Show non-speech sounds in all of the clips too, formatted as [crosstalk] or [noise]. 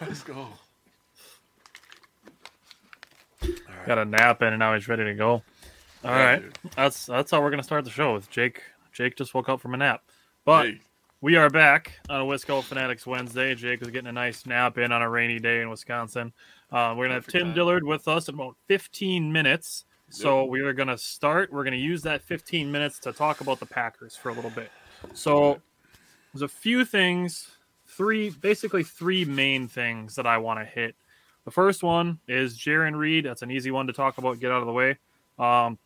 Let's go. Got a nap in and now he's ready to go. All Yeah, right, dude. that's that's how we're gonna start the show with Jake. Jake just woke up from a nap, but Hey. we are back on a Wisco Fanatics Wednesday. Jake was getting a nice nap in on a rainy day in Wisconsin. Uh, we're gonna have Perfect Tim time. Dillard with us in about 15 minutes. So we are gonna start. We're gonna use that 15 minutes to talk about the Packers for a little bit. So there's a few things, three basically three main things that I want to hit. The first one is Jarran Reed. That's an easy one to talk about. Get out of the way. Um,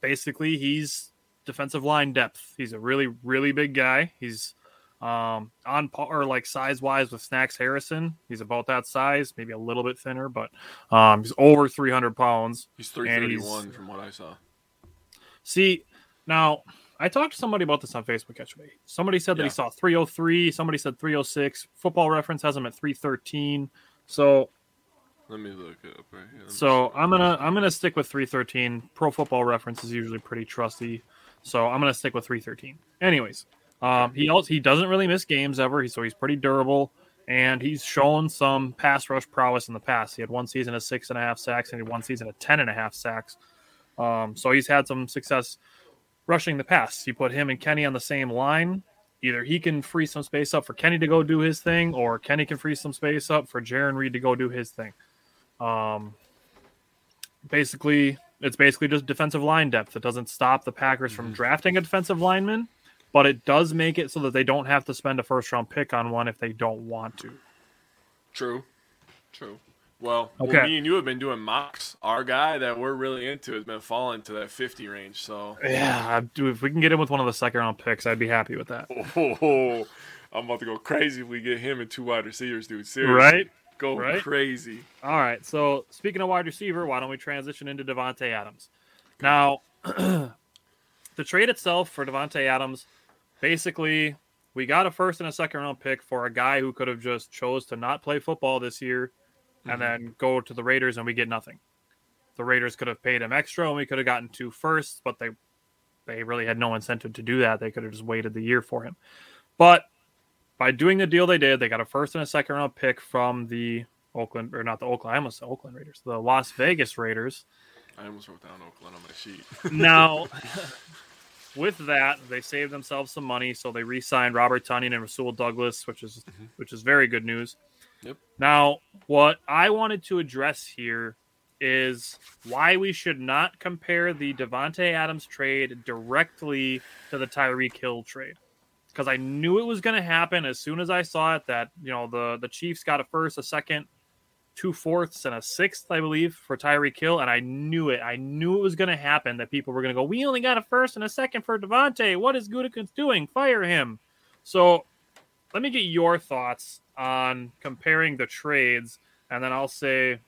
basically, he's defensive line depth. He's a really, really big guy. He's um, on par, like size wise, with Snacks Harrison. He's about that size, maybe a little bit thinner, but um, he's over 300 pounds. He's And he's- 331 from what I saw. See, now I talked to somebody about this on Facebook yesterday. Somebody said that Yeah. he saw 303. Somebody said 306. Football Reference has him at 313. So Let me look it up right here. So. I'm gonna I'm gonna stick with 313. Pro Football Reference is usually pretty trusty, so I'm gonna stick with 313. Anyways, um, he also he doesn't really miss games ever, he- so he's pretty durable, and he's shown some pass rush prowess in the past. He had one season of six and a half sacks, and he had one season of ten and a half sacks. Um, so he's had some success rushing the pass. You put him and Kenny on the same line. Either he can free some space up for Kenny to go do his thing, or Kenny can free some space up for Jarran Reed to go do his thing. Um, basically, it's basically just defensive line depth. It doesn't stop the Packers from drafting a defensive lineman, but it does make it so that they don't have to spend a first round pick on one if they don't want to. True. True. Well, Okay. well, me and you have been doing mocks. Our guy that we're really into has been falling to that 50 range. So, Yeah, if we can get him with one of the second round picks, I'd be happy with that. oh, [laughs] I'm about to go crazy if we get him and two wide receivers, dude. Seriously. Right? Go Right? crazy. All right. So speaking of wide receiver, why don't we transition into Davante Adams? Now, [clears throat] the trade itself for Davante Adams, basically, we got a first and a second round pick for a guy who could have just chose to not play football this year and mm-hmm. then go to the Raiders and we get nothing. The Raiders could have paid him extra and we could have gotten two firsts, but they they really had no incentive to do that. They could have just waited the year for him. But by doing the deal they did, they got a first and a second round pick from the Oakland or not the Oakland, I almost said Oakland Raiders, the Las Vegas Raiders. I almost wrote down Oakland on my sheet. [laughs] [laughs] Now, with that, they saved themselves some money, so they re-signed Robert Tonyan and Rasul Douglas, which is mm-hmm. which is very good news. Yep. Now, what I wanted to address here is why we should not compare the Davante Adams trade directly to the Tyreek Hill trade. Because I knew it was going to happen as soon as I saw it. That you know the the Chiefs got a first, a second, two fourths, and a sixth, I believe, for Tyreek Hill, and I knew it. I knew it was going to happen. That people were going to go, "We only got a first and a second for Davante. What is Gutekunst doing? Fire him!" So, let me get your thoughts on comparing the trades, and then I'll say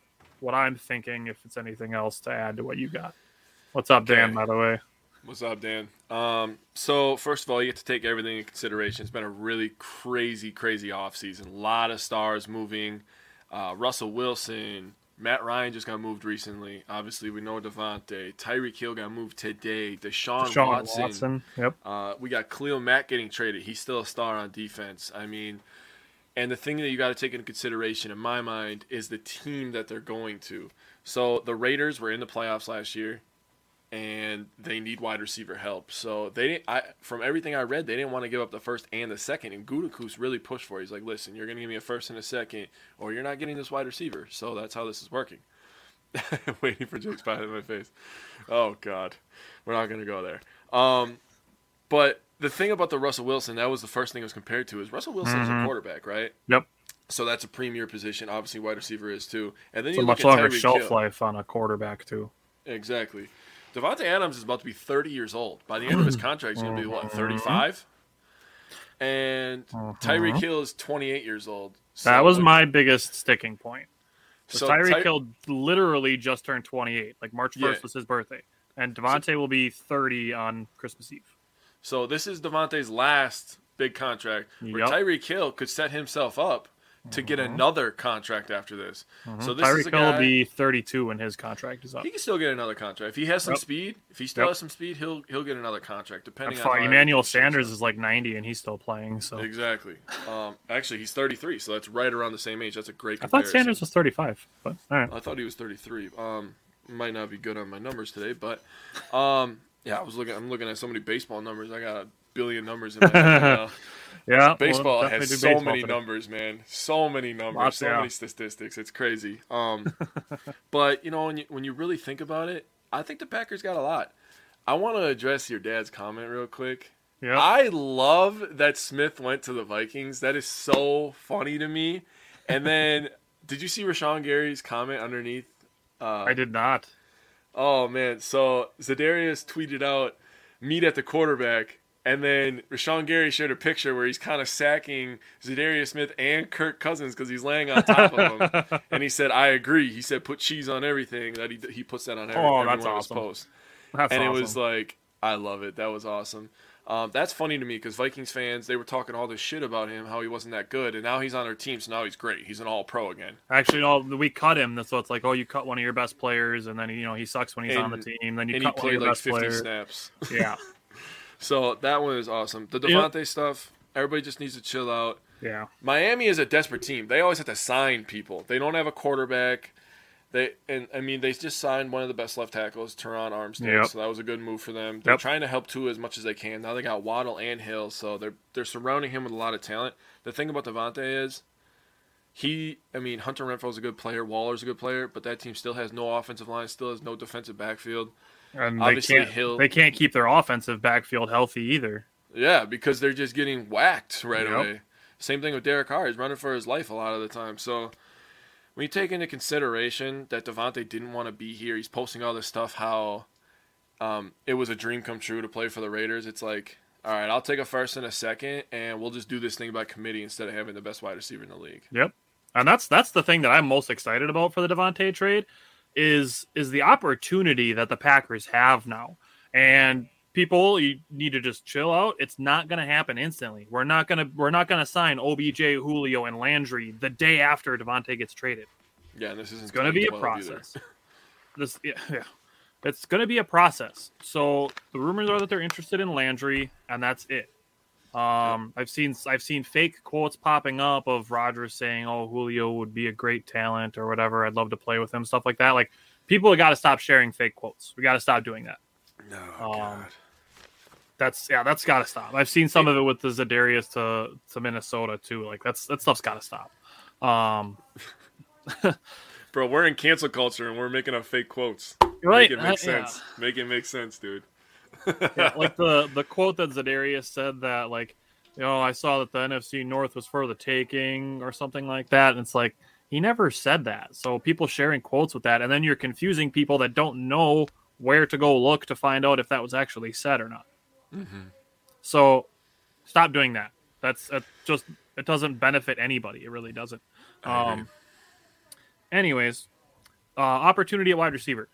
what I'm thinking if it's anything else to add to what you got. What's up, Dan? Okay. By the way, What's up, Dan? Um, so first of all, you have to take everything in consideration. It's been a really crazy, crazy offseason. A lot of stars moving. Uh, Russell Wilson, Matt Ryan just got moved recently. Obviously, we know Davante. Tyreek Hill got moved today. Deshaun, Sean Watson. Watson. Yep. Uh, we got Khalil Mack getting traded. He's still a star on defense. I mean, And the thing that you got to take into consideration, in my mind, is the team that they're going to. So the Raiders were in the playoffs last year, and they need wide receiver help. So they, didn't, I, from everything I read, they didn't want to give up the first and the second. And Gutekunst really pushed for it. He's like, "Listen, you're going to give me a first and a second, or you're not getting this wide receiver." So that's how this is working. [laughs] Waiting for Jake's pie in my face. Oh God, we're not going to go there. Um, but the thing about the Russell Wilson, that was the first thing it was compared to, is Russell Wilson's Mhm. a quarterback, right? Yep. So that's a premier position. Obviously, wide receiver is too. And then It's you a much longer shelf Hill. life on a quarterback too. Exactly. Davante Adams is about to be 30 years old. By the end of his contract, he's going to be what 35. And Tyreek Hill is 28 years old. Mm-hmm. That was like, my biggest sticking point. so Tyreek Ty- Hill literally just turned 28. Like March 1st Yeah. was his birthday, and Davante will be 30 on Christmas Eve. So this is Davante's last big contract, where Yep. Tyreek Hill could set himself up to get another contract after this. So this is Tyreek a Hill will be 32 when his contract is up. He can still get another contract if he has some Yep. speed. If he still Yep. has some speed, he'll he'll get another contract depending Fuck, on. Emmanuel Sanders is like 90 and he's still playing. So exactly. Um, actually, he's 33, so that's right around the same age. That's a great. I thought Sanders was 35. But all right. I thought he was 33. Um, might not be good on my numbers today, but um, yeah, I was looking. I'm looking at so many baseball numbers. I got a billion numbers in my head [laughs] now. Yeah, Baseball definitely has so baseball many today. numbers, man. So many numbers, Lots, so yeah. many statistics. It's crazy. Um, [laughs] but you know, when you when you really think about it, I think the Packers got a lot. I want to address your dad's comment real quick. Yeah, I love that Smith went to the Vikings. That is so funny to me. And then, [laughs] did you see Rashan Gary's comment underneath? Uh, I did not. Oh man, so Za'Darius tweeted out meet at the quarterback, and then Rashan Gary shared a picture where he's kind of sacking Za'Darius Smith and Kirk Cousins because he's laying on top of him, [laughs] and he said, "I agree." He said, "Put cheese on everything." That he he puts that on every, Oh, every that's one of his awesome. posts, That's and awesome. it was like, I love it. That was awesome. Um, that's funny to me because Vikings fans they were talking all this shit about him, how he wasn't that good, and now he's on our team, so now he's great. He's an All Pro again. Actually, no, we cut him. So it's like, oh, you cut one of your best players, and then you know he sucks when he's on the team. Then you And cut one of your like best 50 players. snaps. Yeah, [laughs] So that one is awesome. The Yep. Stuff, everybody just needs to chill out. yeah. Miami is a desperate team. They always have to sign people. They don't have a quarterback. They and I mean they just signed one of the best left tackles, Terron Armstead. Yep. So that was a good move for them. They're Yep. trying to help Tua as much as they can. Now they got Waddle and Hill, so they're they're surrounding him with a lot of talent. The thing about Davante is he I mean Hunter Renfrow's a good player, Waller's a good player, but that team still has no offensive line, still has no defensive backfield. And Obviously, they can't they can't keep their offensive backfield healthy either. Yeah, because they're just getting whacked right Yep. away. Same thing with Derek Carr. He's running for his life a lot of the time. So when you take into consideration that Davante didn't want to be here, he's posting all this stuff how um, it was a dream come true to play for the Raiders. It's like, all right, I'll take a first and a second, and we'll just do this thing by committee instead of having the best wide receiver in the league. Yep. And that's that's the thing that I'm most excited about for the Davante trade is is the opportunity that the Packers have now. And people you need to just chill out. It's not going to happen instantly. We're not going to we're not going to sign OBJ, Julio and Landry the day after Davante gets traded. Yeah, this isn't It's going to be a process. This yeah, yeah. It's going to be a process. So the rumors are that they're interested in Landry and that's it. Um, I've seen I've seen fake quotes popping up of Rodgers saying, "Oh, Julio would be a great talent" or whatever. I'd love to play with him, stuff like that. Like people have got to stop sharing fake quotes. We got to stop doing that. No, Um, God. That's yeah, that's got to stop. I've seen some of it with the Za'Darius to to Minnesota too. Like that's that stuff's got to stop. Um, [laughs] Bro, we're in cancel culture and we're making up fake quotes. right? Make it make uh, yeah. sense. Make it make sense, dude. Yeah, like the the quote that Za'Darius said that like, you know, I saw that the NFC North was for the taking or something like that, and it's like he never said that. So people sharing quotes with that, and then you're confusing people that don't know where to go look to find out if that was actually said or not. So stop doing that. That's that just it doesn't benefit anybody. It really doesn't. Um, anyways, uh, opportunity at wide receiver.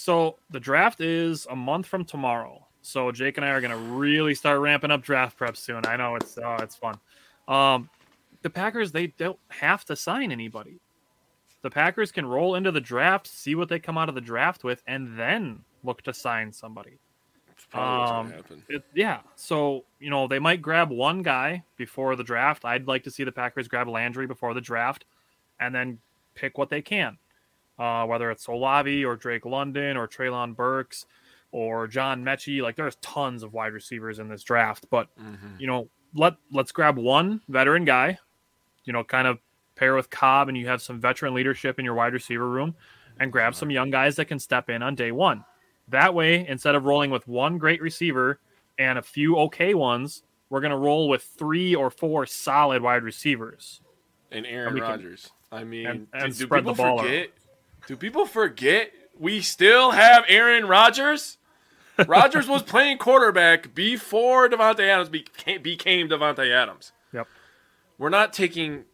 So the draft is a month from tomorrow. So Jake and I are gonna really start ramping up draft prep soon. I know it's oh, it's fun. Um, the Packers they don't have to sign anybody. The Packers can roll into the draft, see what they come out of the draft with, and then look to sign somebody. Um. It, yeah. So, you know, they might grab one guy before the draft. I'd like to see the Packers grab Landry before the draft and then pick what they can. Uh, whether it's Olave or Drake London or Treylon Burks or John Metchie. Like there's tons of wide receivers in this draft. But, you know, let let's grab one veteran guy, you know, kind of pair with Cobb and you have some veteran leadership in your wide receiver room and grab some young guys that can step in on day one. That way, instead of rolling with one great receiver and a few okay ones, we're going to roll with three or four solid wide receivers. And Aaron Rodgers. I mean, and- and do, spread the people ball forget? Do people forget we still have Aaron Rodgers? [laughs] Rodgers was playing quarterback before Davante Adams became, became Davante Adams. Yep. We're not taking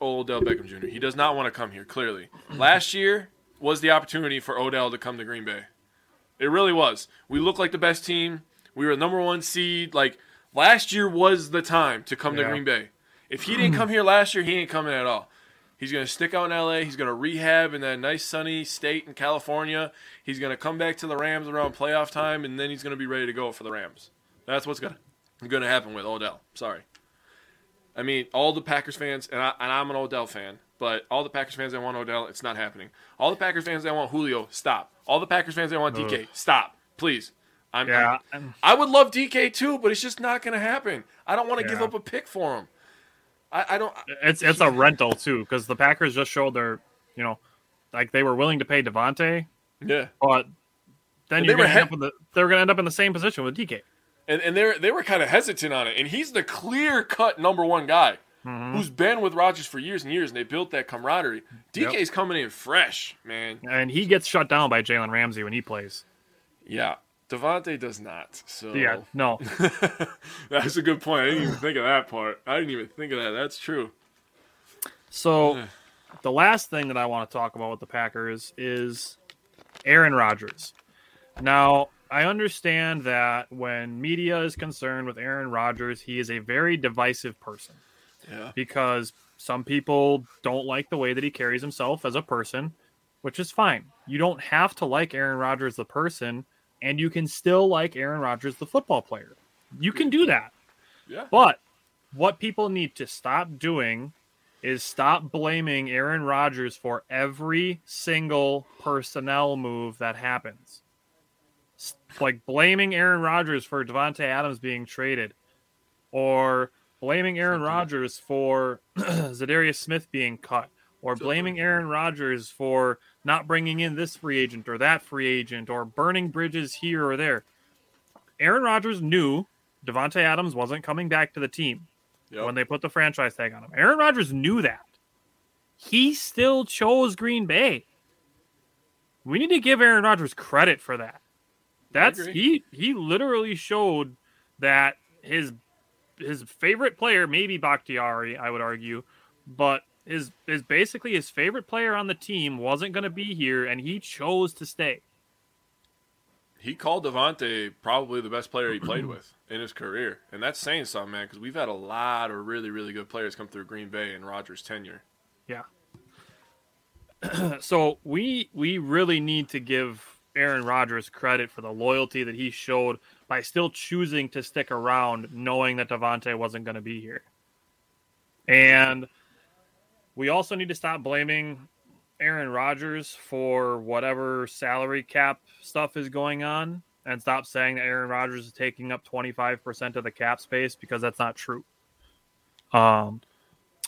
Odell Beckham Jr. He does not want to come here, clearly. Last year was the opportunity for Odell to come to Green Bay. It really was. We looked like the best team. We were the number one seed. Like, last year was the time to come to Green Bay. If he didn't come here last year, he ain't coming at all. He's going to stick out in LA. He's going to rehab in that nice sunny state in California. He's going to come back to the Rams around playoff time, and then he's going to be ready to go for the Rams. That's what's going to going to happen with Odell. Sorry. I mean, all the Packers fans, and, I, and I'm an Odell fan, but all the Packers fans that want Odell, it's not happening. All the Packers fans that want Julio, stop. All the Packers fans that want DK, stop. Please. I'm, Yeah. I'm- I would love DK too, but it's just not going to happen. I don't want to give up a pick for him. I, I don't. It's it's a rental too because the Packers just showed their, you know, like they were willing to pay Davante, Yeah. but then And you're they were going to end he- up with the they're going to end up in the same position with DK. And and they they were kind of hesitant on it. And he's the clear cut number one guy Mm-hmm. who's been with Rodgers for years and years, and they built that camaraderie. DK's coming in fresh, man. And he gets shut down by Jalen Ramsey when he plays. Yeah. Davante does not. So Yeah, no. [laughs] that's a good point. I didn't even think of that part. I didn't even think of that. That's true. So the last thing that I want to talk about with the Packers is Aaron Rodgers. Now, I understand that when media is concerned with Aaron Rodgers, he is a very divisive person Yeah. because some people don't like the way that he carries himself as a person, which is fine. You don't have to like Aaron Rodgers the person, and you can still like Aaron Rodgers the football player. You can do that. Yeah. But what people need to stop doing is stop blaming Aaron Rodgers for every single personnel move that happens. Like blaming Aaron Rodgers for Davante Adams being traded, or blaming Aaron Rodgers for [clears throat] Za'Darius Smith being cut, or blaming Aaron Rodgers for not bringing in this free agent or that free agent, or burning bridges here or there. Aaron Rodgers knew Davante Adams wasn't coming back to the team Yep. when they put the franchise tag on him. Aaron Rodgers knew that. He still chose Green Bay. We need to give Aaron Rodgers credit for that. That's he he literally showed that his his favorite player, maybe Bakhtiari, I would argue, but his is basically his favorite player on the team wasn't going to be here, and he chose to stay. he called Davante probably the best player he played with in his career, and that's saying something, man. Because we've had a lot of really, really good players come through Green Bay in Rodgers' tenure. Yeah. [clears throat] so we we really need to give Aaron Rodgers credit for the loyalty that he showed by still choosing to stick around, knowing that Davante wasn't going to be here. And we also need to stop blaming Aaron Rodgers for whatever salary cap stuff is going on and stop saying that Aaron Rodgers is taking up 25% of the cap space because that's not true. Um,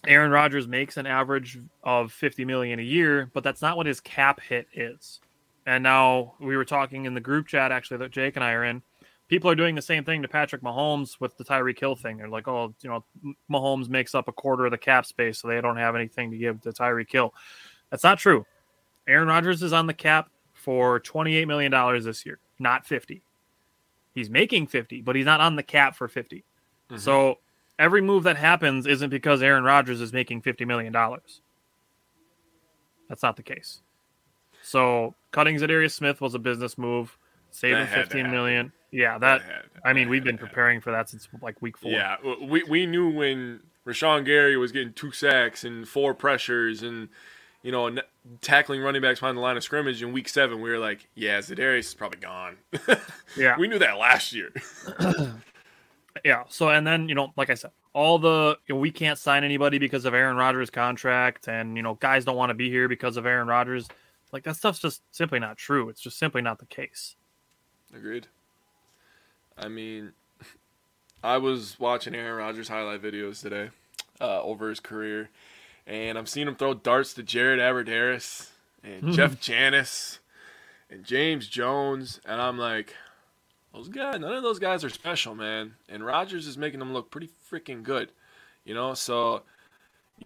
Aaron Rodgers makes an average of 50 million a year, but that's not what his cap hit is. And now we were talking in the group chat actually that Jake and I are in. People are doing the same thing to Patrick Mahomes with the Tyreek Hill thing. They're like, "Oh, you know, Mahomes makes up a quarter of the cap space, so they don't have anything to give to Tyreek Hill." That's not true. Aaron Rodgers is on the cap for 28 million dollars this year, not 50. He's making 50, but he's not on the cap for 50. Mm-hmm. So every move that happens isn't because Aaron Rodgers is making $50 million. That's not the case. So cutting Za'Darius Smith was a business move, saving That had to 15 happen. Yeah, that, I mean, we've been preparing for that since like week four. Yeah, we we knew when Rashan Gary was getting two sacks and four pressures, and you know, n- tackling running backs behind the line of scrimmage in week seven, we were like, yeah, Za'Darius is probably gone. [laughs] Yeah. we knew that last year. [laughs] Yeah. So and then you know, like I said, all the you know, we can't sign anybody because of Aaron Rodgers' contract, and you know, guys don't want to be here because of Aaron Rodgers. Like that stuff's just simply not true. It's just simply not the case. Agreed. I mean, I was watching Aaron Rodgers highlight videos today uh, over his career, and I'm seeing him throw darts to Jared Abbrederis and Jeff Janis and James Jones, and I'm like, those guys, none of those guys are special, man. And Rodgers is making them look pretty freaking good, you know. So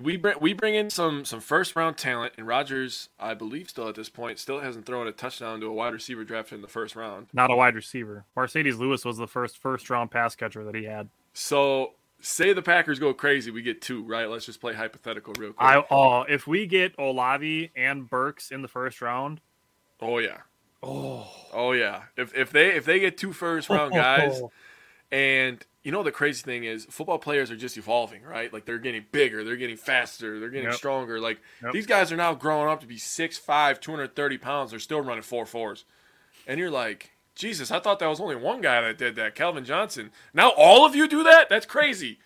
we bring we bring in some some first round talent, and Rodgers, I believe, still at this point, still hasn't thrown a touchdown to a wide receiver drafted in the first round. Not a wide receiver. Marcedes Lewis was the first first round pass catcher that he had. So say the Packers go crazy, we get two, right? Let's just play hypothetical real quick. I oh, if we get Olave and Burks in the first round, oh yeah. Oh. Oh yeah. If if they if they get two first round [laughs] guys oh. and you know the crazy thing is football players are just evolving, right? Like they're getting bigger, they're getting faster, they're getting Yep. stronger. Like Yep. these guys are now growing up to be 6'5", 230 pounds. They're still running four fours. And you're like, Jesus, I thought that was only one guy that did that, Calvin Johnson. Now all of you do that? That's crazy.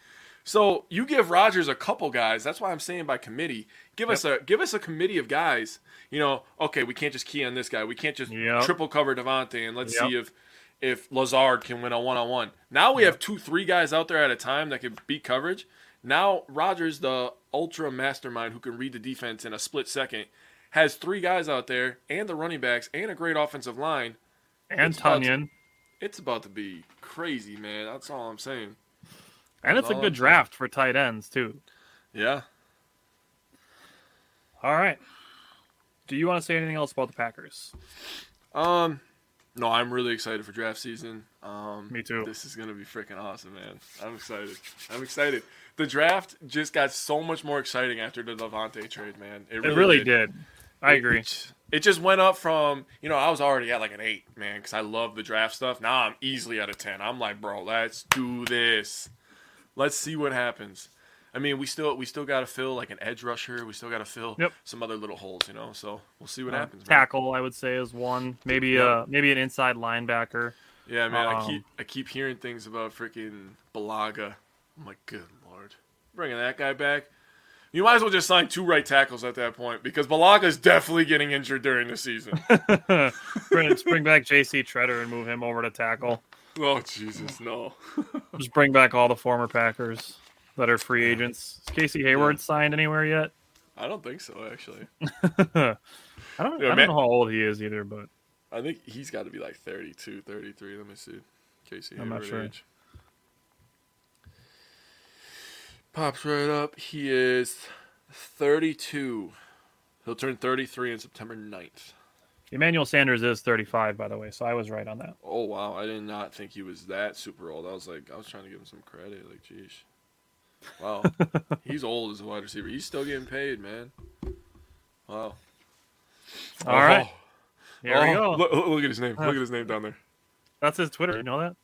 So you give Rodgers a couple guys. That's why I'm saying by committee. Give us a give us a committee of guys. You know, okay, we can't just key on this guy. We can't just Yep. triple cover Davante and let's Yep. see if if Lazard can win a one on one. Now we have two, three guys out there at a time that can beat coverage. Now Rodgers, the ultra mastermind who can read the defense in a split second, has three guys out there and the running backs and a great offensive line. and It's about to- Tonyan, It's about to be crazy, man. That's all I'm saying. and it's a good I'm draft for tight ends too. Yeah. All right. Do you want to say anything else about the Packers? Um, no, I'm really excited for draft season. Um, Me too. This is gonna be freaking awesome, man. I'm excited. I'm excited. The draft just got so much more exciting after the Davante trade, man. It really did. I agree. It, it just went up from you know I was already at like an eight, man, because I love the draft stuff. Now I'm easily at a ten. I'm like, bro, let's do this. Let's see what happens. I mean, we still we still got to fill like an edge rusher. We still got to fill Yep. some other little holes, you know. So we'll see what Uh, happens. man. tackle, I would say, is one. Maybe Yep. uh maybe an inside linebacker. Yeah, man, I Um, keep I keep hearing things about freaking Bulaga. I'm like, good lord, bringing that guy back. You might as well just sign two right tackles at that point because Bulaga is definitely getting injured during the season. [laughs] bring, bring back J.C. Tretter and move him over to tackle. oh Jesus, no. [laughs] Just bring back all the former Packers that are free agents. Is Casey Hayward signed anywhere yet? [laughs] I don't think so. Actually, I don't. Yeah, I don't man- know how old he is either, but I think he's got to be like 32, 33. Let me see. Casey Hayward I'm not sure. age. Pops right up. He is 32. He'll turn 33 on September 9th. Emmanuel Sanders is 35, by the way, so I was right on that. Oh wow, I did not think he was that super old. I was like, I was trying to give him some credit. Like, geez, wow, [laughs] he's old as a wide receiver. He's still getting paid, man. Wow. All right, Oh, here oh, we go. Look, look- look at his name. Look at his name uh, down there. That's his Twitter. You know that?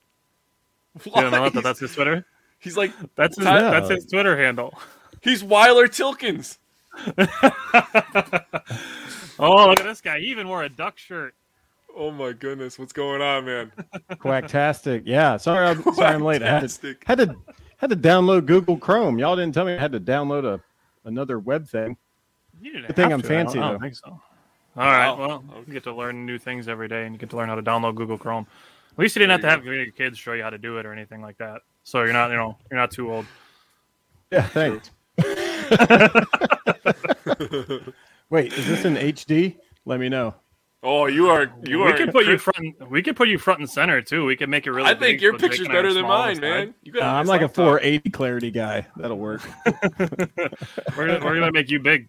You don't know that? He's- That's his Twitter. [laughs] He's like, That's his. Ty- That's his Twitter handle. he's Weiler Tilkins. [laughs] Oh, look at this guy. He even wore a duck shirt. Oh my goodness, what's going on, man? Quacktastic. Yeah. Sorry, I'm sorry I'm late. I had to, Quacktastic. had to had to download Google Chrome. Y'all didn't tell me I had to download a another web thing. You didn't Good thing have I'm to. I don't- fancy, I don't, though. think so. All right. Wow. Well, you get to learn new things every day, and you get to learn how to download Google Chrome. At least you didn't have to have your kids show you how to do it or anything like that. So you're not, you know, you're not too old. Yeah, thanks. [laughs] Wait, is this in HD? Let me know. Oh, you are you we are. can put you front. We can put you front and center too. We can make it really. I think big your picture's and I are better than mine, the man. You got Uh, a I'm like a laptop. 480 clarity guy. That'll work. [laughs] [laughs] We're gonna, we're gonna make you big.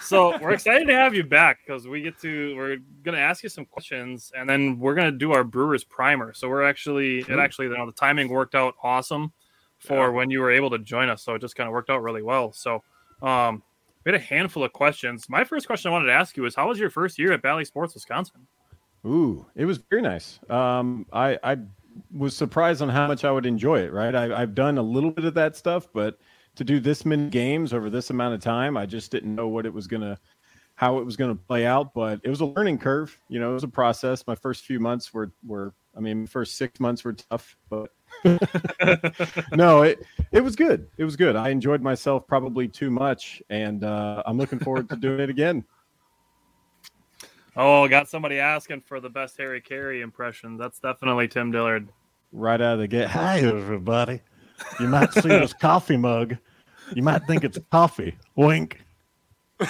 So we're excited to have you back because we get to. We're gonna ask you some questions, and then we're gonna do our Brewers primer. So we're actually, it actually, you know, the timing worked out awesome for Yeah. when you were able to join us. So it just kind of worked out really well. So, um, we had a handful of questions. My first question I wanted to ask you is, how was your first year at Bally Sports Wisconsin? Ooh, it was very nice. Um, I, I was surprised on how much I would enjoy it. Right, I, I've done a little bit of that stuff, but to do this many games over this amount of time. I just didn't know what it was gonna, how it was gonna play out. But it was a learning curve. You know, it was a process. My first few months were were, I mean, first six months were tough, but [laughs] no, it it was good. It was good. I enjoyed myself probably too much, and uh, I'm looking forward to doing it again. Oh, got somebody asking for the best Harry Caray impression. That's definitely Tim Dillard. Right out of the gate. Hi, everybody. You might see this [laughs] coffee mug. You might think it's coffee. Wink. [laughs]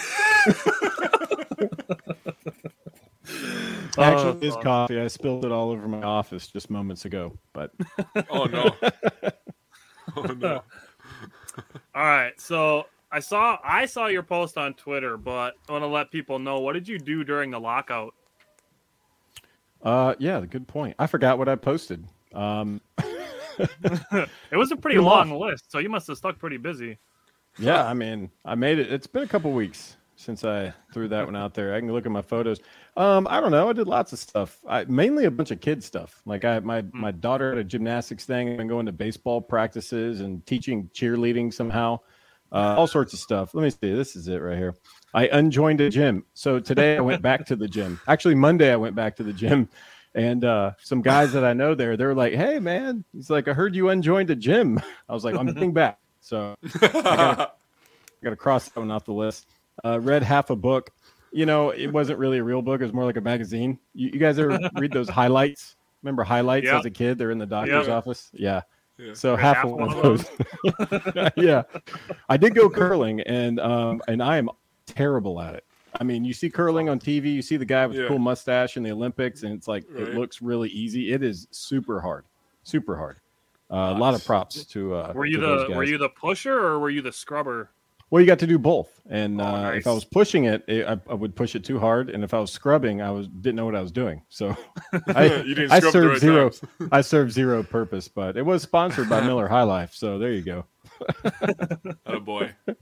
Actually, Oh, it's coffee. I spilled it all over my office just moments ago. But [laughs] Oh no. [laughs] oh no. [laughs] All right, so I saw I saw your post on Twitter, but I want to let people know what did you do during the lockout? uh, yeah, the good point. I forgot what I posted. Um, It was a pretty long list, so you must have stuck pretty busy. yeah, I mean, I made it. It's been a couple weeks since I threw that one out there. I can look at my photos. Um, I don't know. I did lots of stuff. I mainly a bunch of kid stuff. Like I, my my daughter had a gymnastics thing. I've been going to baseball practices and teaching cheerleading somehow. Uh, all sorts of stuff. Let me see. This is it right here. I unjoined a gym. So today I went back to the gym. Actually, Monday I went back to the gym, and uh, some guys that I know there, they're like, "Hey, man," he's like, "I heard you unjoined a gym." I was like, "I'm getting back." So I got to cross that one off the list. Uh, read half a book. You know, it wasn't really a real book. It was more like a magazine. You, you guys ever [laughs] read those highlights? Remember highlights as a kid? They're in the doctor's office. Yeah. Yeah. So half, half of one one of those. [laughs] yeah. I did go curling and um and I am terrible at it. I mean, you see curling on TV, you see the guy with the cool mustache in the Olympics, and it's like it looks really easy. It is super hard, super hard. Uh, a lot of props to. Uh, Were you to the were you the pusher or were you the scrubber? Well, you got to do both, and Oh, uh, nice. if I was pushing it, it I, I would push it too hard, and if I was scrubbing, I was didn't know what I was doing. So [laughs] I, You didn't I scrub served right zero. I served zero purpose, but it was sponsored by [laughs] Miller High Life, so there you go. Oh boy. [laughs]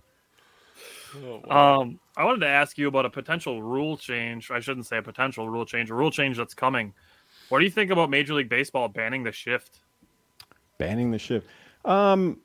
Oh, wow. Um, I wanted to ask you about a potential rule change. I shouldn't say a potential rule change, a rule change that's coming. What do you think about Major League Baseball banning the shift? Banning the shift. Um,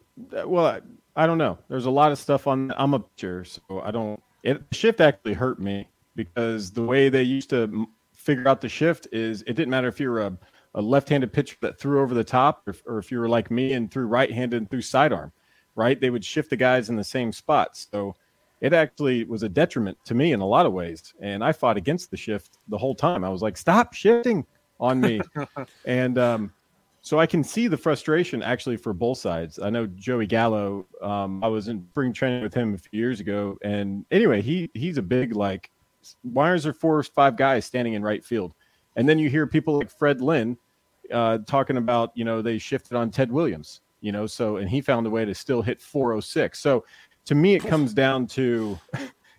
well, I, don't know. There's a lot of stuff on. I'm a pitcher, so I don't. It shift actually hurt me because the way they used to figure out the shift is it didn't matter if you're a, a left-handed pitcher that threw over the top, or, if- or if you were like me and threw right-handed and threw sidearm, right? They would shift the guys in the same spots. So it actually was a detriment to me in a lot of ways. And I fought against the shift the whole time. I was like, stop shifting on me. [laughs] and um, so I can see the frustration actually for both sides. I know Joey Gallo. Um, I was in spring training with him a few years ago, and anyway, he he's a big like. Why is there four or five guys standing in right field? And then you hear people like Fred Lynn uh, talking about you know they shifted on Ted Williams, you know, so and he found a way to still hit 406. So to me, it comes down to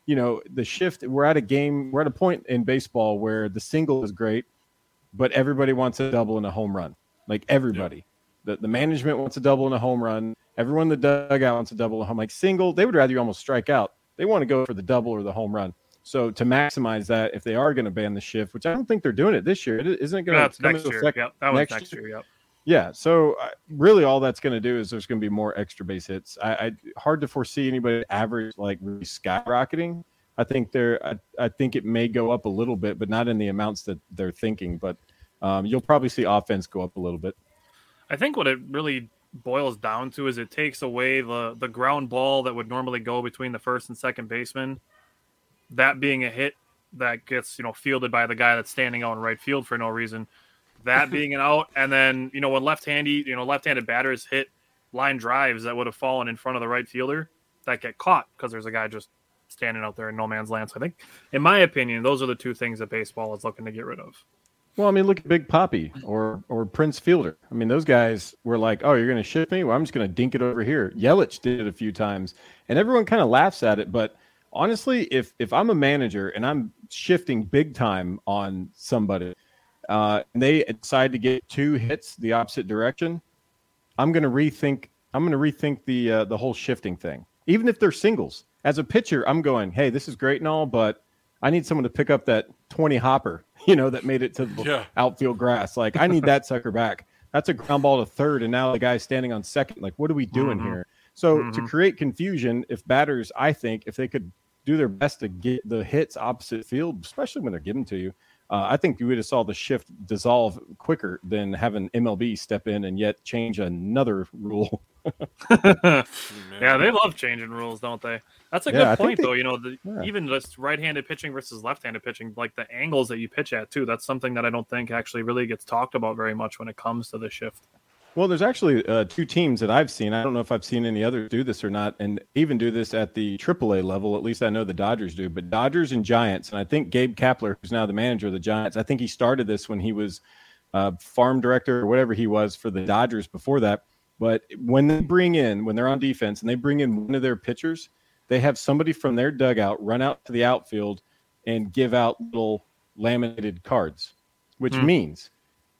you know the shift. We're at a game. We're at a point in baseball where the single is great, but everybody wants a double and a home run. Like everybody, the, the management wants a double and a home run. Everyone in the dugout wants a double a home. Like single, they would rather you almost strike out. They want to go for the double or the home run. So to maximize that, if they are going to ban the shift, which I don't think they're doing it this year, it- isn't it going That's to come next year. effect Yep, that was next next, year? year. Yep. Yeah. So uh, really, all that's going to do is there's going to be more extra base hits. I, I hard to foresee anybody average like really skyrocketing. I think they're. I, I think it may go up a little bit, but not in the amounts that they're thinking. But um, you'll probably see offense go up a little bit. I think what it really boils down to is it takes away the the ground ball that would normally go between the first and second baseman. That being a hit that gets you know fielded by the guy that's standing out in right field for no reason. That being an out, and then you know when left-handy you know left-handed batters hit line drives that would have fallen in front of the right fielder that get caught because there's a guy just standing out there in no man's land. So I think, in my opinion, those are the two things that baseball is looking to get rid of. Well, I mean, look at Big Poppy or or Prince Fielder. I mean, those guys were like, "Oh, you're going to shift me? Well, I'm just going to dink it over here." Yelich did it a few times, and everyone kind of laughs at it. But honestly, if if I'm a manager and I'm shifting big time on somebody, uh, and they decide to get two hits the opposite direction, I'm going to rethink. I'm going to rethink the uh, the whole shifting thing. Even if they're singles, as a pitcher, I'm going, "Hey, this is great and all, but." I need someone to pick up that 20 hopper, [laughs] you know, that made it to the Yeah. outfield grass. Like, I need that [laughs] sucker back. That's a ground ball to third, and now the guy's standing on second. Like, what are we doing Mhm. here? So to Mhm. create confusion, if batters, I think, if they could do their best to get the hits opposite field, especially when they're given to you, uh, I think you would have saw the shift dissolve quicker than having MLB step in and yet change another [laughs] rule. [laughs] yeah, they love changing rules, don't they? That's a Yeah, good I point, they- though. You know, the, Yeah. even just right-handed pitching versus left-handed pitching, like the angles that you pitch at too. That's something that I don't think actually really gets talked about very much when it comes to the shift. Well, there's actually uh, two teams that I've seen. I don't know if I've seen any others do this or not, and even do this at the AAA level. At least I know the Dodgers do. But Dodgers and Giants, and I think Gabe Kapler, who's now the manager of the Giants, I think he started this when he was uh, farm director or whatever he was for the Dodgers before that. But when they bring in, when they're on defense and they bring in one of their pitchers, they have somebody from their dugout run out to the outfield and give out little laminated cards, which Hmm. means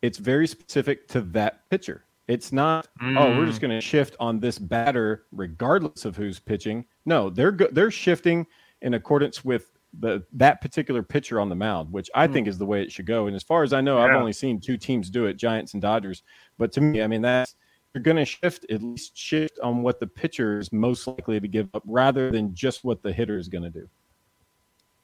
it's very specific to that pitcher. It's not, oh, we're just going to shift on this batter regardless of who's pitching. No, they're go- they're shifting in accordance with the that particular pitcher on the mound, which I think is the way it should go. And as far as I know, I've only seen two teams do it, Giants and Dodgers. But to me, I mean, that's you're going to shift at least shift on what the pitcher is most likely to give up rather than just what the hitter is going to do.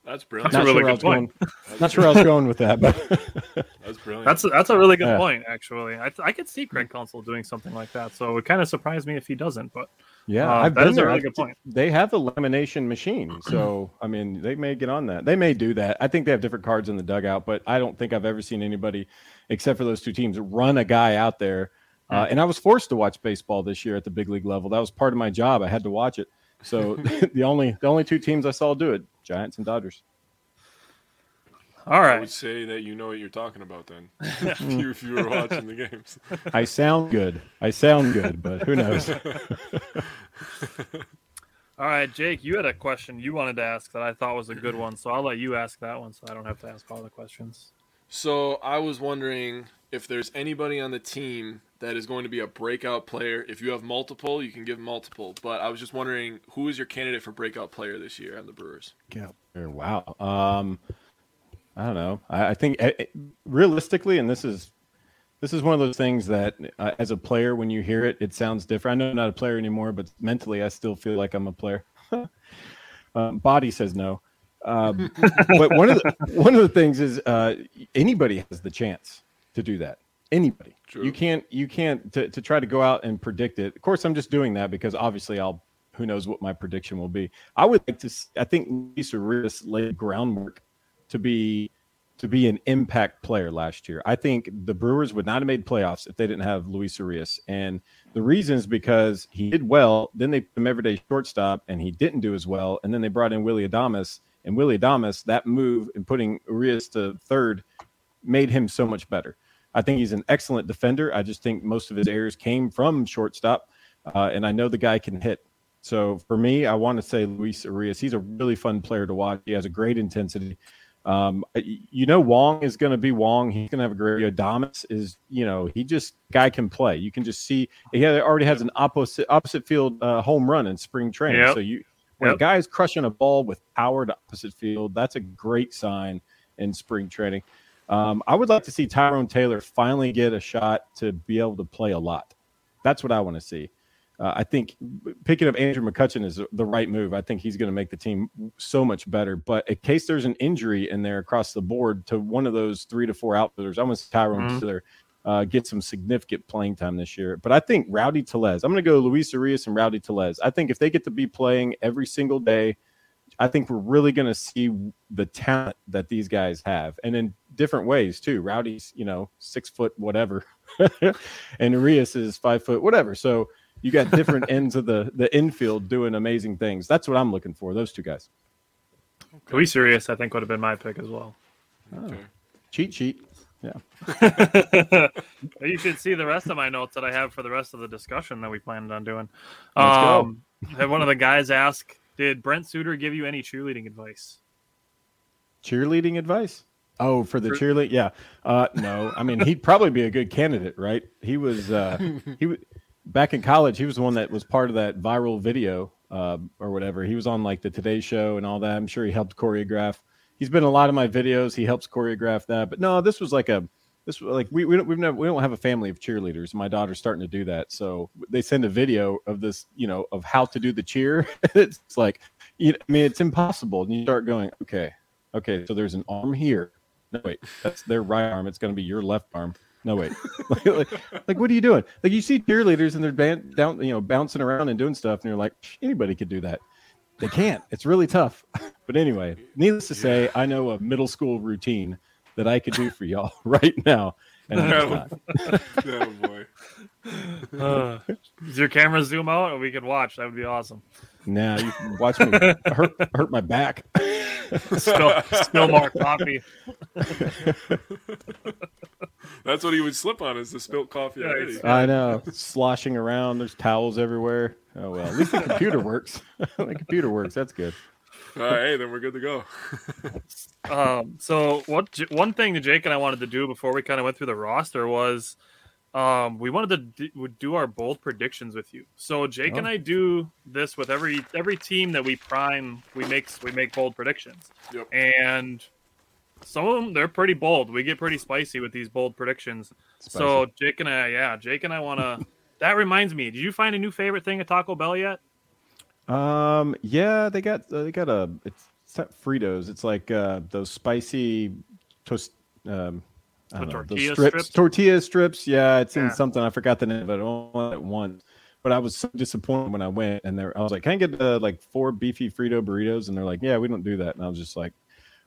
That's brilliant. That's a really sure good point. going- Not sure where I was going with that, but [laughs] That's brilliant. That's a, that's a really good Yeah. point, actually. I, th- I could see Craig Counsell doing something like that. So it kind of surprised me if he doesn't. But Yeah, Uh, I've that been is a really good point. They have a lamination machine, so I mean, they may get on that. They may do that. I think they have different cards in the dugout, but I don't think I've ever seen anybody, except for those two teams, run a guy out there. Uh, and I was forced to watch baseball this year at the big league level. That was part of my job. I had to watch it. So [laughs] [laughs] the only the only two teams I saw do it, Giants and Dodgers. All right. I would say that you know what you're talking about then. [laughs] if, you, if you were watching the games. I sound good. I sound good, but who knows? all right, Jake, you had a question you wanted to ask that I thought was a good one. So I'll let you ask that one, so I don't have to ask all the questions. So I was wondering if there's anybody on the team that is going to be a breakout player. If you have multiple, you can give multiple. But I was just wondering who is your candidate for breakout player this year on the Brewers? Yeah. Wow. Um, I don't know. I, I think eh, eh, realistically, and this is this is one of those things that, uh, as a player, when you hear it, it sounds different. I know I'm not a player anymore, but mentally, I still feel like I'm a player. [laughs] um, body says no. Um, [laughs] but one of the one of the things is uh, anybody has the chance to do that. Anybody. True. You can't you can't to, to try to go out and predict it. Of course, I'm just doing that because obviously I'll who knows what my prediction will be. I would like to. I think Luis Urias laid groundwork to be to be an impact player last year. I think the Brewers would not have made playoffs if they didn't have Luis Urias, and the reason is because he did well. Then they put him everyday shortstop, and he didn't do as well. And then they brought in Willy Adames, and Willy Adames that move and putting Urias to third made him so much better. I think he's an excellent defender. I just think most of his errors came from shortstop, uh, and I know the guy can hit. So for me, I want to say Luis Urias. He's a really fun player to watch. He has a great intensity. Um, you know, Wong is going to be Wong. He's going to have a great. Adames is, you know, he just guy can play. You can just see he already has an opposite opposite field uh, home run in spring training. Yep. So you when a guy is crushing a ball with power to opposite field, that's a great sign in spring training. Um, I would like to see Tyrone Taylor finally get a shot to be able to play a lot. That's what I want to see. Uh, I think picking up Andrew McCutchen is the right move. I think he's going to make the team so much better. But in case there's an injury in there across the board to one of those three to four outfielders, to see Tyrone Mhm. Taylor uh, get some significant playing time this year. But I think Rowdy Tellez, I'm going to go Luis Urias and Rowdy Tellez. I think if they get to be playing every single day, I think we're really going to see the talent that these guys have, and in different ways too. Rowdy's, you know, six foot whatever, [laughs] and Urias is five foot whatever. So you got different [laughs] ends of the the infield doing amazing things. That's what I'm looking for. Those two guys. Luis Urias, I think, would have been my pick as well. Cheat sheet. Yeah. [laughs] you should see the rest of my notes that I have for the rest of the discussion that we planned on doing. Let's go. Um, had one of the guys ask, "Did Brent Suter give you any cheerleading advice?" Cheerleading advice. Oh, for the For- cheerlead, yeah. Uh, no, I mean he'd probably be a good candidate, right? He was uh, he was back in college. He was the one that was part of that viral video uh, or whatever. He was on like the Today Show and all that. I'm sure he helped choreograph. He's been in a lot of my videos. He helps choreograph that. But no, this was like a this like we we don't, we've never we don't have a family of cheerleaders. My daughter's starting to do that, so they send a video of this, you know, of how to do the cheer. [laughs] it's like, you know, I mean, it's impossible, and you start going, okay, okay, so there's an arm here. No wait, that's their right arm. It's going to be your left arm. No wait, [laughs] like, like, like, what are you doing? Like you see cheerleaders and they're ban- down, you know, bouncing around and doing stuff, and you're like, anybody could do that. They can't. It's really tough. [laughs] But anyway, needless to say, I know a middle school routine that I could do for y'all [laughs] right now. And it's not. oh boy. Uh, does your camera zoom out, or we could watch? That would be awesome. Now you can watch me hurt, hurt my back. Spill, spill more coffee. That's what he would slip on is the spilt coffee Yeah, already. I know, sloshing around. There's towels everywhere. Oh well, at least the computer works. [laughs] the computer works. That's good. All right, hey, then we're good to go. Um, so what? One thing that Jake and I wanted to do before we kind of went through the roster was, um, we wanted to d- would do our bold predictions with you. So Jake and Oh. I do this with every every team that we prime. We make we make bold predictions, Yep. and some of them they're pretty bold. We get pretty spicy with these bold predictions. So Jake and I, yeah, Jake and I want to. [laughs] that reminds me. Did you find a new favorite thing at Taco Bell yet? Um, yeah, they got uh, they got a it's, it's not Fritos. It's like uh, those spicy toast. Um, I The know, tortilla strips, strips? tortilla strips. Yeah, it's in something. I forgot the name of it. I only went it once, but I was so disappointed when I went and there. I was like, "Can I get uh, like four beefy Frito burritos?" And they're like, "Yeah, we don't do that." And I was just like,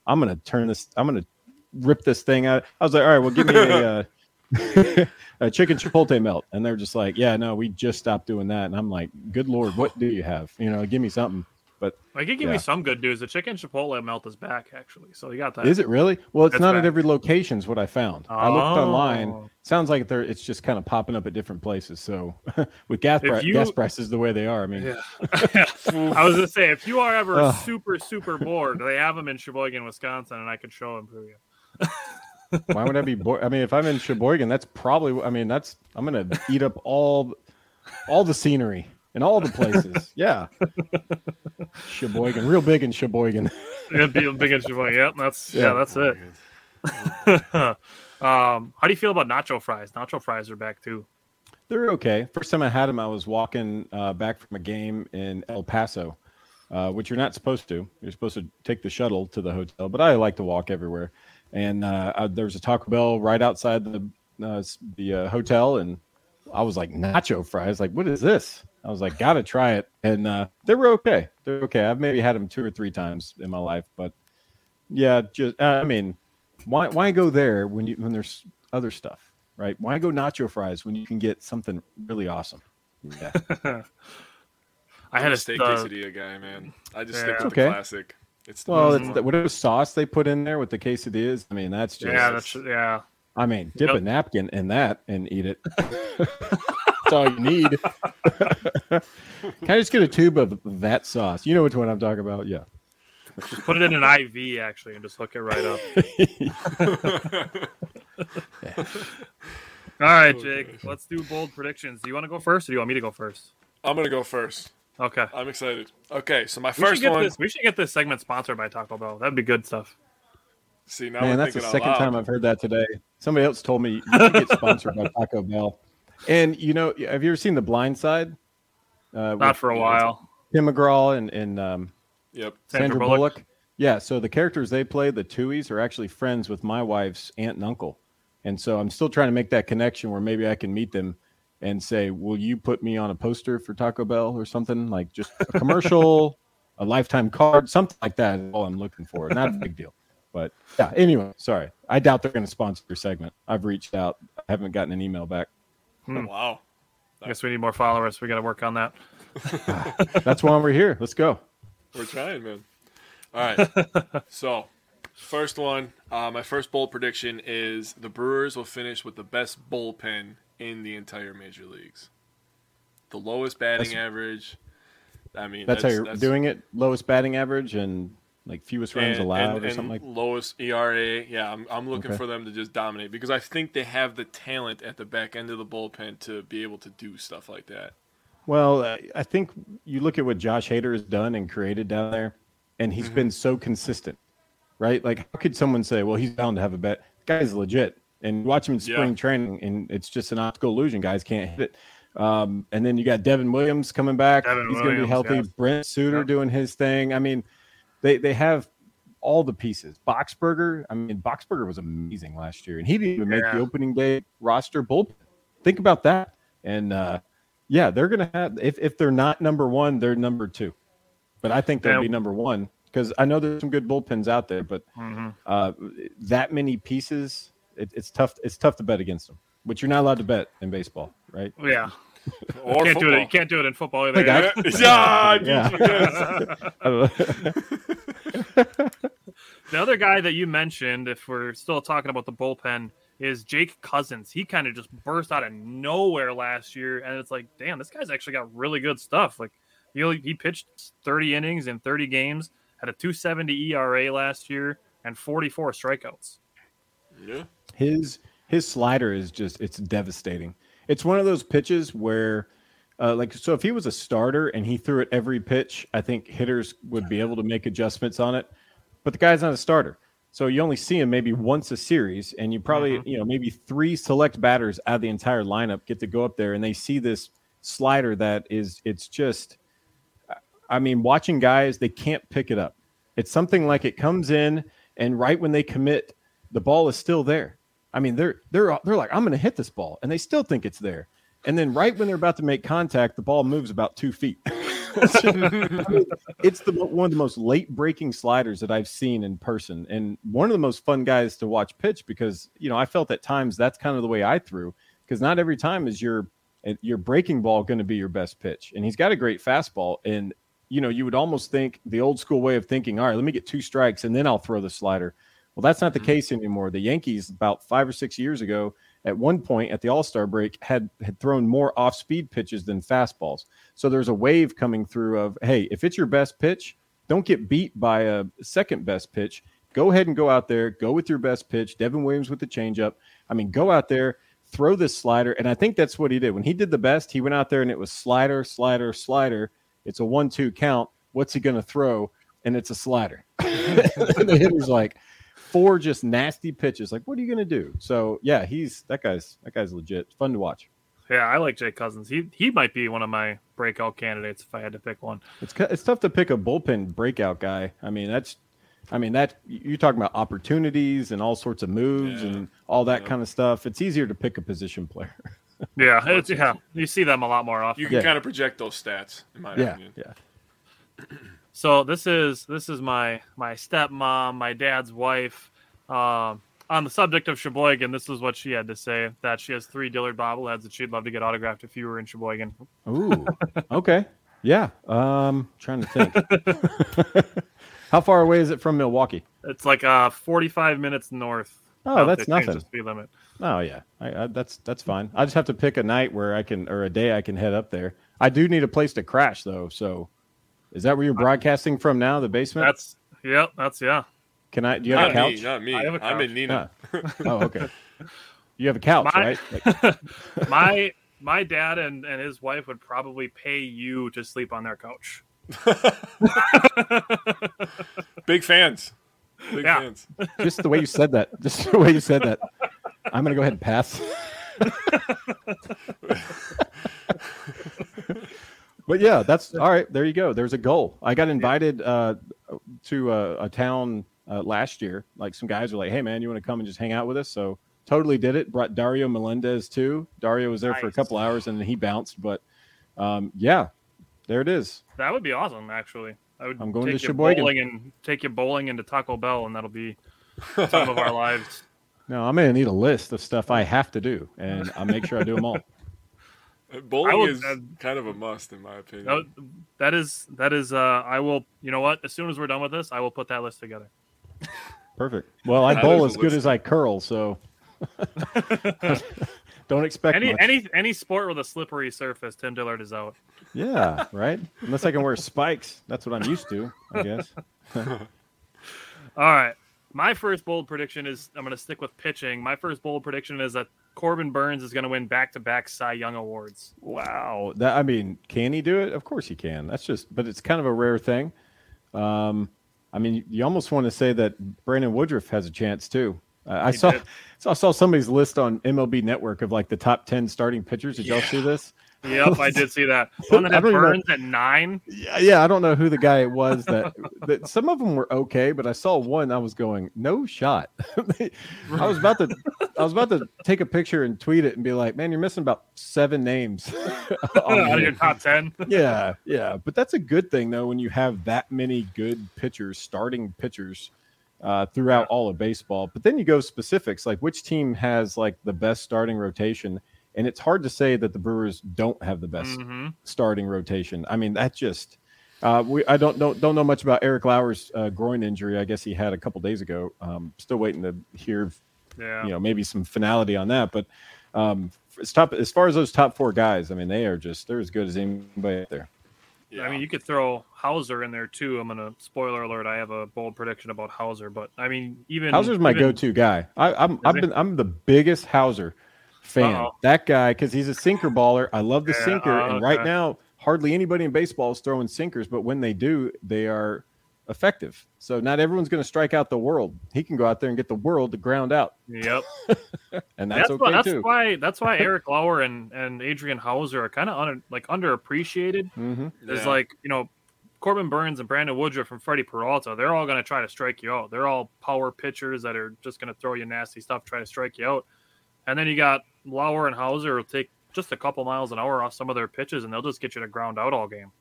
"I'm gonna turn this. I'm gonna rip this thing out." I was like, "All right, well, give me a." Uh, [laughs] [laughs] a chicken chipotle melt and they're just like yeah no we just stopped doing that and i'm like good lord what do you have you know give me something but I can give Yeah. you some good news. The chicken chipotle melt is back actually, so you got that. is it really well it's That's not back. at every location is what i found i looked oh. online Oh. sounds like they're it's just kind of popping up at different places so [laughs] with gas, pri- you- gas prices the way they are i mean [laughs] [laughs] I was gonna say if you are ever Ugh. super super bored, they have them in Sheboygan, Wisconsin, and I could show them to you. why would i be bored i mean if i'm in sheboygan that's probably i mean that's i'm gonna eat up all all the scenery and all the places [laughs] yeah sheboygan real big in sheboygan [laughs] It'd big in Sheboygan. Yep, that's yeah, Yeah. that's it. [laughs] um, how do you feel about nacho fries? Nacho fries are back too. They're okay. First time I had them, I was walking uh, back from a game in El Paso, uh, which you're not supposed to. You're supposed to take the shuttle to the hotel, but I like to walk everywhere. And uh, uh, there was a Taco Bell right outside the uh, the uh, hotel, and I was like, nacho fries. Like, what is this? I was like, gotta try it. And uh, they were okay. They're okay. I've maybe had them two or three times in my life, but yeah, just uh, I mean, why why go there when you when there's other stuff, right? Why go nacho fries when you can get something really awesome? Yeah, [laughs] I had a steak uh, quesadilla guy, man. I just Yeah. stick with Okay. the classic. It's the well, it's the, whatever sauce they put in there with the quesadillas. I mean, that's just. yeah, that's yeah. I mean, dip Yep. a napkin in that and eat it. [laughs] that's all you need. [laughs] can I just get a tube of that sauce? You know which one I'm talking about? Yeah. Just put it in an IV actually, and just hook it right up. [laughs] All right, oh, Jake. Let's do bold predictions. Do you want to go first, or do you want me to go first? I'm gonna go first. Okay. I'm excited. Okay, so my We first get one. this. We should get this segment sponsored by Taco Bell. That'd be good stuff. See now Man, we're that's the second loud. time I've heard that today. Somebody else told me you should get sponsored by Taco Bell. And you know, have you ever seen The Blind Side? Uh, Not with for a while. Tim McGraw and, and um, Yep. Sandra Sandra, Bullock? Bullock. Yeah, so the characters they play, the Tuohys, are actually friends with my wife's aunt and uncle. And so I'm still trying to make that connection where maybe I can meet them and say, Will you put me on a poster for Taco Bell or something? Like just a commercial, [laughs] a lifetime card, something like that is all I'm looking for. Not a big deal. But yeah, anyway, sorry. I doubt they're going to sponsor your segment. I've reached out, I haven't gotten an email back. Hmm. [laughs] Wow. I guess we need more followers. We got to work on that. [laughs] That's why we're here. Let's go. We're trying, man. All right. [laughs] so, first one, uh, my first bold prediction is the Brewers will finish with the best bullpen in the entire major leagues. The lowest batting That's- average. I mean, That's, how you're doing it. Lowest batting average and like fewest runs and- allowed and- or and something like lowest ERA. Yeah, I'm, I'm looking Okay. for them to just dominate because I think they have the talent at the back end of the bullpen to be able to do stuff like that. Well, uh, I think you look at what Josh Hader has done and created down there, and he's been so consistent, right? Like, how could someone say, "Well, he's bound to have a bet"? The guy's legit, And watch him in spring Yeah. training, and it's just an optical illusion. Guys can't hit it. Um, and then you got Devin Williams coming back. Devin He's going to be healthy. yes. Brent Suter Yep. doing his thing. I mean, they they have all the pieces. Boxberger. I mean, Boxberger was amazing last year, and he didn't even make the opening day roster bullpen. Think about that. And uh, yeah, they're going to have if if they're not number one, they're number two. But I think they'll Yeah. be number one because I know there's some good bullpens out there, but Mm-hmm. uh, that many pieces, it, it's tough. It's tough to bet against them. Which you're not allowed to bet in baseball, right? Yeah, [laughs] Or can't do it. You can't do it in football either. Hey, guys. [laughs] yeah, Yeah. I. The other guy that you mentioned, if we're still talking about the bullpen, is Jake Cousins. He kind of just burst out of nowhere last year, and it's like, damn, this guy's actually got really good stuff. Like he only, he pitched 30 innings in 30 games, had a 270 ERA last year, and 44 strikeouts. Yeah. his his slider is just it's devastating. It's one of those pitches where uh, like so if he was a starter and he threw it every pitch, I think hitters would be able to make adjustments on it. But the guy's not a starter. So you only see him maybe once a series and you probably, you know, maybe three select batters out of the entire lineup get to go up there and they see this slider that is it's just I mean, watching guys, they can't pick it up. It's something like it comes in, and right when they commit, the ball is still there. I mean, they're they're they're like, I'm going to hit this ball, and they still think it's there. And then right when they're about to make contact, the ball moves about two feet. [laughs] It's the one of the most late breaking sliders that I've seen in person, and one of the most fun guys to watch pitch because you know I felt at times that's kind of the way I threw because not every time is your eh, your breaking ball going to be your best pitch, and he's got a great fastball, and you know you would almost think the old school way of thinking, all right, let me get two strikes and then I'll throw the slider. Well, that's not the mm-hmm. case anymore. The Yankees about five or six years ago, at one point at the All Star break, had had thrown more off speed pitches than fastballs. So there's a wave coming through of, hey, if it's your best pitch, don't get beat by a second best pitch. Go ahead and go out there, go with your best pitch. Devin Williams with the changeup. I mean, go out there, throw this slider, and I think that's what he did. When he did the best, he went out there and it was slider, slider, slider. It's a one-two count. What's he going to throw? And it's a slider. [laughs] and the hitter's like four just nasty pitches. Like, what are you going to do? So yeah, he's that guy's that guy's legit. It's fun to watch. Yeah, I like Jake Cousins. He he might be one of my breakout candidates if I had to pick one. It's it's tough to pick a bullpen breakout guy. I mean, that's I mean that you're talking about opportunities and all sorts of moves Yeah. and all that Yeah. kind of stuff. It's easier to pick a position player. [laughs] Yeah, it's, yeah, you see them a lot more often. You can Yeah. kind of project those stats, in my yeah, opinion. yeah. [clears throat] So this is this is my my stepmom, my dad's wife. Um, on the subject of Sheboygan, this is what she had to say: that she has three Dillard bobbleheads that she'd love to get autographed if you were in Sheboygan. Ooh, okay, [laughs] yeah. Um, trying to think. [laughs] How far away is it from Milwaukee? It's like uh 45 minutes north. Oh, that's nothing. Speed limit. Oh yeah, I, I, that's that's fine. I just have to pick a night where I can or a day I can head up there. I do need a place to crash though. So, is that where you're broadcasting from now? The basement? That's yep. That's yeah. Can I? Do you have a couch? me, not me. I have a I'm in couch. Nina. Oh, okay. You have a couch, My- right? Like- [laughs] [laughs] My my dad and, and his wife would probably pay you to sleep on their couch. [laughs] Big fans. Big Yeah. fans. just the way you said that. Just the way you said that. I'm gonna go ahead and pass. But yeah, that's all right. There you go. There's a goal. I got invited uh, to a, a town uh, last year. Like some guys were like, "Hey man, you want to come and just hang out with us?" So totally did it. Brought Dario Melendez too. Dario was there for a couple hours and then he bounced. But um, yeah, there it is. That would be awesome, actually. I would I'm going take to Sheboygan. bowling and take you bowling into Taco Bell, and that'll be time of our [laughs] lives. No, I'm gonna need a list of stuff I have to do, and I'll make sure I do them all. Bowling will- is uh, kind of a must, in my opinion. That, that is that is. Uh, I will. You know what? As soon as we're done with this, I will put that list together. Perfect. Well, I bowl as good list. as I curl, so [laughs] don't expect Any much. any any sport with a slippery surface, Tim Dillard is out. Yeah, right. Unless I can wear spikes, that's what I'm used to, I guess. [laughs] All right. My first bold prediction is I'm going to stick with pitching. My first bold prediction is that Corbin Burnes is going to win back-to-back Cy Young awards. Wow. That I mean, can he do it? Of course he can. That's just, but it's kind of a rare thing. Um, I mean, you almost want to say that Brandon Woodruff has a chance too. Uh, I saw, so I saw somebody's list on MLB Network of like the top ten starting pitchers. Did y'all see this? Yep, I did see that. [laughs] One that I had know- Burnes at nine. Yeah, yeah. I don't know who the guy it was that, that. Some of them were okay, but I saw one. I was going, no shot. [laughs] I was about to, I was about to take a picture and tweet it and be like, man, you're missing about seven names. [laughs] on out of your top ten. yeah, yeah. But that's a good thing though when you have that many good pitchers, starting pitchers uh, throughout all of baseball. But then you go specifics, like which team has like the best starting rotation, and it's hard to say that the Brewers don't have the best hmm starting rotation. I mean, that just. Uh, we I don't don't don't know much about Eric Lauer's uh, groin injury. I guess he had a couple days ago. Um, still waiting to hear Yeah. you know maybe some finality on that. But um, as top as far as those top four guys, I mean, they are just they're as good as anybody out there. Yeah. I mean, you could throw Houser in there too. I'm gonna spoiler alert. I have a bold prediction about Houser, but I mean, even Houser's my even- go-to guy. I, I'm I've been I'm the biggest Houser fan. Uh-oh. That guy because he's a sinker baller. I love the Yeah, sinker, oh, and right okay. now hardly anybody in baseball is throwing sinkers, but when they do, they are effective. So not everyone's going to strike out the world. He can go out there and get the world to ground out, Yep. [laughs] and that's, That's, okay why. That's too. why. That's why [laughs] Eric Lauer and and Adrian Houser are kind of under, like underappreciated. hmm There's Yeah. like you know. Corbin Burnes and Brandon Woodruff from Freddie Peralta, they're all going to try to strike you out. They're all power pitchers that are just going to throw you nasty stuff, try to strike you out. And then you got Lauer and Houser will take just a couple miles an hour off some of their pitches, and they'll just get you to ground out all game.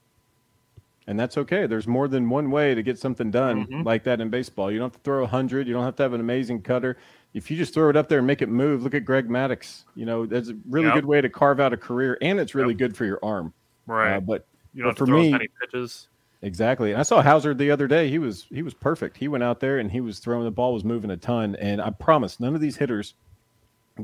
and that's okay. There's more than one way to get something done Mhm. like that in baseball. You don't have to throw a hundred. You don't have to have an amazing cutter. If you just throw it up there and make it move, look at Greg Maddux. You know, that's a really Yep. good way to carve out a career, and it's really good for your arm. Right. Uh, but you don't have but to for throw me- pitches. exactly, and I saw Houser the other day. He was he was perfect. He went out there and he was throwing the ball, was moving a ton. And I promise, none of these hitters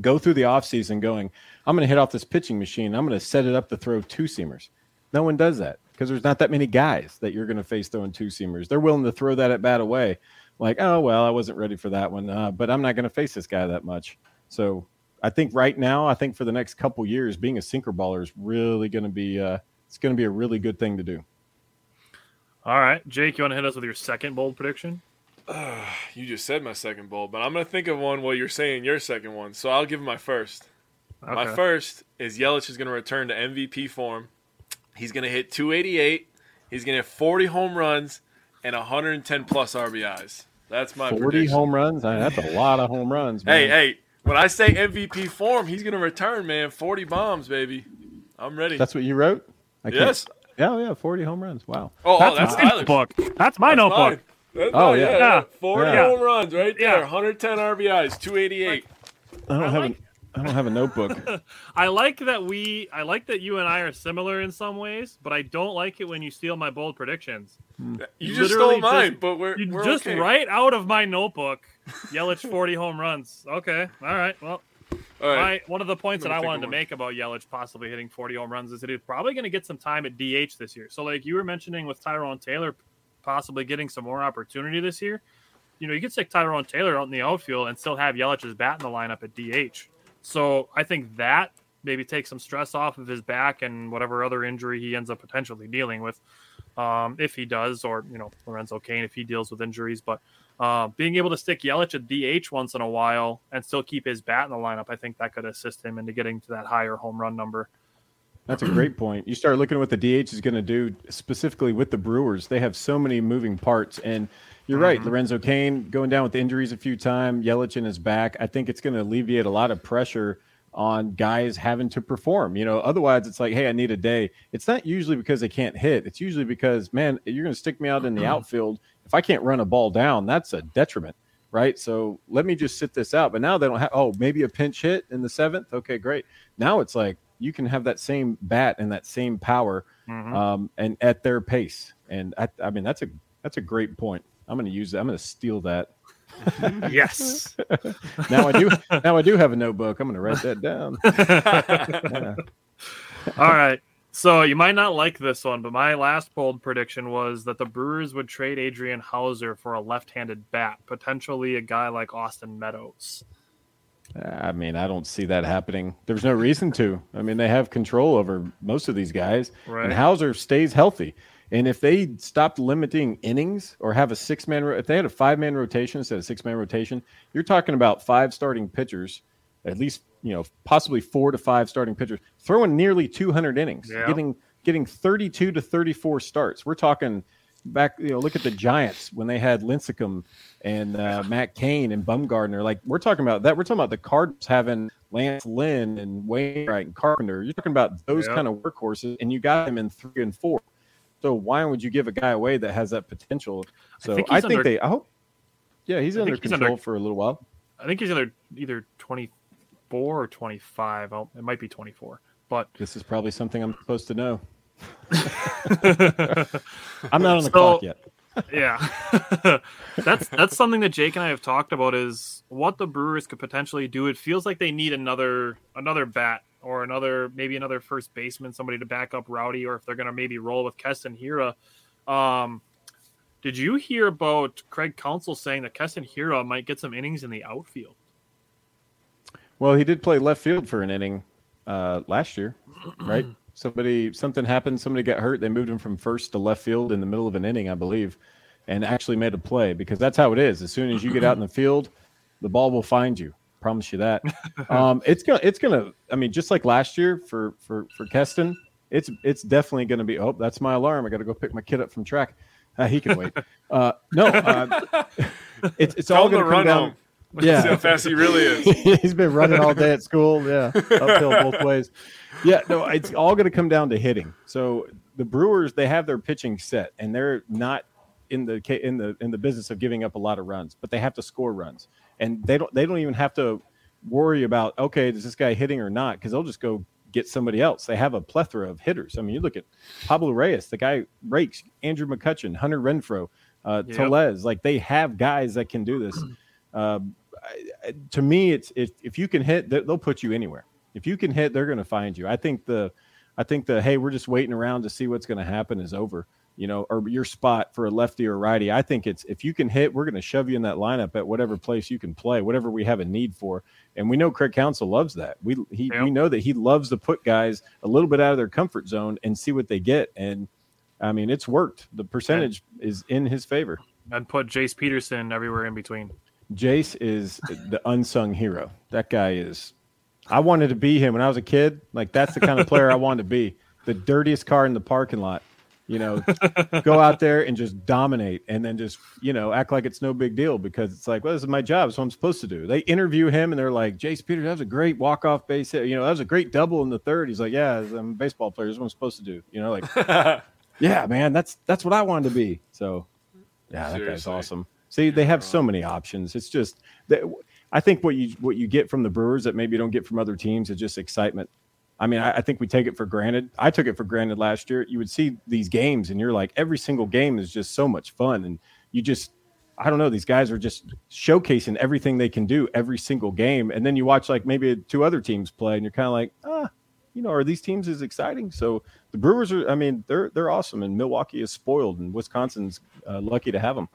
go through the offseason going, I'm going to hit off this pitching machine. I'm going to set it up to throw two seamers. No one does that because there's not that many guys that you're going to face throwing two seamers. They're willing to throw that at bat away. Like, oh, well, I wasn't ready for that one, uh, but I'm not going to face this guy that much. So I think right now, I think for the next couple years, being a sinker baller is really going to be, uh, it's going to be a really good thing to do. All right, Jake, you want to hit us with your second bold prediction? [sighs] You just said my second bowl, but I'm gonna think of one while you're saying your second one. So I'll give my first. My first is Yelich is gonna return to MVP form. He's gonna hit 288. He's gonna hit 40 home runs and 110 plus RBIs. That's my 40 prediction. home runs. I mean, that's a lot of home runs. Hey, man. hey! When I say MVP form, he's gonna return, man. 40 bombs, baby. I'm ready. That's what you wrote? I can't- yes. Yeah, yeah, 40 home runs. Wow. Oh, oh, That's, that's my Tyler's. notebook. That's my That's notebook. mine. That's Oh, mine, yeah. Yeah. 40 Yeah. home runs right there. Yeah. 110 RBIs, 288. I don't I have like- a, I don't have a notebook. [laughs] I like that we. I like that you and I are similar in some ways, but I don't like it when you steal my bold predictions. Hmm. You You just literally stole mine, just- but we're, You we're just okay. write out of my notebook, Yelich forty home runs. Okay, all right. Well, All right. my, one of the points that I wanted to one. make about Yelich possibly hitting 40 home runs is that he's probably going to get some time at DH this year. So, like you were mentioning with Tyrone Taylor possibly getting some more opportunity this year, you know, you could stick Tyrone Taylor out in the outfield and still have Yelich's bat in the lineup at DH. So, I think that maybe takes some stress off of his back and whatever other injury he ends up potentially dealing with, um, if he does, or you know, Lorenzo Cain if he deals with injuries. But uh, being able to stick Yelich at DH once in a while and still keep his bat in the lineup, I think that could assist him into getting to that higher home run number. That's a great point. You start looking at what the DH is going to do specifically with the Brewers. They have so many moving parts, and you're right. Mm-hmm. Lorenzo Cain going down with injuries a few times. Yelich in his back. I think it's going to alleviate a lot of pressure on guys having to perform. You know, otherwise it's like, hey, I need a day. It's not usually because they can't hit. It's usually because, man, you're going to stick me out in the mm-hmm. outfield. If I can't run a ball down, that's a detriment, right? So let me just sit this out. But now they don't have. Oh, maybe a pinch hit in the seventh. Okay, great. Now it's like you can have that same bat and that same power, Mhm. um, and at their pace. And I, I mean, that's a that's a great point. I'm going to use that. I'm going to steal that. [laughs] yes. [laughs] Now I do. now I do have a notebook. I'm going to write that down. Yeah. [laughs] All right. So you might not like this one, but my last bold prediction was that the Brewers would trade Adrian Houser for a left-handed bat, potentially a guy like Austin Meadows. I mean, I don't see that happening. There's no reason to. I mean, they have control over most of these guys, Right. and Houser stays healthy. And if they stopped limiting innings or have a six man, if they had a five man rotation instead of six man rotation, you're talking about five starting pitchers, at least you know possibly four to five starting pitchers throwing nearly 200 innings, Yeah. getting getting 32 to 34 starts. We're talking back, you know, look at the Giants when they had Lincecum and uh, Matt Cain and Bumgarner. Like we're talking about that. We're talking about the Cardinals having Lance Lynn and Wainwright and Carpenter. You're talking about those Yeah. kind of workhorses, and you got them in three and four. So why would you give a guy away that has that potential? So I think think, under- they. I hope. Yeah, he's I under he's control under- for a little while. I think he's either either 24 or 25. I'll, it might be 24. But This is probably something I'm supposed to know. [laughs] I'm not on the So- clock yet. [laughs] yeah, [laughs] that's that's something that Jake and I have talked about is what the Brewers could potentially do. It feels like they need another another bat or another maybe another first baseman, somebody to back up Rowdy, or if they're going to maybe roll with Keston Hiura. Um, did you hear about Craig Counsell saying that Keston Hiura might get some innings in the outfield? Well, he did play left field for an inning uh, last year, right? [clears throat] Somebody, something happened. Somebody got hurt. They moved him from first to left field in the middle of an inning, I believe, and actually made a play because that's how it is. As soon as you get out in the field, the ball will find you. Promise you that. [laughs] um, it's gonna, it's gonna. I mean, just like last year for for for Keston, it's it's definitely gonna be. Oh, that's my alarm. I got to go pick my kid up from track. Uh, he can wait. [laughs] Uh, no, uh, [laughs] it's it's Tell all him to gonna come run down. home. See how fast he really is. [laughs] he's been running all day at school. Yeah, uphill both [laughs] ways. Yeah, no, it's all going to come down to hitting. So the Brewers, they have their pitching set, and they're not in the in the in the business of giving up a lot of runs, but they have to score runs, and they don't they don't even have to worry about okay, is this guy hitting or not? Because they'll just go get somebody else. They have a plethora of hitters. I mean, you look at Pablo Reyes, the guy rakes, Andrew McCutchen, Hunter Renfroe, uh, Yep. Tellez. Like they have guys that can do this. Um, I- to me, it's if, if you can hit, they- they'll put you anywhere. If you can hit, they're going to find you. I think the, I think the hey, we're just waiting around to see what's going to happen is over. You know, or your spot for a lefty or righty. I think it's if you can hit, we're going to shove you in that lineup at whatever place you can play, whatever we have a need for. And we know Craig Counsell loves that. We he Yep. we know that he loves to put guys a little bit out of their comfort zone and see what they get. And I mean, it's worked. The percentage is in his favor. And put Jace Peterson everywhere in between. Jace is the unsung hero. That guy is. I wanted to be him when I was a kid. Like that's the kind of player I wanted to be. The dirtiest car in the parking lot. You know, go out there and just dominate, and then just you know act like it's no big deal because it's like, well, this is my job. It's what I'm supposed to do. They interview him and they're like, Jace Peters, that was a great walk off base hit. You know, that was a great double in the third. He's like, yeah, I'm a baseball player. That's what I'm supposed to do. You know, like, [laughs] yeah, man, that's that's what I wanted to be. So, yeah, that guy's awesome. See, they have so many options. It's just that I think what you what you get from the Brewers that maybe you don't get from other teams is just excitement. I mean, I, I think we take it for granted. I took it for granted last year. You would see these games, and you're like, every single game is just so much fun, and you just, I don't know, these guys are just showcasing everything they can do every single game, and then you watch like maybe two other teams play, and you're kind of like, ah, you know, are these teams as exciting? So the Brewers are, I mean, they're they're awesome, and Milwaukee is spoiled, and Wisconsin's uh, lucky to have them.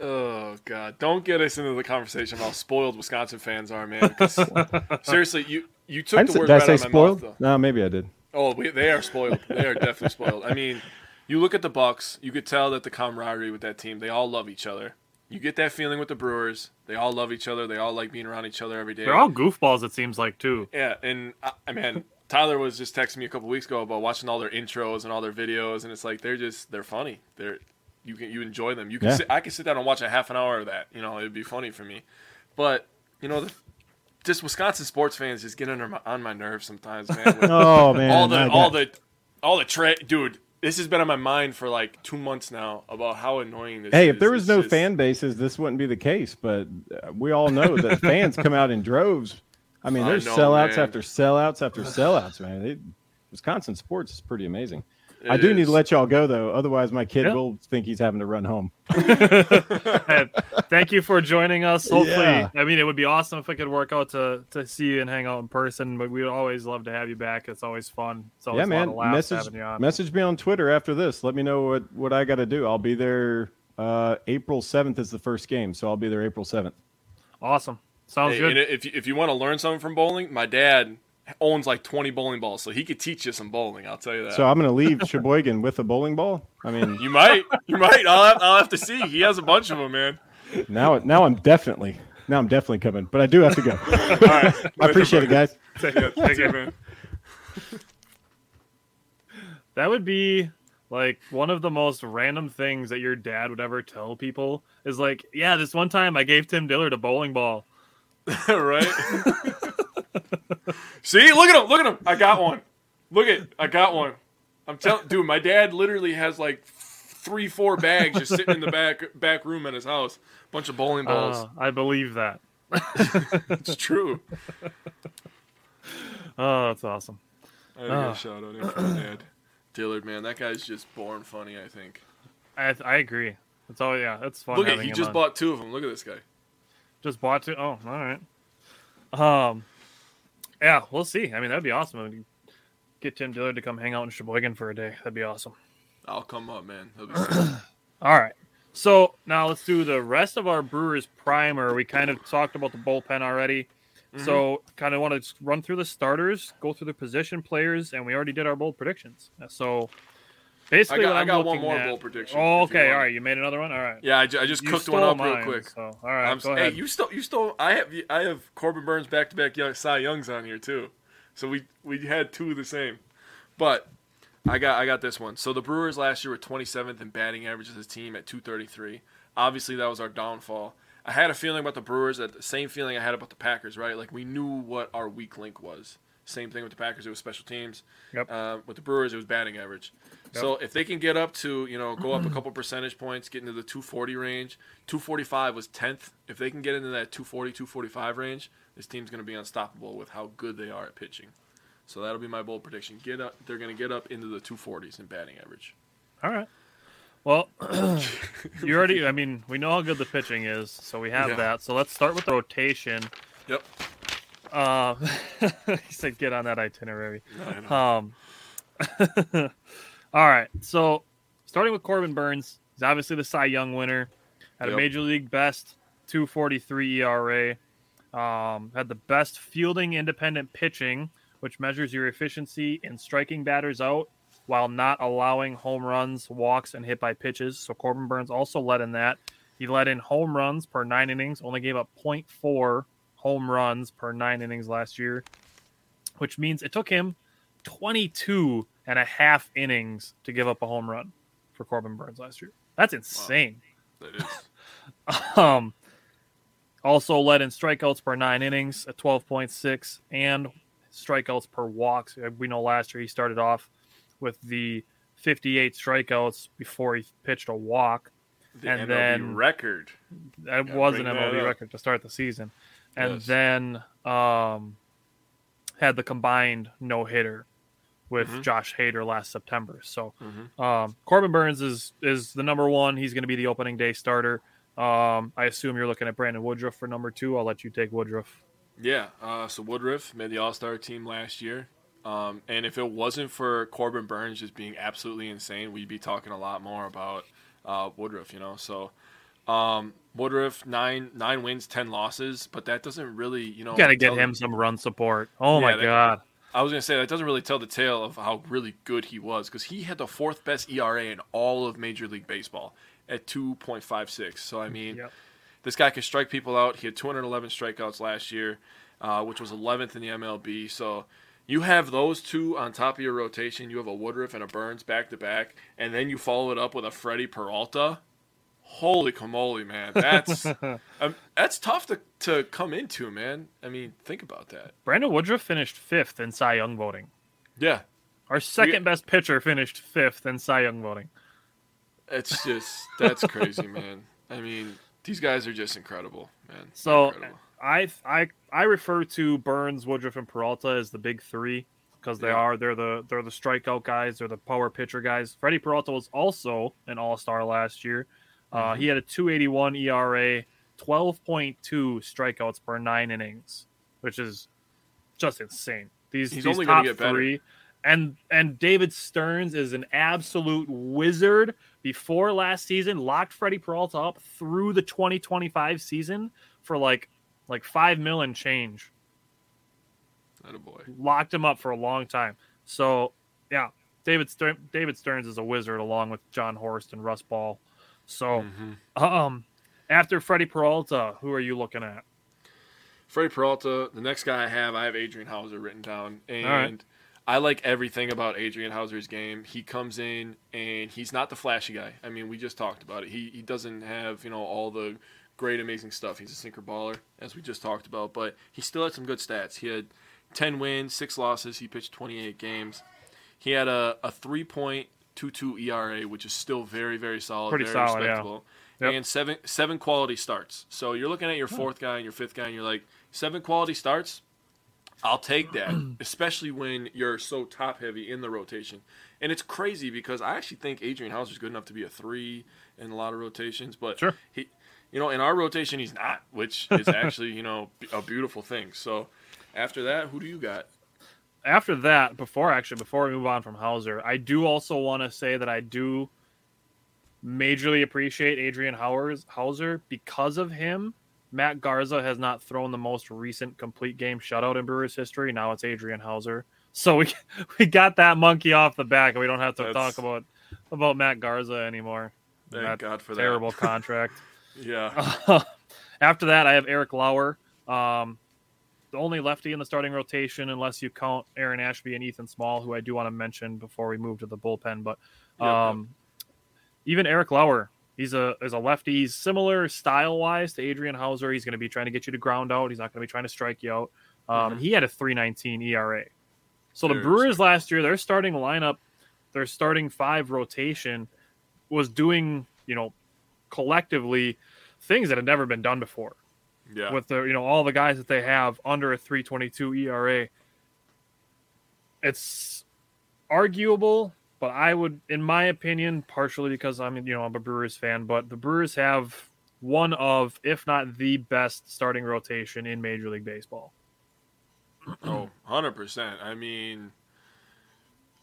Oh God! Don't get us into the conversation about how spoiled Wisconsin fans are, man. [laughs] seriously, you you I took didn't the say, word did I right say out of my spoiled? mouth, though. no, maybe I did. Oh, we, they are spoiled. They are definitely spoiled. I mean, you look at the Bucks. You could tell that the camaraderie with that team. They all love each other. You get that feeling with the Brewers. They all love each other. They all like being around each other every day. They're all goofballs, it seems like, too. Yeah, and I, I mean, Tyler was just texting me a couple weeks ago about watching all their intros and all their videos, and it's like they're just they're funny. They're you can you enjoy them. You can Yeah. sit, I can sit down and watch a half an hour of that. You know, it'd be funny for me. But you know, the, just Wisconsin sports fans just get under my, on my nerves sometimes, man. [laughs] Oh man, all the all the all the tra- dude. This has been on my mind for like two months now about how annoying this. Hey, is. if there was It's no just- fan bases, this wouldn't be the case. But uh, we all know that [laughs] fans come out in droves. I mean, I there's know, sellouts man. after sellouts after sellouts, man. Wisconsin sports is pretty amazing. I It do need to let y'all go though, otherwise my kid Yeah. will think he's having to run home. [laughs] Thank you for joining us. Hopefully, Yeah. I mean, it would be awesome if it could work out to to see you and hang out in person. But we'd always love to have you back. It's always fun. It's always yeah, a man. lot of laughs Message having you on. message me on Twitter after this. Let me know what what I got to do. I'll be there. Uh, April seventh is the first game, so I'll be there April seventh. Awesome. Sounds Hey, good. and if you, if you want to learn something from bowling, my dad owns like 20 bowling balls, so he could teach you some bowling. I'll tell you that. So I'm going to leave Sheboygan with a bowling ball. I mean, you might, you might. I'll have, I'll have to see. He has a bunch of them, man. now now I'm definitely now I'm definitely coming, but I do have to go. [laughs] All right, I appreciate it, guys. Take it, take it, man. That would be like one of the most random things that your dad would ever tell people is like, yeah, this one time I gave Tim Dillard a bowling ball. [laughs] right? [laughs] See, look at him, look at him. I got one. Look at, I got one. I'm telling, dude, my dad literally has like three, four bags just sitting in the back back room at his house. Bunch of bowling balls. Uh, I believe that. [laughs] it's true. [laughs] Oh, that's awesome. I gotta Ah. shout out in for my dad. [clears throat] Dillard, man, that guy's just born funny. I think. I, I agree. It's all yeah, it's fun. Look at, he just on. bought two of them. Look at this guy. just bought two. Oh, all right. Um, yeah, we'll see. I mean, that'd be awesome. if you Get Tim Dillard to come hang out in Sheboygan for a day. That'd be awesome. I'll come up, man. [clears throat] All right. So now let's do the rest of our Brewers primer. We kind of talked about the bullpen already. Mm-hmm. So kind of want to run through the starters, go through the position players, and we already did our bold predictions. So I basically, got, what I got one more at- bold prediction. Oh, okay. All right. You made another one. All right. Yeah, I, ju- I just You cooked one up real quick. So all right. I'm, go hey, ahead. you still, you stole. I have I have Corbin Burnes back to back young Cy Youngs on here too, so we we had two of the same, but I got I got this one. So the Brewers last year were 27th in batting average as a team at 233. Obviously that was our downfall. I had a feeling about the Brewers, that the same feeling I had about the Packers, right? Like we knew what our weak link was. Same thing with the Packers; it was special teams. Yep. Uh, with the Brewers, it was batting average. So if they can get up to, you know, go up a couple percentage points, get into the 240 range, 245 was 10th. If they can get into that 240, 245 range, this team's going to be unstoppable with how good they are at pitching. So that'll be my bold prediction. Get up, they're going to get up into the 240s in batting average. All right. Well, [coughs] [clears throat] you already. I mean, we know how good the pitching is, so we have Yeah. that. So let's start with the rotation. Yep. Uh, [laughs] he said, "Get on that itinerary." I know. Um, [laughs] all right. So, starting with Corbin Burnes, he's obviously the Cy Young winner. Had a major league best 243 ERA. Um, had the best fielding independent pitching, which measures your efficiency in striking batters out while not allowing home runs, walks, and hit by pitches. So Corbin Burnes also led in that. He led in home runs per nine innings, only gave up 0.4 home runs per nine innings last year, which means it took him 22 and a half innings to give up a home run for Corbin Burnes last year. That's insane. That is. [laughs] Um, also led in strikeouts per nine innings at 12.6 and strikeouts per walks. Uh, We know last year he started off with the 58 strikeouts before he pitched a walk. The And MLB then- record. That was an MLB record to start the season. And Yes. then um, had the combined no hitter with Mhm. Josh Hader last September. So Mhm. um, Corbin Burnes is is the number one. He's going to be the opening day starter. Um, I assume you're looking at Brandon Woodruff for number two. I'll let you take Woodruff. Yeah, uh, so Woodruff made the All Star team last year. Um, and if it wasn't for Corbin Burnes just being absolutely insane, we'd be talking a lot more about uh, Woodruff, you know. So um, Woodruff nine nine wins, ten losses, but that doesn't really, you know, You got to get him some run support. Oh Yeah, my that- god. I was gonna say that doesn't really tell the tale of how really good he was because he had the fourth best ERA in all of Major League Baseball at two point five six. So I mean, Yep. this guy can strike people out. He had 211 strikeouts last year, uh, which was 11th in the MLB. So you have those two on top of your rotation. You have a Woodruff and a Burnes back to back, and then you follow it up with a Freddie Peralta. Holy camole, man! That's [laughs] um, that's tough to, to come into, man. I mean, think about that. Brandon Woodruff finished fifth in Cy Young voting. Yeah, Our second best pitcher finished fifth in Cy Young voting. it's just that's crazy, [laughs] man. I mean, these guys are just incredible, man. So Incredible. I I I refer to Burnes, Woodruff, and Peralta as the big three because they Yeah. are they're the they're the strikeout guys, they're the power pitcher guys. Freddie Peralta was also an All Star last year. Uh, he had a 281 ERA, 12.2 strikeouts per nine innings, which is just insane. These He's these only top get better. three, and and David Stearns is an absolute wizard. Before last season, locked Freddie Peralta up through the 2025 season for like like five mil and change. That a boy. locked him up for a long time. So yeah, David Stern, David Stearns is a wizard along with Jon Horst and Russ Ball. So Mm-hmm. um, after Freddie Peralta, who are you looking at? Freddie Peralta. The next guy I have, I have Adrian Houser written down, and right. I like everything about Adrian Houser's game. He comes in and he's not the flashy guy. I mean, we just talked about it. He he doesn't have you know all the great amazing stuff. He's a sinker baller, as we just talked about, but he still had some good stats. He had 10 wins, six losses. He pitched 28 games. He had a, a 3.22 ERA, which is still very, very solid, Pretty very solid, yeah. respectable. Yep. And seven seven quality starts. So you're looking at your fourth guy and your fifth guy, and you're like, seven quality starts. I'll take that, [clears throat] especially when you're so top heavy in the rotation. And it's crazy because I actually think Adrian Houser's good enough to be a three in a lot of rotations, but Sure. he, you know, in our rotation he's not, which is [laughs] actually you know a beautiful thing. So after that, who do you got? After that, before actually before we move on from Houser, I do also want to say that I do majorly appreciate Adrian Howers, Houser because of him. Matt Garza has not thrown the most recent complete game shutout in Brewers history. Now it's Adrian Houser. So we [laughs] we got that monkey off the back, and we don't have to That's- talk about about Matt Garza anymore. Thank That God for that. terrible contract. [laughs] Yeah, [laughs] After that, I have Eric Lauer, um, the only lefty in the starting rotation, unless you count Aaron Ashby and Ethan Small, who I do want to mention before we move to the bullpen. But um, even Eric Lauer, he's a is a lefty. He's similar style wise to Adrian Houser. He's going to be trying to get you to ground out. He's not going to be trying to strike you out. Um, Mhm. He had a 319 ERA. So the Brewers last year, their starting lineup, their starting five rotation was doing, you know, collectively things that had never been done before yeah. with the you know all the guys that they have under a 322 ERA. It's arguable, but I would in my opinion, partially because I'm you know I'm a Brewers fan, but the Brewers have one of if not the best starting rotation in Major League Baseball. Oh, 100%. I mean,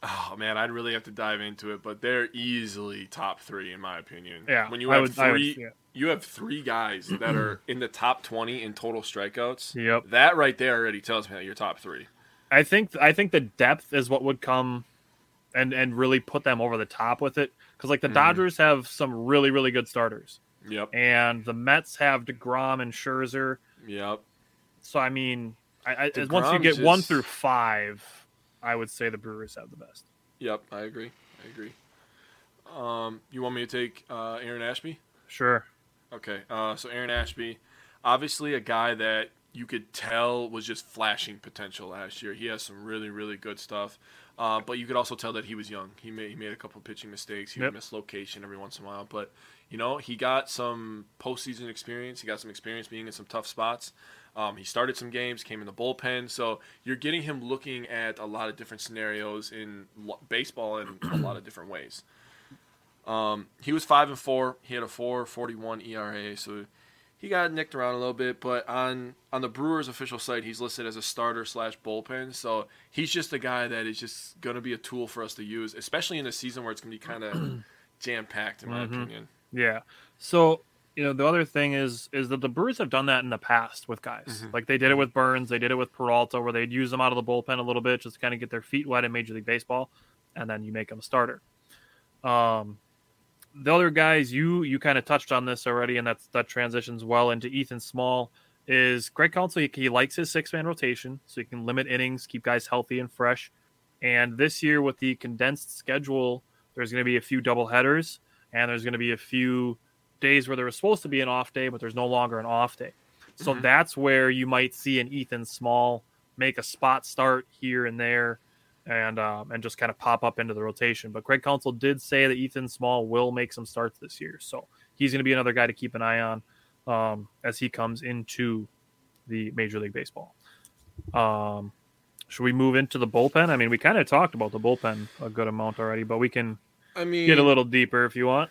oh man, I'd really have to dive into it, but they're easily top three in my opinion. Yeah, When you I have would- I would- three, yeah. You have three guys that are [clears throat] in the top 20 in total strikeouts. Yep. That right there already tells me that you're top three. I think I think the depth is what would come and and really put them over the top with it because like the Mhm. Dodgers have some really really good starters Yep. and the Mets have Degrom and Scherzer. Yep. So I mean, I, I, once you get one through five, I would say the Brewers have the best. Yep. I agree. I agree. Um, you want me to take uh, Aaron Ashby? Sure. Okay, uh, so Aaron Ashby, obviously a guy that you could tell was just flashing potential last year. He has some really, really good stuff, uh, but you could also tell that he was young. He made he made a couple pitching mistakes. He Yep. would miss location every once in a while, but you know he got some postseason experience. He got some experience being in some tough spots. Um, he started some games, came in the bullpen, so you're getting him looking at a lot of different scenarios in lo- baseball in a lot of different ways. Um, he was five and four. He had a four forty one ERA, so he got nicked around a little bit. But on on the Brewers official site, he's listed as a starter slash bullpen. So he's just a guy that is just going to be a tool for us to use, especially in a season where it's going to be kind of [clears throat] jam packed, in my Mhm. opinion. Yeah. So you know the other thing is is that the Brewers have done that in the past with guys. Mhm. Like they did it with Burnes, they did it with Peralta, where they'd use them out of the bullpen a little bit just to kind of get their feet wet in Major League Baseball, and then you make them a starter. Um, the other guys you you kind of touched on this already, and that's that transitions well into Ethan Small. Is Greg Counsell he, he likes his six man rotation, so he can limit innings, keep guys healthy and fresh. And this year with the condensed schedule, there's going to be a few double headers, and there's going to be a few days where there was supposed to be an off day, but there's no longer an off day. So Mhm. that's where you might see an Ethan Small make a spot start here and there, and um, and just kind of pop up into the rotation. But Greg Counsell did say that Ethan Small will make some starts this year, so he's going to be another guy to keep an eye on um, as he comes into the Major League Baseball. Um, should we move into the bullpen? I mean, we kind of talked about the bullpen a good amount already, but we can I mean, get a little deeper if you want.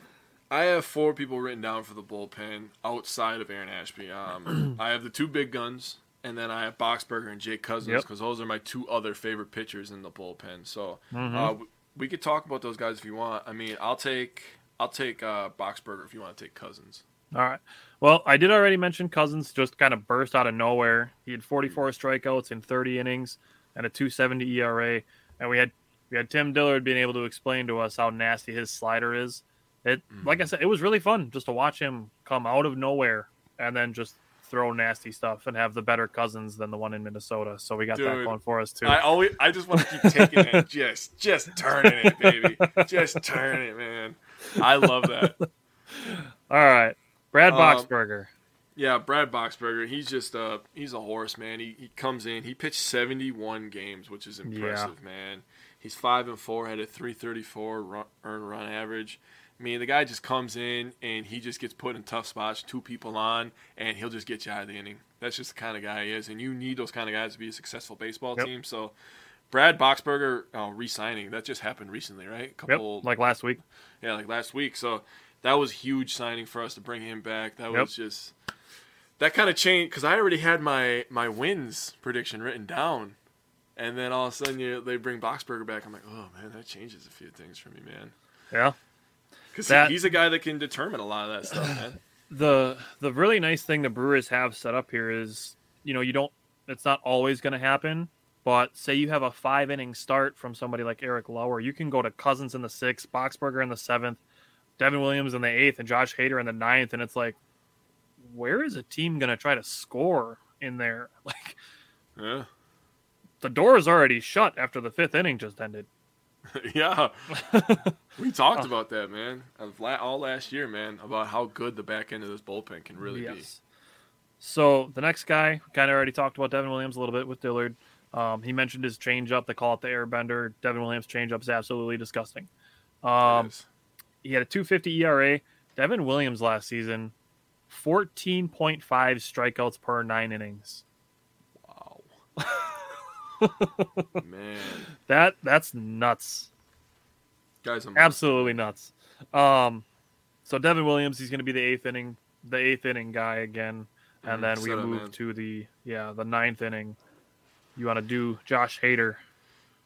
I have four people written down for the bullpen outside of Aaron Ashby. Um, [clears throat] I have the two big guns, and then I have Boxberger and Jake Cousins Yep. because those are my two other favorite pitchers in the bullpen. So Mhm. uh, w- we could talk about those guys if you want. I mean, I'll take I'll take uh, Boxberger if you want to take Cousins. All right. Well, I did already mention Cousins just kind of burst out of nowhere. He had 44 strikeouts in 30 innings and a 270 ERA, and we had we had Tim Dillard being able to explain to us how nasty his slider is. It, like I said, it was really fun just to watch him come out of nowhere and then just throw nasty stuff and have the better Cousins than the one in Minnesota. So we got that Dude, going for us too. I always, I just want to keep taking it, just, just turning it, baby, [laughs] just turning it, man. I love that. All right, Brad Um, Boxberger. Yeah, Brad Boxberger, he's just uh he's a horse, man. He he comes in, he pitched 71 games, which is impressive, man. He's 5 and 4, had a 334 run, earned run average. I mean, the guy just comes in and he just gets put in tough spots, two people on, and he'll just get you out of the inning. That's just the kind of guy he is, and you need those kind of guys to be a successful baseball Yep. team. So, Brad Boxberger uh, re-signing that just happened recently, right? A Yep, like last week. yeah, like last week. So that was huge signing for us to bring him back. That Yep. was just that kind of changed because I already had my my wins prediction written down, and then all of a sudden you, they bring Boxberger back. I'm like, oh man, that changes a few things for me, man. Yeah. Because he's a guy that can determine a lot of that stuff, man. [sighs] the the really nice thing the Brewers have set up here is, you know, you don't it's not always going to happen, but say you have a 5 inning start from somebody like Eric Lauer, you can go to Cousins in the 6th, Boxberger in the 7th, Devin Williams in the 8th and Josh Hader in the ninth, and it's like where is a team going to try to score in there? [laughs] Like Yeah, the door is already shut after the 5th inning just ended. [laughs] yeah. [laughs] we talked about that, man, all last year, man, about how good the back end of this bullpen can really be. So the next guy, kind of already talked about Devin Williams a little bit with Dillard. Um, he mentioned his changeup. They call it the airbender. Devin Williams' changeup is absolutely disgusting. Um, is. he had a 250 ERA. Devin Williams last season, 14.5 strikeouts per nine innings. Wow. [laughs] man, That that's nuts. guys, I'm Absolutely nuts. Um, so Devin Williams, he's going to be the eighth inning, the eighth inning guy again, and Mhm, then we up, move man. to the yeah the ninth inning. You want to do Josh Hader?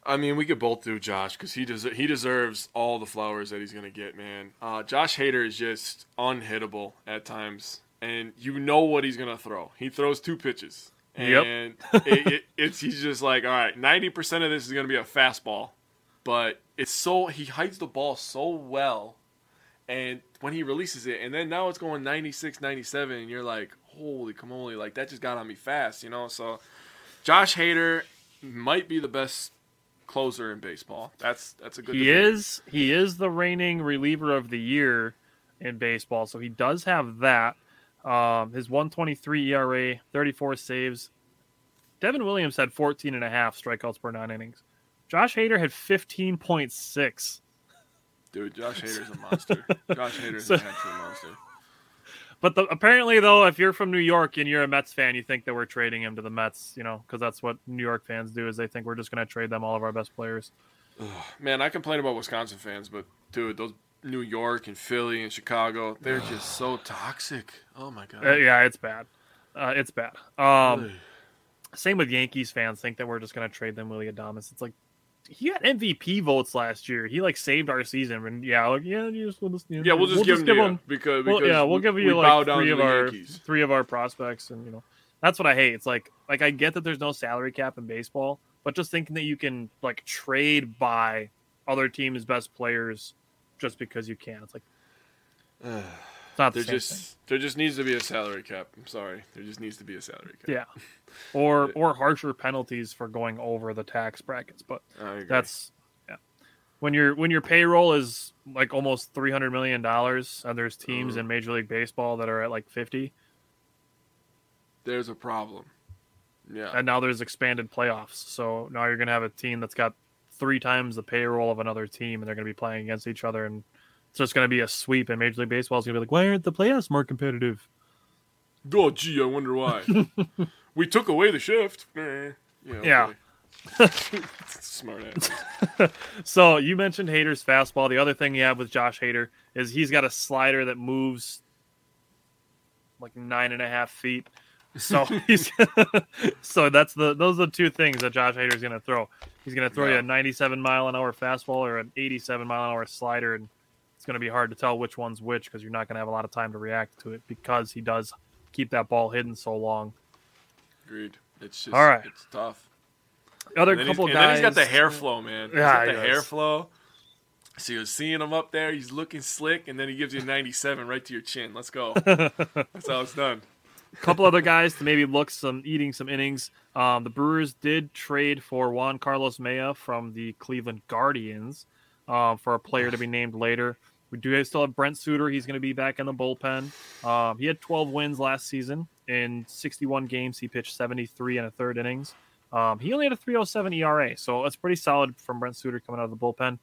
I mean, we could both do Josh because he des- he deserves all the flowers that he's gonna get, man. Uh, Josh Hader is just unhittable at times, and you know what he's gonna throw. He throws two pitches, Yep. and it, it, it's he's just like, all right, ninety percent of this is gonna be a fastball, but it's so he hides the ball so well, and when he releases it, and then now it's going 96, 97, and you're like, holy camole, like that just got on me fast, you know. So, Josh Hader might be the best closer in baseball. That's that's a good. He debate. is he is the reigning reliever of the year in baseball, so he does have that. Um, his 123 ERA, 34 saves. Devin Williams had 14 and a half strikeouts per nine innings. Josh Hader had 15.6. dude. Josh Hader's a [laughs] monster. Josh Hader's So- an absolute monster. But the, apparently, though, if you're from New York and you're a Mets fan, you think that we're trading him to the Mets, you know, because that's what New York fans do is they think we're just going to trade them all of our best players. Man, I complain about Wisconsin fans, but dude, those New York and Philly and Chicago, they're just so toxic. Oh my god. Uh, yeah, it's bad. Uh, it's bad. Um, Same with Yankees fans think that we're just going to trade them Willy Adames. It's like he got MVP votes last year. He like saved our season, and yeah, like yeah, you just, we'll just you know, yeah, we'll just give them to you because, well, because yeah, we'll we- give you like three of our Yankees. three of our prospects, and you know that's what I hate. It's like like I get that there's no salary cap in baseball, but just thinking that you can like trade by other teams' best players just because you can, it's like [sighs] it's not the There same thing. just there just needs to be a salary cap. I'm sorry, there just needs to be a salary cap. Yeah, or [laughs] or harsher penalties for going over the tax brackets, but. That's yeah. When your when your payroll is like almost three hundred million dollars, and there's teams Uh-huh. in Major League Baseball that are at like fifty, there's a problem. Yeah, and now there's expanded playoffs. So now you're gonna have a team that's got three times the payroll of another team, and they're gonna be playing against each other, and it's just gonna be a sweep. And Major League Baseball is gonna be like, why aren't the playoffs more competitive? Oh, gee, I wonder why. [laughs] we took away the shift. Yeah. Yeah. [laughs] Smart ass. [laughs] So you mentioned Hader's fastball. The other thing you have with Josh Hader is he's got a slider that moves like nine and a half feet. So [laughs] he's so that's the those are the two things that Josh Hader is going to throw. He's going to throw you a 97 mile an hour fastball or an 87 mile an hour slider, and it's going to be hard to tell which one's which because you're not going to have a lot of time to react to it because he does keep that ball hidden so long. Agreed. It's just All right. it's tough. Other And then, he's, couple and guys. then he's got the hair flow, man. He's Yeah, got the does. hair flow. So you're seeing him up there. He's looking slick, and then he gives you 97 right to your chin. Let's go. [laughs] That's how it's done. Couple other guys to maybe look some eating some innings. Um, the Brewers did trade for Juan Carlos Mejia from the Cleveland Guardians um, for a player to be named later. We do still have Brent Suter. He's going to be back in the bullpen. Um, he had 12 wins last season in 61 games. He pitched 73 and a third innings. Um, he only had a 307 ERA, so that's pretty solid from Brent Suter coming out of the bullpen.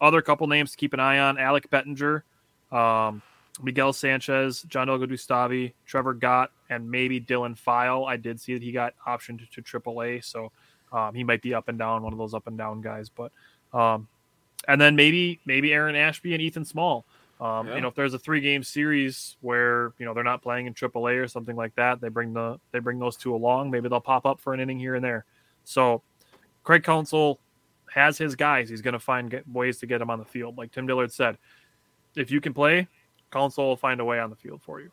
Other couple names to keep an eye on: Alec Bettinger, um, Miguel Sanchez, Jandel Gustave, Trevor Gott, and maybe Dylan File. I did see that he got optioned to, to AAA, so um, he might be up and down, one of those up and down guys. But um, and then maybe maybe Aaron Ashby and Ethan Small. Um, Yeah. You know, if there's a three game series where you know they're not playing in AAA or something like that, they bring the they bring those two along. Maybe they'll pop up for an inning here and there. So Craig Counsell has his guys. He's going to find get, ways to get them on the field. Like Tim Dillard said, if you can play, Counsell will find a way on the field for you.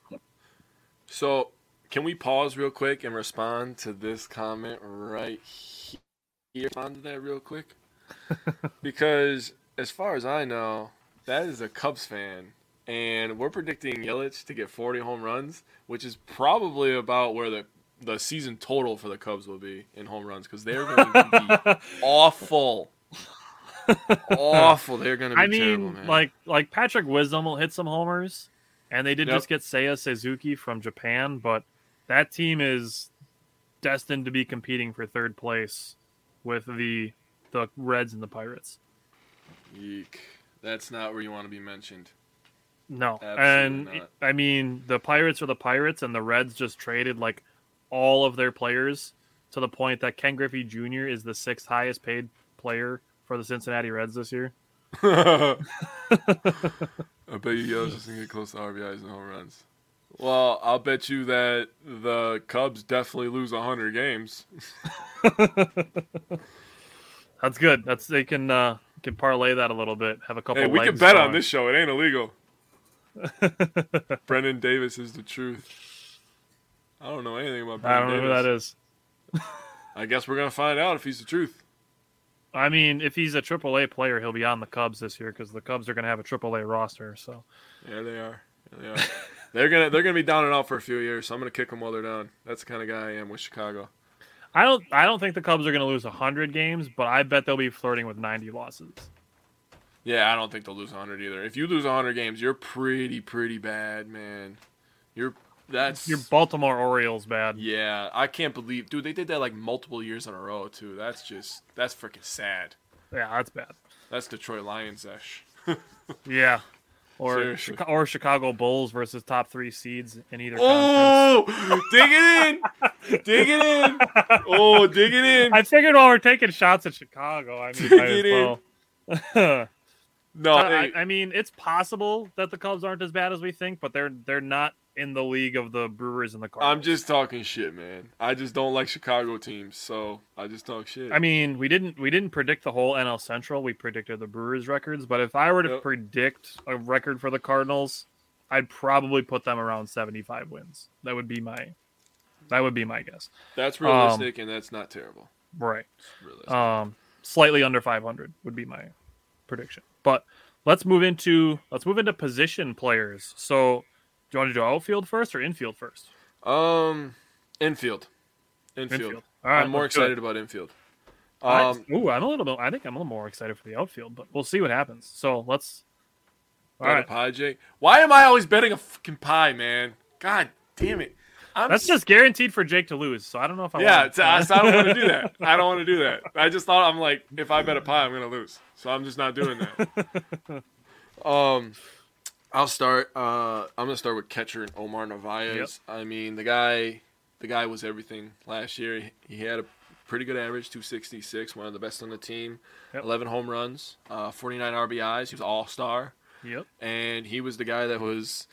So, can we pause real quick and respond to this comment right here? Respond to that real quick, [laughs] because as far as I know, that is a Cubs fan, and we're predicting Yelich to get 40 home runs, which is probably about where the the season total for the Cubs will be in home runs because they're going to be [laughs] awful. Awful. They're going to be I mean, terrible, man. like like Patrick Wisdom will hit some homers, and they did Yep. just get Seiya Suzuki from Japan, but that team is destined to be competing for third place with the the Reds and the Pirates. Yeek. That's not where you want to be mentioned. No, Absolutely and not. I mean the Pirates are the Pirates, and the Reds just traded like all of their players to the point that Ken Griffey Jr. is the sixth highest paid player for the Cincinnati Reds this year. [laughs] I bet you Yelich is gonna get close to RBIs and home runs. Well, I'll bet you that the Cubs definitely lose hundred games. [laughs] That's good. That's they can uh can parlay that a little bit. Have a couple. Hey, we can legs bet on this show. It ain't illegal. [laughs] Brendan Davis is the truth. I don't know anything about I Brendan don't know who that is. I guess we're gonna find out if he's the truth. I mean, if he's a AAA player, he'll be on the Cubs this year because the Cubs are going to have a AAA roster. So Yeah, they are. Yeah, they are. [laughs] they're gonna they're gonna be down and out for a few years, so I'm gonna kick them while they're down. That's the kind of guy I am with Chicago. I don't I don't think the Cubs are going to lose hundred games, but I bet they'll be flirting with ninety losses. Yeah, I don't think they'll lose 100 either. If you lose 100 games, you're pretty, pretty bad, man. You're that's Your Baltimore Orioles bad. yeah. I can't believe, dude. They did that like multiple years in a row too. That's just that's freaking sad. Yeah, that's bad. That's Detroit Lions ish. [laughs] Yeah. Or Chica- or Chicago Bulls versus top three seeds in either conference. Oh, dig it in, dig it in. Oh, dig it in. I figured while we're taking shots at Chicago, I mean, Get in. well. [laughs] No, I, I mean, it's possible that the Cubs aren't as bad as we think, but they're they're not in the league of the Brewers and the Cardinals. I'm just talking shit, man. I just don't like Chicago teams, so I just talk shit. I mean, we didn't we didn't predict the whole NL Central. We predicted the Brewers records, but if I were to Yep. predict a record for the Cardinals, I'd probably put them around 75 wins. That would be my that would be my guess. that's realistic, and that's not terrible. Right. Um slightly under 500 would be my prediction. But let's move into let's move into position players. So, do you want to do outfield first or infield first? Um, infield. Infield. Infield. All right, I'm more excited about infield. I- Um, ooh, I'm a little bit. I think I'm a little more excited for the outfield, but we'll see what happens. So let's. All right, pie, Jake. Why am I always betting a fucking pie, man? God damn it. I'm that's s- just guaranteed for Jake to lose. So I don't know if I. yeah. want It's, I, I don't want to do that. [laughs] I don't want to do that. I just thought I'm like, if I bet a pie, I'm gonna lose. So I'm just not doing that. [laughs] um, I'll start. Uh, I'm gonna start with catcher and Omar Narvaez. I mean, the guy, the guy was everything last year. He, he had a pretty good average, 266, one of the best on the team. Yep. 11 home runs, uh, 49 RBIs. He was all star. Yep. and he was the guy that was,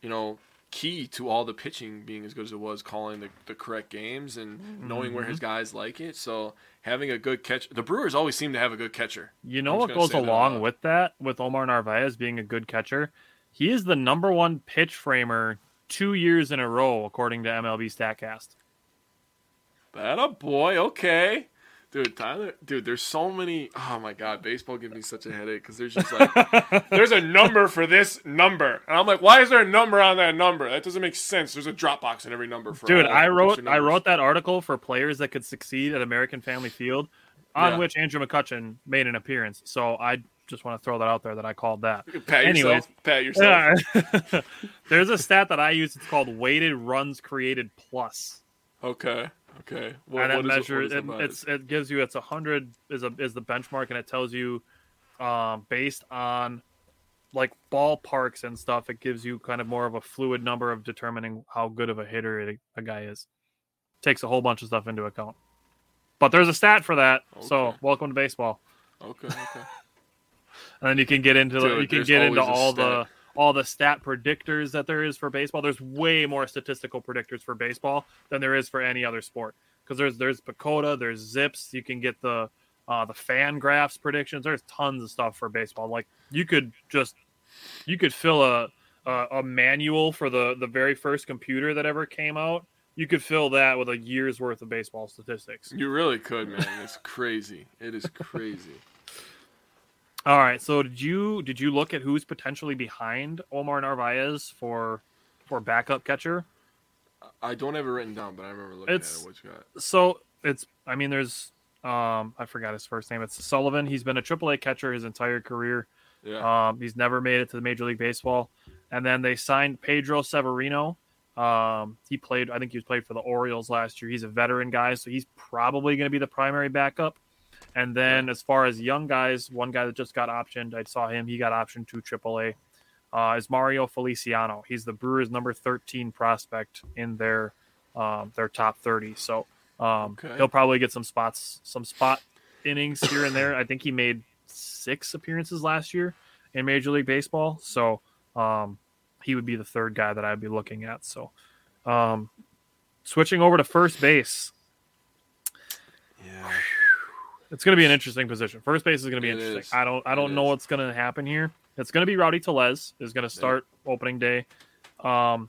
you know, key to all the pitching being as good as it was, calling the, the correct games and knowing where Mm-hmm. his guys like it. So having a good catch, the Brewers always seem to have a good catcher. You know what goes say that along with that, with Omar Narvaez being a good catcher? He is the number one pitch framer two years in a row, according to MLB Statcast. That a boy, okay. Dude, Tyler, dude, there's so many. Oh my God, baseball gives me such a headache because there's just like, [laughs] there's a number for this number, and I'm like, why is there a number on that number? That doesn't make sense. There's a drop box in every number for. Dude, I wrote I wrote that article for players that could succeed at American Family Field, on Yeah. which Andrew McCutchen made an appearance. So I just want to throw that out there that I called that. Pat Anyways. yourself. Pat yourself. Yeah. [laughs] There's a stat that I use. It's called weighted runs created plus. Okay. Okay. What, and it measures it, it, it's it gives you it's a hundred is a is the benchmark and it tells you um based on like ballparks and stuff it gives you kind of more of a fluid number of determining how good of a hitter it, a guy is takes a whole bunch of stuff into account but there's a stat for that so welcome to baseball Okay. Okay. And then you can get into Dude, you can get into all the stat. all the stat predictors that there is for baseball. There's way more statistical predictors for baseball than there is for any other sport. Because there's there's PECOTA, there's Zips. You can get the uh, the FanGraphs predictions. There's tons of stuff for baseball. Like you could just you could fill a a, a manual for the the very first computer that ever came out. You could fill that with a year's worth of baseball statistics. You really could, man. It's crazy. It is crazy. All right. So did you did you look at who's potentially behind Omar Narvaez for for backup catcher? I don't have it written down, but I remember looking It's- at it. What you got? So it's I mean there's um I forgot his first name. It's Sullivan. He's been a AAA catcher his entire career. Yeah. Um he's never made it to the Major League Baseball. And then they signed Pedro Severino. Um he played I think he was played for the Orioles last year. He's a veteran guy, so he's probably going to be the primary backup. And then as far as young guys, one guy that just got optioned, I saw him, he got optioned to AAA. Uh, is Mario Feliciano. He's the Brewers' number 13 prospect in their um, their top 30. So um, Okay. he'll probably get some spots, some spot innings here and there. I think he made six appearances last year in Major League Baseball. So um, he would be the third guy that I'd be looking at. So um, switching over to first base, yeah. It's going to be an interesting position. First base is going to be It interesting. is. I don't I don't know is. what's going to happen here. It's going to be Rowdy Tellez is going to start opening day. Um,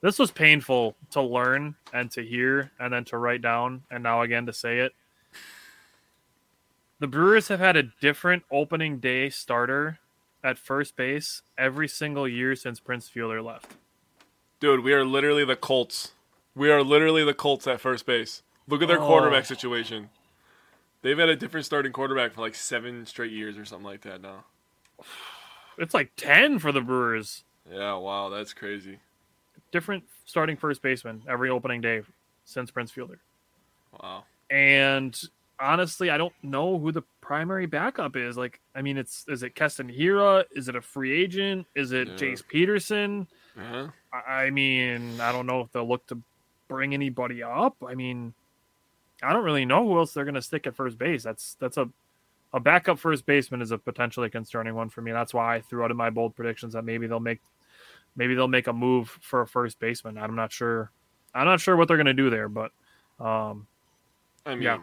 this was painful to learn and to hear and then to write down and now again to say it. The Brewers have had a different opening day starter at first base every single year since Prince Fielder left. Dude, we are literally the Colts. We are literally the Colts at first base. Look at their Oh. quarterback situation. They've had a different starting quarterback for like seven straight years or something like that now. It's like 10 for the Brewers. Yeah, wow, that's crazy. Different starting first baseman every opening day since Prince Fielder. Wow. And honestly, I don't know who the primary backup is. Like, I mean, it's is it Keston Hiura? Is it a free agent? Is it Yeah. Jace Peterson? Uh-huh. I I mean, I don't know if they'll look to bring anybody up. I mean, I don't really know who else they're going to stick at first base. That's that's a a backup first baseman is a potentially concerning one for me. That's why I threw out in my bold predictions that maybe they'll make maybe they'll make a move for a first baseman. I'm not sure. I'm not sure what they're going to do there, but um, I mean, Yeah.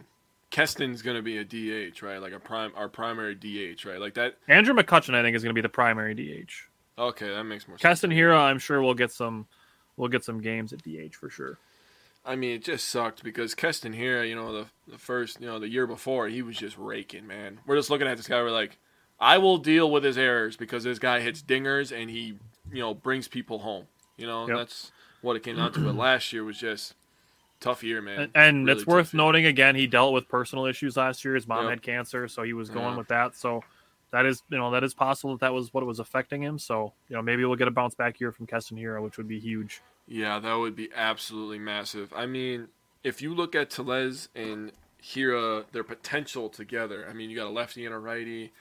Keston's gonna be a DH, right? Like a prime, our primary DH, right? Like that. Andrew McCutchen, I think, is going to be the primary DH. Okay, that makes more sense. Keston Hiura, I'm sure we'll get some, we'll get some games at DH for sure. I mean, it just sucked because Keston Hiura, you know, the the first, you know, the year before, he was just raking, man. We're just looking at this guy. We're like, I will deal with his errors because this guy hits dingers and he, you know, brings people home. You know, Yep. that's what it came down to. But [clears throat] last year was just tough year, man. And, and Really it's worth year. noting again, he dealt with personal issues last year. His mom Yep. had cancer, so he was going Yeah. with that. So that is, you know, that is possible that that was what was affecting him. So you know, maybe we'll get a bounce back year from Keston Hiura, which would be huge. Yeah, that would be absolutely massive. I mean, if you look at Tellez and Hiura, their potential together. I mean, you got a lefty and a righty.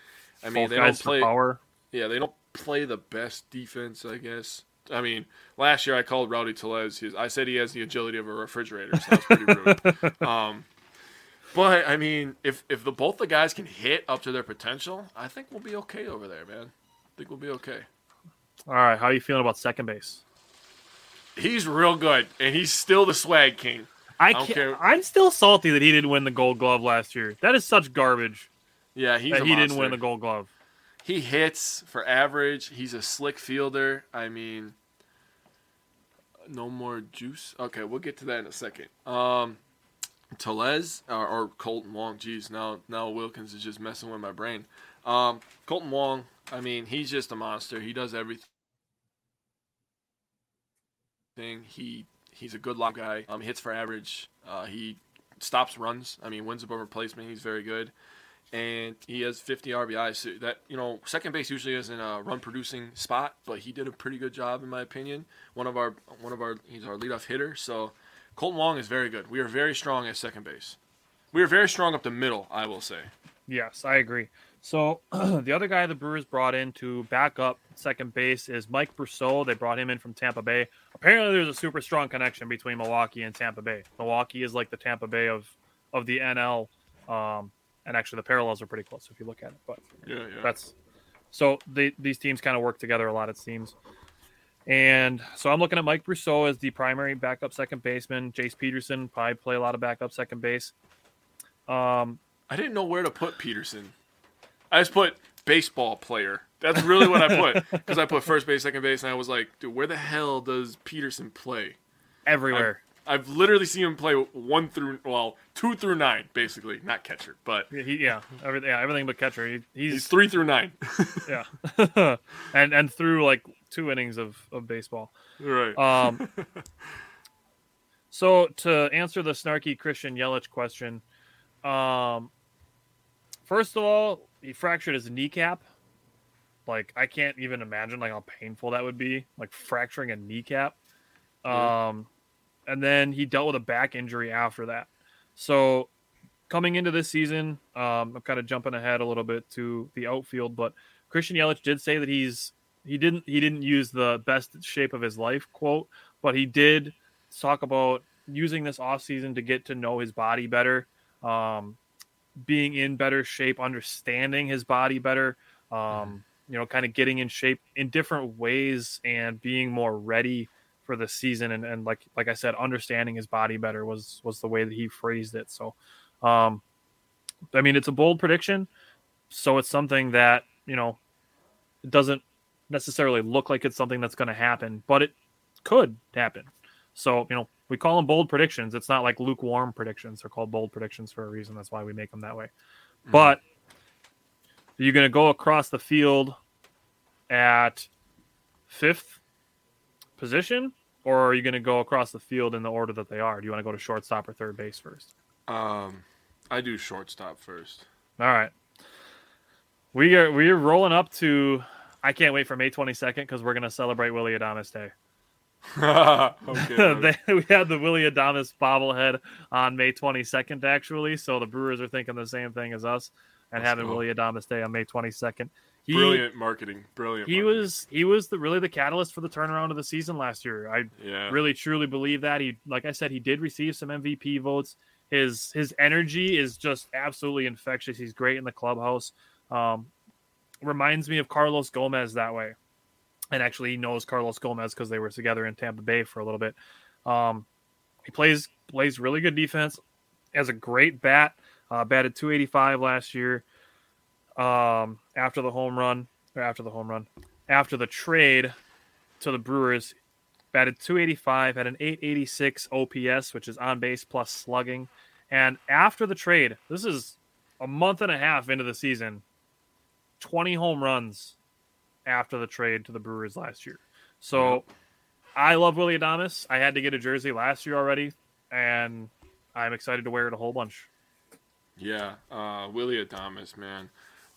I mean, Both they guys don't play. power. Yeah, they don't play the best defense, I guess. I mean, last year I called Rowdy Tellez. His, I said he has the agility of a refrigerator. So that's pretty rude. [laughs] Um, but I mean, if if the both the guys can hit up to their potential, I think we'll be okay over there, man. I think we'll be okay. All right, how are you feeling about second base? He's real good, and he's still the swag king. I don't can't. I'm still salty that he didn't win the Gold Glove last year. That is such garbage Yeah, he's that he didn't win the Gold Glove. He hits for average. He's a slick fielder. I mean, no more juice. Okay, we'll get to that in a second. Um, Tellez or, or Kolten Wong. Jeez, now now Wilkins is just messing with my brain. Um, Kolten Wong. I mean, he's just a monster. He does everything. He he's a good lob guy. Um, hits for average. Uh, he stops runs. I mean, wins above replacement. He's very good and he has 50 RBIs. So that you know, second base usually isn't a run producing spot, but he did a pretty good job in my opinion. One of our one of our he's our leadoff hitter. So Kolten Wong is very good. We are very strong at second base. We are very strong up the middle, I will say. Yes, I agree. So [clears throat] the other guy the Brewers brought in to back up second base is Mike Brosseau. They brought him in from Tampa Bay. Apparently, there's a super strong connection between Milwaukee and Tampa Bay. Milwaukee is like the Tampa Bay of of the NL, um, and actually the parallels are pretty close if you look at it. But Yeah, yeah. that's so they, these teams kind of work together a lot. It seems. And so I'm looking at Mike Brosseau as the primary backup second baseman. Jace Peterson probably play a lot of backup second base. Um, I didn't know where to put Peterson. I just put baseball player. That's really what I put [laughs] because I put first base, second base, and I was like, dude, where the hell does Peterson play? everywhere. I've literally seen him play one through well, two through nine, basically, not catcher, but Yeah, he, yeah, everything, yeah, everything but catcher. He, he's he's three through nine. [laughs] yeah, [laughs] and and through like two innings of of baseball. right. Um, so to answer the snarky Christian Yelich question, um, first of all, he fractured his kneecap. Like I can't even imagine like how painful that would be, like fracturing a kneecap. Um, and then he dealt with a back injury after that. So coming into this season, um, I'm kind of jumping ahead a little bit to the outfield, but Christian Yelich did say that he's he didn't he didn't use the best shape of his life quote, but he did talk about using this offseason to get to know his body better, um, being in better shape, understanding his body better, um, you know, kind of getting in shape in different ways and being more ready for the season and, and like like I said, understanding his body better was was the way that he phrased it. So um I mean it's a bold prediction. So it's something that, you know, it doesn't necessarily look like it's something that's going to happen, but it could happen. So, you know, we call them bold predictions. It's not like lukewarm predictions. They're called bold predictions for a reason. That's why we make them that way. But are you going to go across the field at fifth position, or are you going to go across the field in the order that they are? Do you want to go to shortstop or third base first? Um, I do shortstop first. All right. We are we are rolling up to. I can't wait for May 22nd because we're going to celebrate Willy Adames Day. [laughs] okay. [laughs] they, we had the Willy Adames bobblehead on May 22nd, actually. So the Brewers are thinking the same thing as us and Let's having go. Willy Adames Day on May 22nd. He, Brilliant marketing. Brilliant. He marketing. was he was the really the catalyst for the turnaround of the season last year. I Yeah. really truly believe that he like I said he did receive some MVP votes. His his energy is just absolutely infectious. He's great in the clubhouse. Um, reminds me of Carlos Gomez that way. And actually, he knows Carlos Gomez because they were together in Tampa Bay for a little bit. Um, he plays plays really good defense. Has a great bat. Uh, batted 285 last year. Um, after the home run, or after the home run, after the trade to the Brewers, batted 285, had an 886 OPS, which is on base plus slugging. And after the trade, this is a month and a half into the season, 20 home runs after the trade to the Brewers last year. So I love Willy Adames. I had to get a jersey last year already, and I'm excited to wear it a whole bunch. Yeah, uh, Willy Adames, man.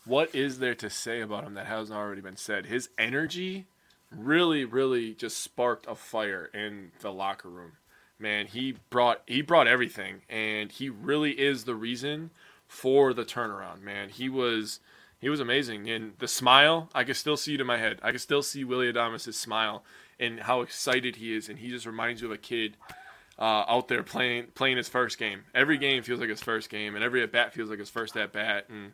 What is there to say about him that hasn't already been said? His energy really, really just sparked a fire in the locker room. Man, he brought he brought everything, and he really is the reason for the turnaround. Man, he was he was amazing, and the smile I can still see it in my head. I can still see Willy Adames' smile and how excited he is, and he just reminds you of a kid uh, out there playing playing his first game. Every game feels like his first game, and every at bat feels like his first at bat. And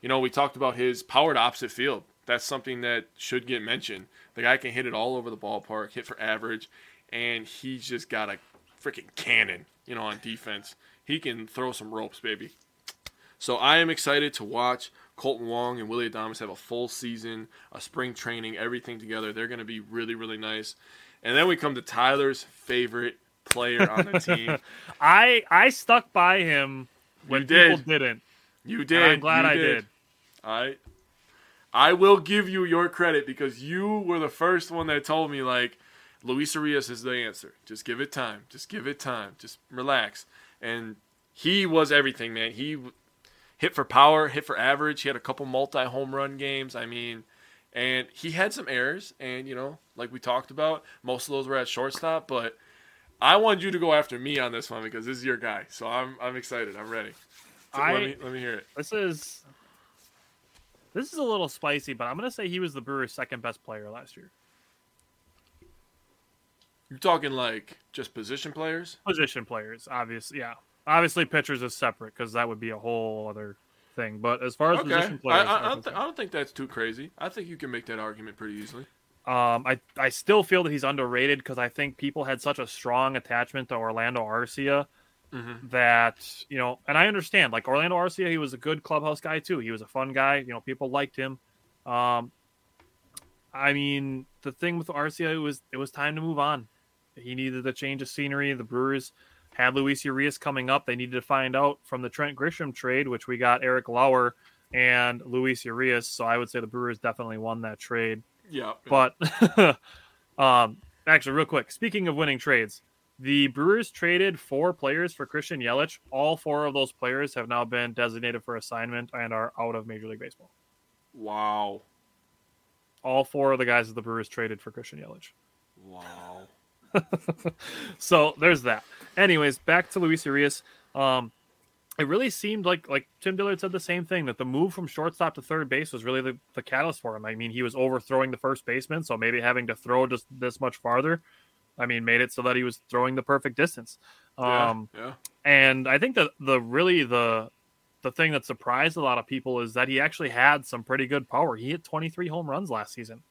you know, we talked about his power to opposite field. That's something that should get mentioned. The guy can hit it all over the ballpark, hit for average, and he's just got a freaking cannon, you know, on defense. He can throw some ropes, baby. So I am excited to watch Kolten Wong and Willy Adames have a full season, a spring training, everything together. They're going to be really, really nice. And then we come to Tyler's favorite player on the team. [laughs] I I stuck by him when You did. people didn't. You and did. I'm glad you I did. I I will give you your credit because you were the first one that told me like Luis Urias is the answer. Just give it time. Just give it time. Just relax. And he was everything, man. He hit for power, hit for average. He had a couple multi home run games. I mean, and he had some errors, and you know, like we talked about, most of those were at shortstop. But I wanted you to go after me on this one because this is your guy. So I'm I'm excited. I'm ready. So I- let me let me hear it. This is this is a little spicy, but I'm gonna say he was the Brewers' second best player last year. You're talking like just position players? Position players, obviously, yeah. Obviously, pitchers is separate because that would be a whole other thing. But as far as Okay. position players, I, I, are don't th- I don't think that's too crazy. I think you can make that argument pretty easily. Um, I I still feel that he's underrated because I think people had such a strong attachment to Orlando Arcia Mhm. that you know, and I understand. Like Orlando Arcia, he was a good clubhouse guy too. He was a fun guy. You know, people liked him. Um, I mean, the thing with Arcia was it was time to move on. He needed a change of scenery. The Brewers had Luis Urias coming up. They needed to find out from the Trent Grisham trade, which we got Eric Lauer and Luis Urias. So I would say the Brewers definitely won that trade. Yeah. But [laughs] um, actually, real quick, speaking of winning trades, the Brewers traded four players for Christian Yelich. All four of those players have now been designated for assignment and are out of Major League Baseball. wow. All four of the guys that the Brewers traded for Christian Yelich. Wow. [laughs] So there's that. Anyways, back to Luis Urias. Um, it really seemed like like Tim Dillard said the same thing that the move from shortstop to third base was really the, the catalyst for him. I mean, he was overthrowing the first baseman, so maybe having to throw just this much farther, I mean, made it so that he was throwing the perfect distance. Yeah. Um, yeah. and I think that the really the the thing that surprised a lot of people is that he actually had some pretty good power. He hit 23 home runs last season.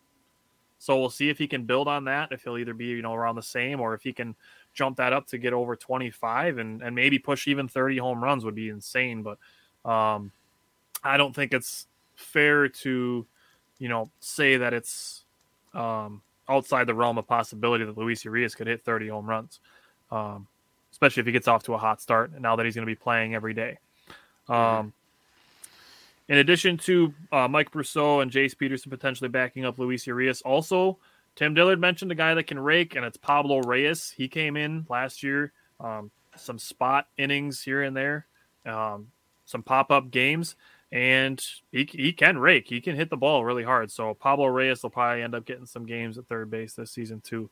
So we'll see if he can build on that. If he'll either be you know around the same or if he can jump that up to get over 25 and and maybe push even 30 home runs would be insane. But um, I don't think it's fair to you know say that it's um, outside the realm of possibility that Luis Urias could hit 30 home runs. Um, especially if he gets off to a hot start now that he's going to be playing every day. Um, in addition to uh, Mike Brosseau and Jace Peterson potentially backing up Luis Urias, also Tim Dillard mentioned a guy that can rake, and it's Pablo Reyes. He came in last year, um, some spot innings here and there, um, some pop up games, and he, he can rake. He can hit the ball really hard. So Pablo Reyes will probably end up getting some games at third base this season too.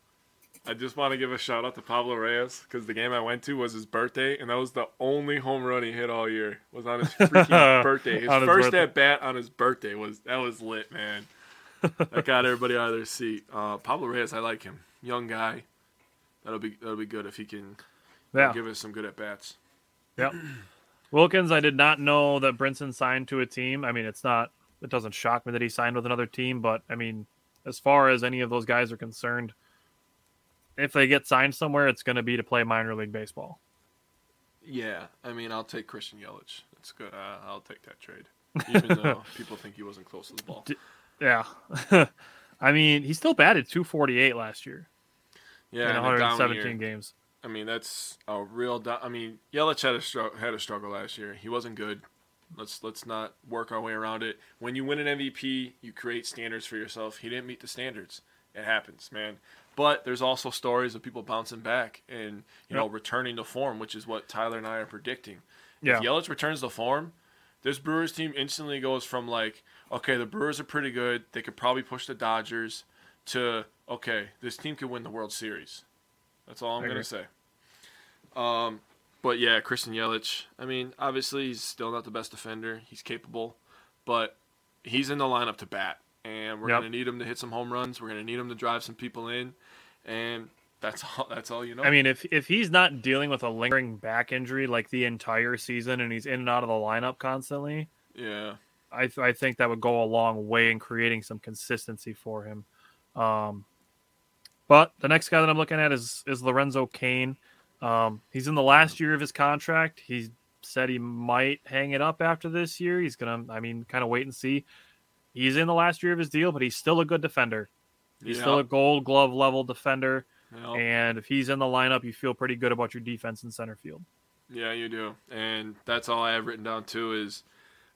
I just want to give a shout out to Pablo Reyes because the game I went to was his birthday, and that was the only home run he hit all year. Was on his [laughs] freaking birthday. [laughs] His his first birthday. at bat on his birthday was that was lit, man. [laughs] that got everybody out of their seat. Uh, Pablo Reyes, I like him. Young guy. That'll be that'll be good if he can Yeah. give us some good at bats. Yep. [clears throat] Wilkins, I did not know that Brinson signed to a team. I mean, it's not, it doesn't shock me that he signed with another team, but I mean, as far as any of those guys are concerned, if they get signed somewhere, it's going to be to play minor league baseball. Yeah, I mean, I'll take Christian Yelich. That's good. Uh, I'll take that trade, even [laughs] though people think he wasn't close to the ball. Yeah. [laughs] I mean, he still batted 248 last year Yeah, in and a down 117 year. games. I mean, that's a real. Do- I mean, Yelich had a str- had a struggle last year. He wasn't good. Let's let's not work our way around it. When you win an MVP, you create standards for yourself. He didn't meet the standards. It happens, man. But there's also stories of people bouncing back and you know returning to form, which is what Tyler and I are predicting. Yeah. If Yelich returns to form, this Brewers team instantly goes from like, okay, the Brewers are pretty good. They could probably push the Dodgers to okay, this team could win the World Series. That's all I'm gonna say. Um, but yeah, Christian Yelich. I mean, obviously he's still not the best defender. He's capable, but he's in the lineup to bat, and we're Yep. gonna need him to hit some home runs. We're gonna need him to drive some people in, and that's all. That's all you know. I mean, if if he's not dealing with a lingering back injury like the entire season and he's in and out of the lineup constantly, yeah, I th- I think that would go a long way in creating some consistency for him. Um, But the next guy that I'm looking at is is Lorenzo Cain. Um, he's in the last year of his contract. He said he might hang it up after this year. He's gonna, I mean, kind of wait and see. He's in the last year of his deal, but he's still a good defender. He's Yep. still a Gold Glove level defender, Yep. and if he's in the lineup, you feel pretty good about your defense in center field. Yeah, you do. And that's all I have written down too is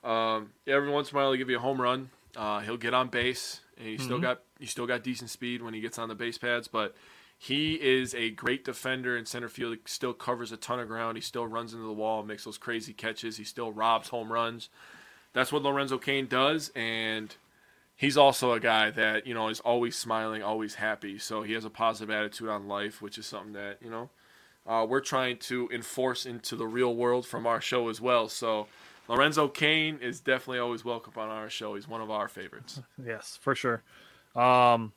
um, every once in a while he'll give you a home run. Uh, he'll get on base and he still got he still got decent speed when he gets on the base pads, but he is a great defender in center field. He still covers a ton of ground. He still runs into the wall, makes those crazy catches. He still robs home runs. That's what Lorenzo Cain does, and he's also a guy that you know is always smiling, always happy. So he has a positive attitude on life, which is something that you know uh, we're trying to enforce into the real world from our show as well. So Lorenzo Cain is definitely always welcome on our show. He's one of our favorites. [laughs] Yes, for sure. Um,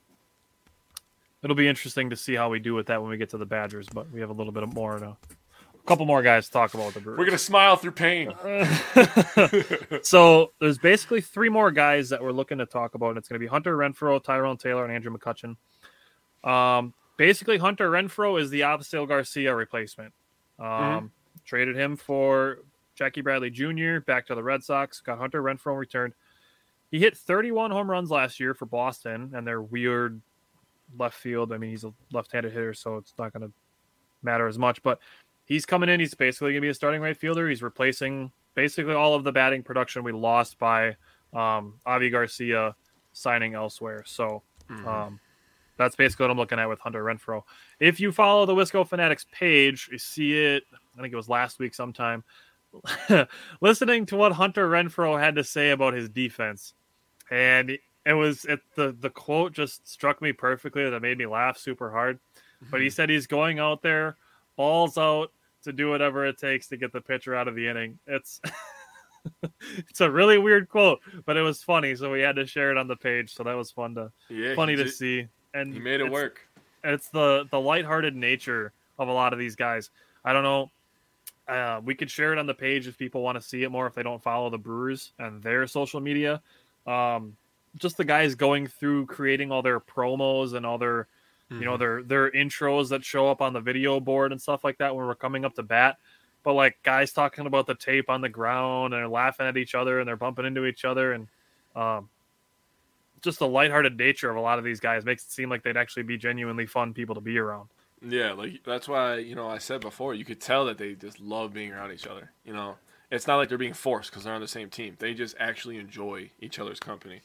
it'll be interesting to see how we do with that when we get to the Badgers, but we have a little bit more to, a couple more guys to talk about with the Brewers. We're gonna smile through pain. [laughs] so there's basically three more guys that we're looking to talk about. and It's going to be Hunter Renfroe, Tyrone Taylor, and Andrew McCutchen. Um, basically, Hunter Renfroe is the Avisail Garcia replacement. Um, Traded him for Jackie Bradley Jr. back to the Red Sox. Got Hunter Renfroe returned. He hit 31 home runs last year for Boston and their weird left field. I mean, he's a left-handed hitter, so it's not going to matter as much. But he's coming in. He's basically going to be a starting right fielder. He's replacing basically all of the batting production we lost by um, Avi Garcia signing elsewhere. So um, that's basically what I'm looking at with Hunter Renfroe. If you follow the Wisco Fanatics page, you see it. I think it was last week sometime. [laughs] Listening to what Hunter Renfroe had to say about his defense, and it was it, the the quote just struck me perfectly. That made me laugh super hard. But he mm-hmm. said he's going out there, balls out to do whatever it takes to get the pitcher out of the inning. It's [laughs] it's a really weird quote, but it was funny, so we had to share it on the page. So that was fun to Yeah, funny to see. And He made it it's- work. It's the the lighthearted nature of a lot of these guys. I don't know. Uh, we could share it on the page if people want to see it more if they don't follow the Brewers and their social media. Um, just the guys going through creating all their promos and all their you know their their intros that show up on the video board and stuff like that when we're coming up to bat. But like guys talking about the tape on the ground and they're laughing at each other and they're bumping into each other and um just the lighthearted nature of a lot of these guys makes it seem like they'd actually be genuinely fun people to be around Yeah, like that's why you know I said before you could tell that they just love being around each other. You know, it's not like they're being forced because they're on the same team. They just actually enjoy each other's company.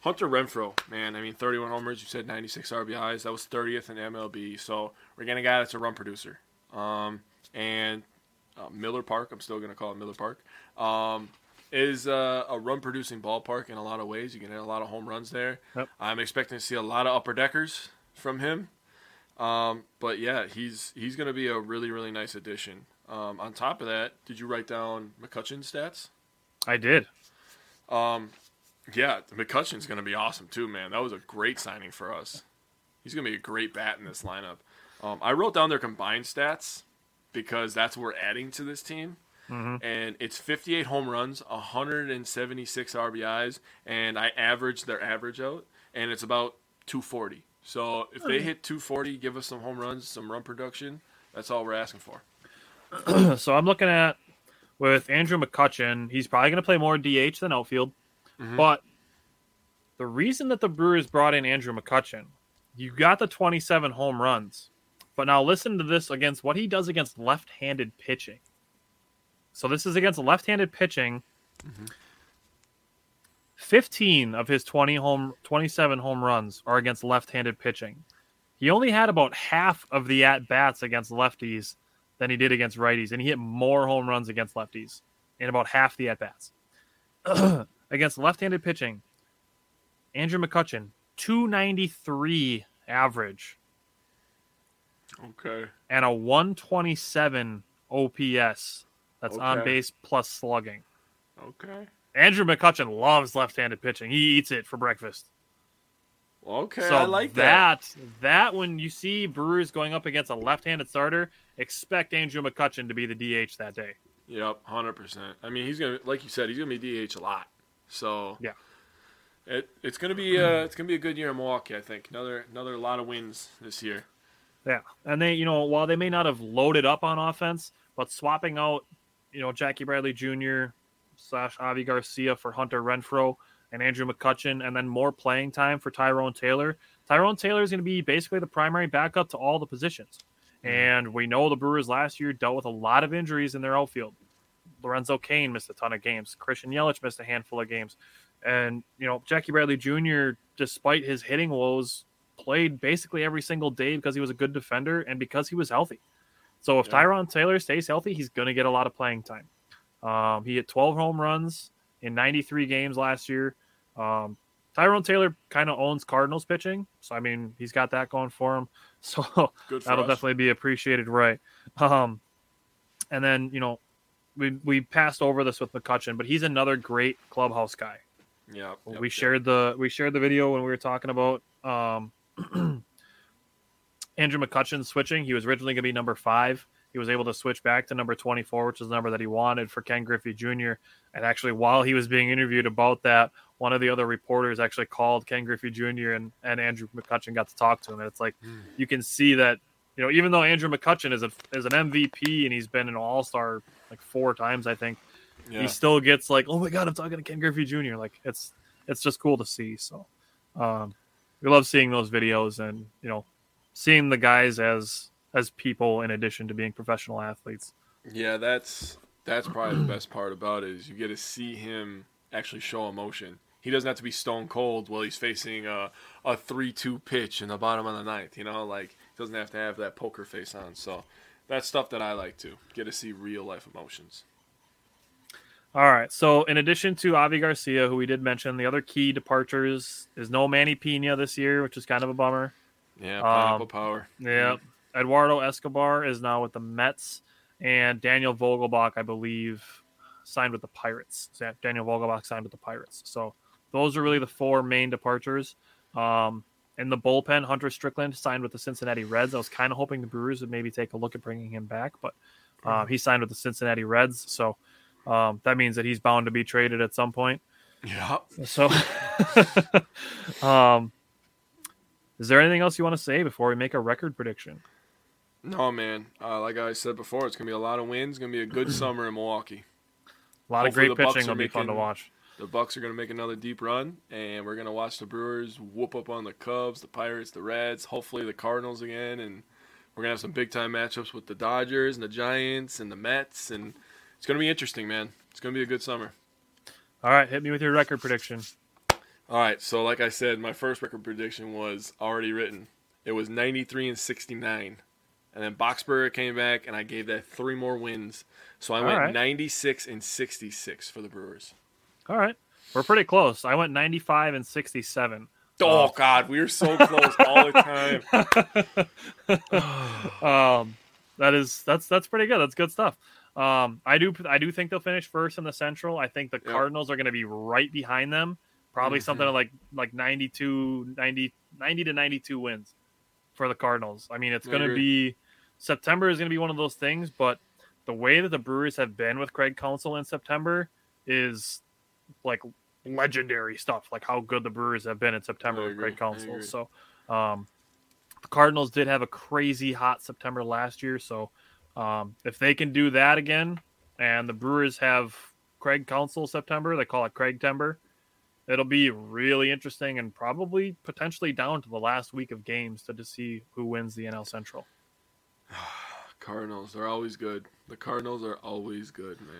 Hunter Renfroe, man, I mean, 31 homers. You said 96 RBIs. That was 30th in MLB. So we're getting a guy that's a run producer. Um, and uh, Miller Park, I'm still going to call it Miller Park, um, is uh, a run producing ballpark in a lot of ways. You can hit a lot of home runs there. Yep. I'm expecting to see a lot of upper deckers from him. Um, but yeah, he's he's going to be a really really nice addition. Um, on top of that, did you write down McCutchen's stats? i did Um, yeah, McCutchen's going to be awesome too, man. That was a great signing for us. He's going to be a great bat in this lineup. Um, I wrote down their combined stats because that's what we're adding to this team. And it's 58 home runs, 176 RBIs, and I averaged their average out, and it's about 240. So if they hit 240, give us some home runs, some run production. That's all we're asking for. [clears throat] so i'm looking at with andrew mccutchen he's probably going to play more dh than outfield mm-hmm. but the reason that the brewers brought in andrew mccutchen you got the 27 home runs but now listen to this against what he does against left-handed pitching so this is against left-handed pitching mm-hmm. 15 of his 20 home 27 home runs are against left-handed pitching he only had about half of the at bats against lefties than he did against righties, and he hit more home runs against lefties in about half the at bats. [clears throat] against left-handed pitching, Andrew McCutchen, 293 average Okay. and a 127 OPS. That's on base plus slugging. Okay. Andrew McCutchen loves left-handed pitching. He eats it for breakfast. Okay. so I like that. that. That when you see Brewers going up against a left-handed starter, expect Andrew McCutchen to be the DH that day. Yep, hundred percent. I mean, he's gonna, like you said, he's gonna be DH a lot. So Yeah. It, it's gonna be uh, it's gonna be a good year in Milwaukee. I think another another lot of wins this year. Yeah, and they, you know, while they may not have loaded up on offense, but swapping out, you know, Jackie Bradley Jr. slash Avi Garcia for Hunter Renfroe and Andrew McCutchen, and then more playing time for Tyrone Taylor. Tyrone Taylor is going to be basically the primary backup to all the positions, mm-hmm. and we know the Brewers last year dealt with a lot of injuries in their outfield. Lorenzo Cain missed a ton of games. Christian Yelich missed a handful of games. And, you know, Jackie Bradley Jr., despite his hitting woes, played basically every single day because he was a good defender and because he was healthy. So if Yeah. Tyrone Taylor stays healthy, he's going to get a lot of playing time. Um, he hit 12 home runs in 93 games last year. Um, Tyrone Taylor kind of owns Cardinals pitching. So, I mean, he's got that going for him. [laughs] So for that'll us. definitely be appreciated, right? Um, and then you know, we we passed over this with McCutchen, but he's another great clubhouse guy. Yeah, yep, we yep. shared the we shared the video when we were talking about um, [clears throat] Andrew McCutchen switching. He was originally going to be number five. He was able to switch back to number 24, which is the number that he wanted for Ken Griffey Jr. And actually, while he was being interviewed about that, one of the other reporters actually called Ken Griffey Jr. and, and Andrew McCutchen got to talk to him. And it's like you can see that, you know, even though Andrew McCutchen is a is an MVP and he's been an All Star like four times, I think Yeah. he still gets like, oh my god, I'm talking to Ken Griffey Jr. Like it's it's just cool to see. So um, we love seeing those videos and you know seeing the guys as as people in addition to being professional athletes. Yeah, that's that's probably the best part about it is you get to see him actually show emotion. He doesn't have to be stone cold while he's facing a a three two pitch in the bottom of the ninth. You know, like he doesn't have to have that poker face on. So that's stuff that I like to get to see real life emotions. All right. So in addition to Avi Garcia, who we did mention, the other key departures is no Manny Pena this year, which is kind of a bummer. Yeah, pineapple Um, power. Yeah. Eduardo Escobar is now with the Mets, and Daniel Vogelbach, I believe, signed with the Pirates. Daniel Vogelbach signed with the Pirates. So those are really the four main departures. Um, in the bullpen, Hunter Strickland signed with the Cincinnati Reds. I was kind of hoping the Brewers would maybe take a look at bringing him back, but um, he signed with the Cincinnati Reds. So um, that means that he's bound to be traded at some point. Yeah. So, [laughs] um, is there anything else you want to say before we make a record prediction? No, man. Uh, like I said before, it's gonna be a lot of wins. It's gonna be a good [clears throat] summer in Milwaukee. A lot Hopefully of great pitching will be fun to watch. The Bucks are gonna make another deep run, and we're gonna watch the Brewers whoop up on the Cubs, the Pirates, the Reds, hopefully the Cardinals again, and we're gonna have some big time matchups with the Dodgers and the Giants and the Mets, and it's gonna be interesting, man. It's gonna be a good summer. All right, hit me with your record prediction. All right, so like I said, my first record prediction was already written. It was 93 and 69. And then Boxberger came back, and I gave that three more wins. So I All went right. 96 and 66 for the Brewers. All right, we're pretty close. I went 95 and 67. Oh, God, We are so close all the time. [laughs] Um, that is that's that's pretty good. That's good stuff. Um, I do I do think they'll finish first in the Central. I think the Yep. Cardinals are going to be right behind them. Probably Mhm. something like like 92, 90, 90 to 92 wins for the Cardinals. I mean, it's going to be September is going to be one of those things, but the way that the Brewers have been with Craig Counsell in September is like legendary stuff. Like how good the Brewers have been in September with Craig agree. I Counsell. agree. So, um, the Cardinals did have a crazy hot September last year. So, um, if they can do that again, and the Brewers have Craig Counsell September, they call it Craig Timber. It'll be really interesting and probably potentially down to the last week of games to, to see who wins the NL Central. [sighs] Cardinals, they're always good. The Cardinals are always good, man.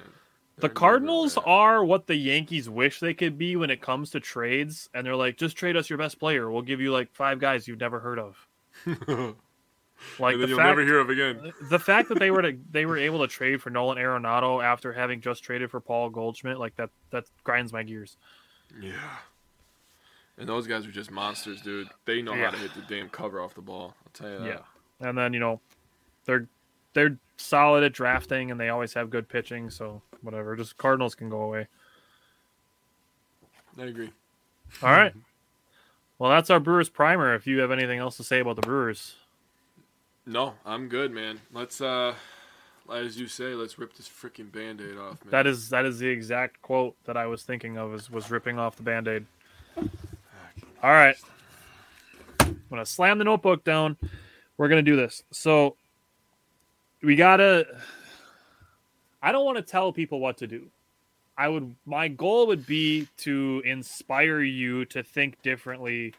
The They're never Cardinals are what the Yankees wish they could be when it comes to trades, and they're like, just trade us your best player. We'll give you like five guys you've never heard of. [laughs] Like the you'll fact, never hear of again. [laughs] the fact that they were to, they were able to trade for Nolan Arenado after having just traded for Paul Goldschmidt, like that that grinds my gears. Yeah. And those guys are just monsters, dude. They know Yeah. how to hit the damn cover off the ball. I'll tell you that. Yeah, and then you know, they're they're solid at drafting, and they always have good pitching. So whatever, just Cardinals can go away. I agree. All right. Well, that's our Brewers primer. If you have anything else to say about the Brewers, No, I'm good, man. Let's uh as you say, let's rip this freaking band-aid off, man. that is that is the exact quote that I was thinking of. Is was ripping off the band-aid. All right. I'm gonna slam the notebook down. We're gonna do this. So we gotta. I don't want to tell people what to do. I would. My goal would be to inspire you to think differently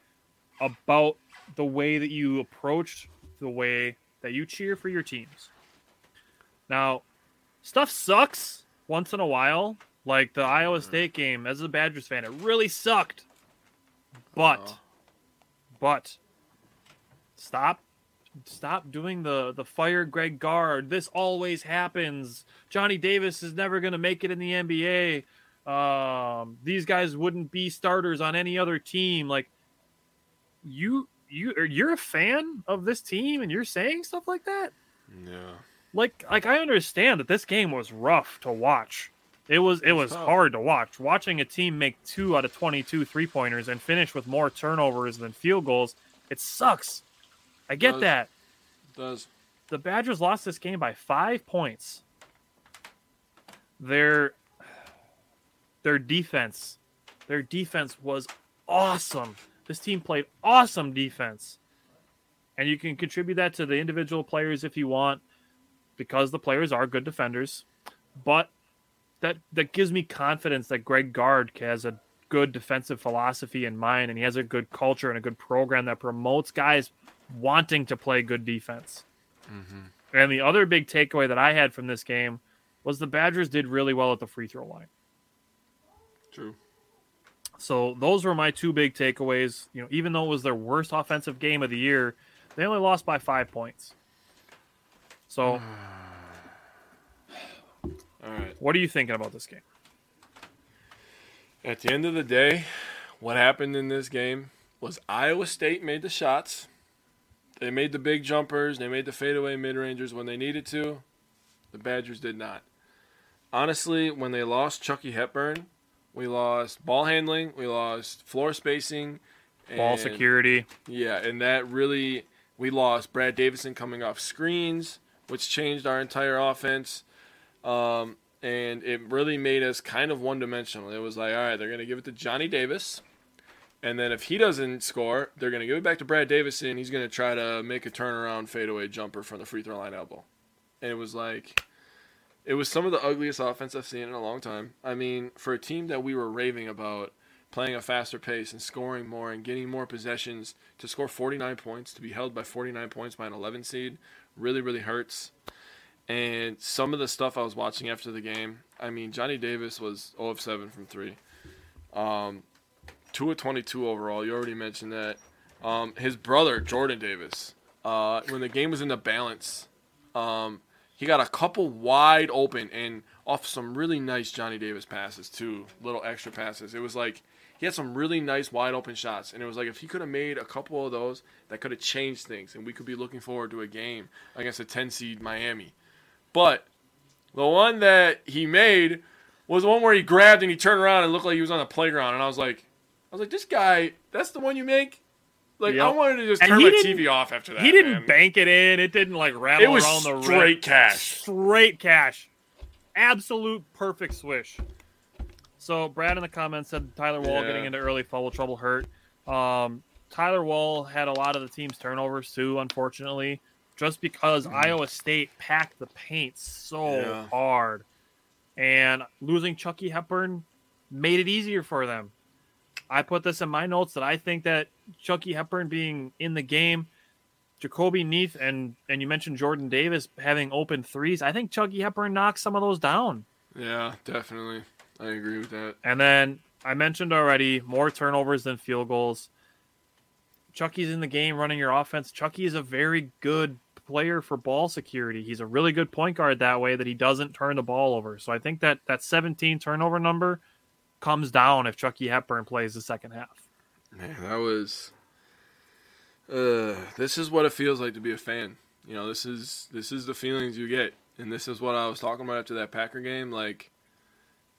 about the way that you approach the way that you cheer for your teams. Now, stuff sucks once in a while. Like the Iowa State game, as a Badgers fan, it really sucked. But, but, stop, stop doing the the fire Greg Gard. This always happens. Johnny Davis is never going to make it in the NBA. Um, these guys wouldn't be starters on any other team. Like, you, you, you're a fan of this team, and you're saying stuff like that Yeah. Like like I understand that this game was rough to watch. It was it was hard to watch. Watching a team make 2 out of 22 three-pointers and finish with more turnovers than field goals, it sucks. I get Does. that. Does The Badgers lost this game by 5 points. Their their defense, their defense was awesome. This team played awesome defense. And you can contribute that to the individual players if you want because the players are good defenders. But that that gives me confidence that Greg Gard has a good defensive philosophy in mind and he has a good culture and a good program that promotes guys wanting to play good defense. Mm-hmm. And the other big takeaway that I had from this game was the Badgers did really well at the free throw line. true. So those were my two big takeaways. You know, even though it was their worst offensive game of the year, they only lost by five points. So, [sighs] All right. what are you thinking about this game? At the end of the day, what happened in this game was Iowa State made the shots. They made the big jumpers. They made the fadeaway mid rangers when they needed to. The Badgers did not. Honestly, when they lost Chucky Hepburn, we lost ball handling, we lost floor spacing, Ball and- security. Yeah, and that really we lost Brad Davison coming off screens, which changed our entire offense. Um, and it really made us kind of one dimensional. It was like, all right, they're going to give it to Johnny Davis. And then if he doesn't score, they're going to give it back to Brad Davison. He's going to try to make a turnaround fadeaway jumper from the free throw line elbow. And it was like, it was some of the ugliest offense I've seen in a long time. I mean, for a team that we were raving about playing a faster pace and scoring more and getting more possessions to score 49 points, to be held by 49 points by an 11 seed, really, really hurts. And some of the stuff I was watching after the game, I mean, Johnny Davis was 0 of 7 from 3. Um, 2 of 22 overall. You already mentioned that. Um, his brother, Jordan Davis, uh, when the game was in the balance, um, he got a couple wide open and off some really nice Johnny Davis passes, too. Little extra passes. It was like he had some really nice wide open shots. And it was like if he could have made a couple of those, that could have changed things. And we could be looking forward to a game against a 10 seed Miami. But the one that he made was the one where he grabbed and he turned around and looked like he was on the playground. And I was like, I was like, this guy, that's the one you make? Like, I wanted to just turn my TV off after that. he didn't man. bank it in. It didn't like rattle It was around the rim. straight cash. Straight cash. Absolute perfect swish. So Brad in the comments said Tyler Wahl Yeah. getting into early foul trouble hurt. Um, Tyler Wahl had a lot of the team's turnovers too, unfortunately, just because Iowa State packed the paint so Yeah. hard, and losing Chucky Hepburn made it easier for them. I put this in my notes that I think that Chucky Hepburn being in the game, Jahcobi Neath, and and you mentioned Jordan Davis having open threes. I think Chucky Hepburn knocks some of those down. Yeah, definitely. I agree with that. And then I mentioned already more turnovers than field goals. Chucky's in the game running your offense. Chucky is a very good player for ball security. He's a really good point guard that way that he doesn't turn the ball over. So I think that that 17 turnover number comes down if Chucky Hepburn plays the second half. Man, that was. Uh, this is what it feels like to be a fan. You know, this is this is the feelings you get, and this is what I was talking about after that Packer game. Like,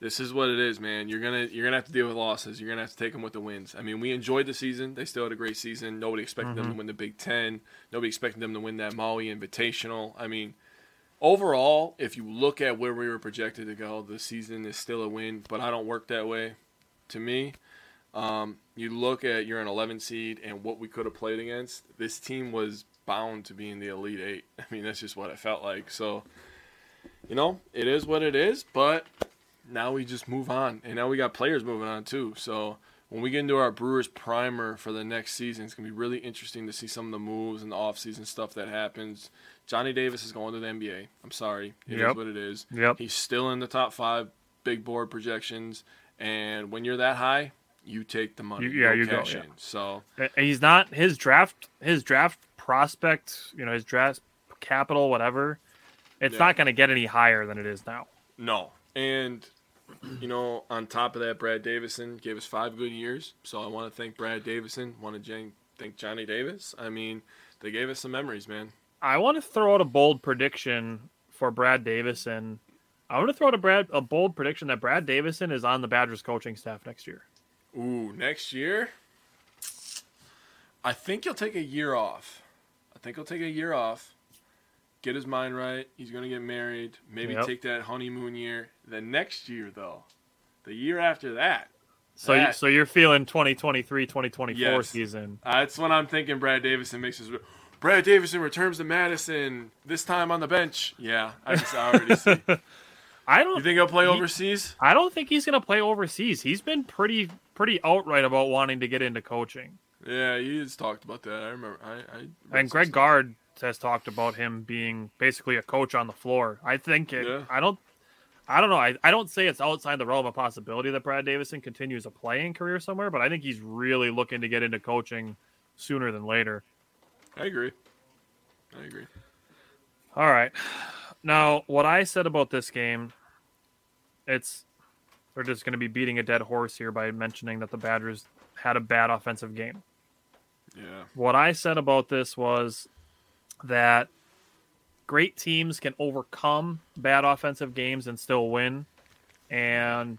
this is what it is, man. You're gonna you're gonna have to deal with losses. You're gonna have to take them with the wins. I mean, we enjoyed the season. They still had a great season. Nobody expected them to win the Big Ten. Nobody expected them to win that Maui Invitational. I mean, overall, if you look at where we were projected to go, the season is still a win. But I don't work that way. To me, Um, you look at you're an 11 seed and what we could have played against. This team was bound to be in the elite eight. [laughs] I mean, that's just what it felt like. So, you know, it is what it is. But now we just move on, and now we got players moving on too. So when we get into our Brewers primer for the next season, it's gonna be really interesting to see some of the moves and the offseason stuff that happens. Johnny Davis is going to the NBA. I'm sorry, it is Yep. what it is. Yep. He's still in the top five big board projections, and when you're that high, you take the money. You- yeah, you go, yeah. in. So he's not his draft his draft prospect, you know, his draft capital, whatever. It's Yeah. not going to get any higher than it is now. No. And, you know, on top of that, Brad Davison gave us five good years. So I want to thank Brad Davison. Want to thank Johnny Davis. I mean, they gave us some memories, man. I want to throw out a bold prediction for Brad Davison. I want to throw out a Brad a bold prediction that Brad Davison is on the Badgers coaching staff next year. Ooh, next year, I think he'll take a year off. I think he'll take a year off, get his mind right. He's going to get married, maybe Yep. take that honeymoon year. The next year, though, the year after that, So you, That- so you're feeling 2023 2024 Yes. season. Uh, that's when I'm thinking Brad Davison makes his. Brad Davison returns to Madison this time on the bench. Yeah, I just I already see. [laughs] I don't You think he'll play He- overseas? I don't think he's going to play overseas. He's been pretty pretty outright about wanting to get into coaching. Yeah, he's talked about that. I remember. I, I And Greg. Gard has talked about him being basically a coach on the floor. I think it, Yeah. I don't I don't know. I, I don't say it's outside the realm of possibility that Brad Davison continues a playing career somewhere, but I think he's really looking to get into coaching sooner than later. I agree. I agree. All right. Now, what I said about this game, it's we're just going to be beating a dead horse here by mentioning that the Badgers had a bad offensive game. Yeah. What I said about this was that great teams can overcome bad offensive games and still win. And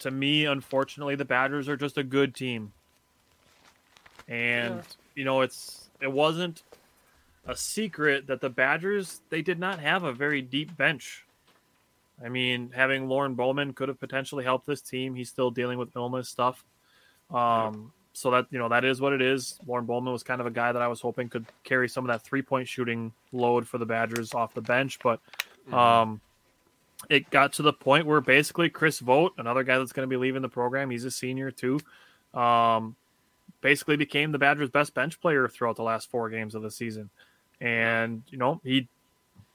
to me, unfortunately, the Badgers are just a good team. And Yeah. you know, it's it wasn't a secret that the Badgers they did not have a very deep bench. I mean, having Lorne Bowman could have potentially helped this team. He's still dealing with illness stuff. Um, so that you know that is what it is. Lorne Bowman was kind of a guy that I was hoping could carry some of that three point shooting load for the Badgers off the bench, but um, it got to the point where basically Chris Vogt, another guy that's going to be leaving the program, he's a senior too, um, basically became the Badgers' best bench player throughout the last four games of the season, and you know he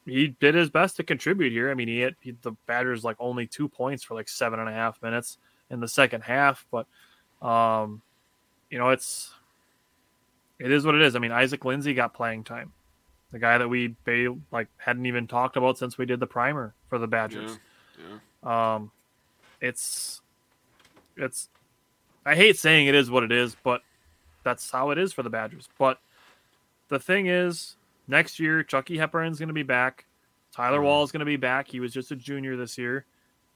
he did his best to contribute here. I mean, he had he, the Badgers like only two points for like seven and a half minutes in the second half, but um, you know, it's it is what it is. I mean, Isaac Lindsey got playing time, the guy that we like hadn't even talked about since we did the primer for the Badgers. Yeah. Um, it's it's I hate saying it is what it is, but that's how it is for the Badgers. But the thing is, next year Chucky Hepburn's going to be back. Tyler Wahl is going to be back. He was just a junior this year.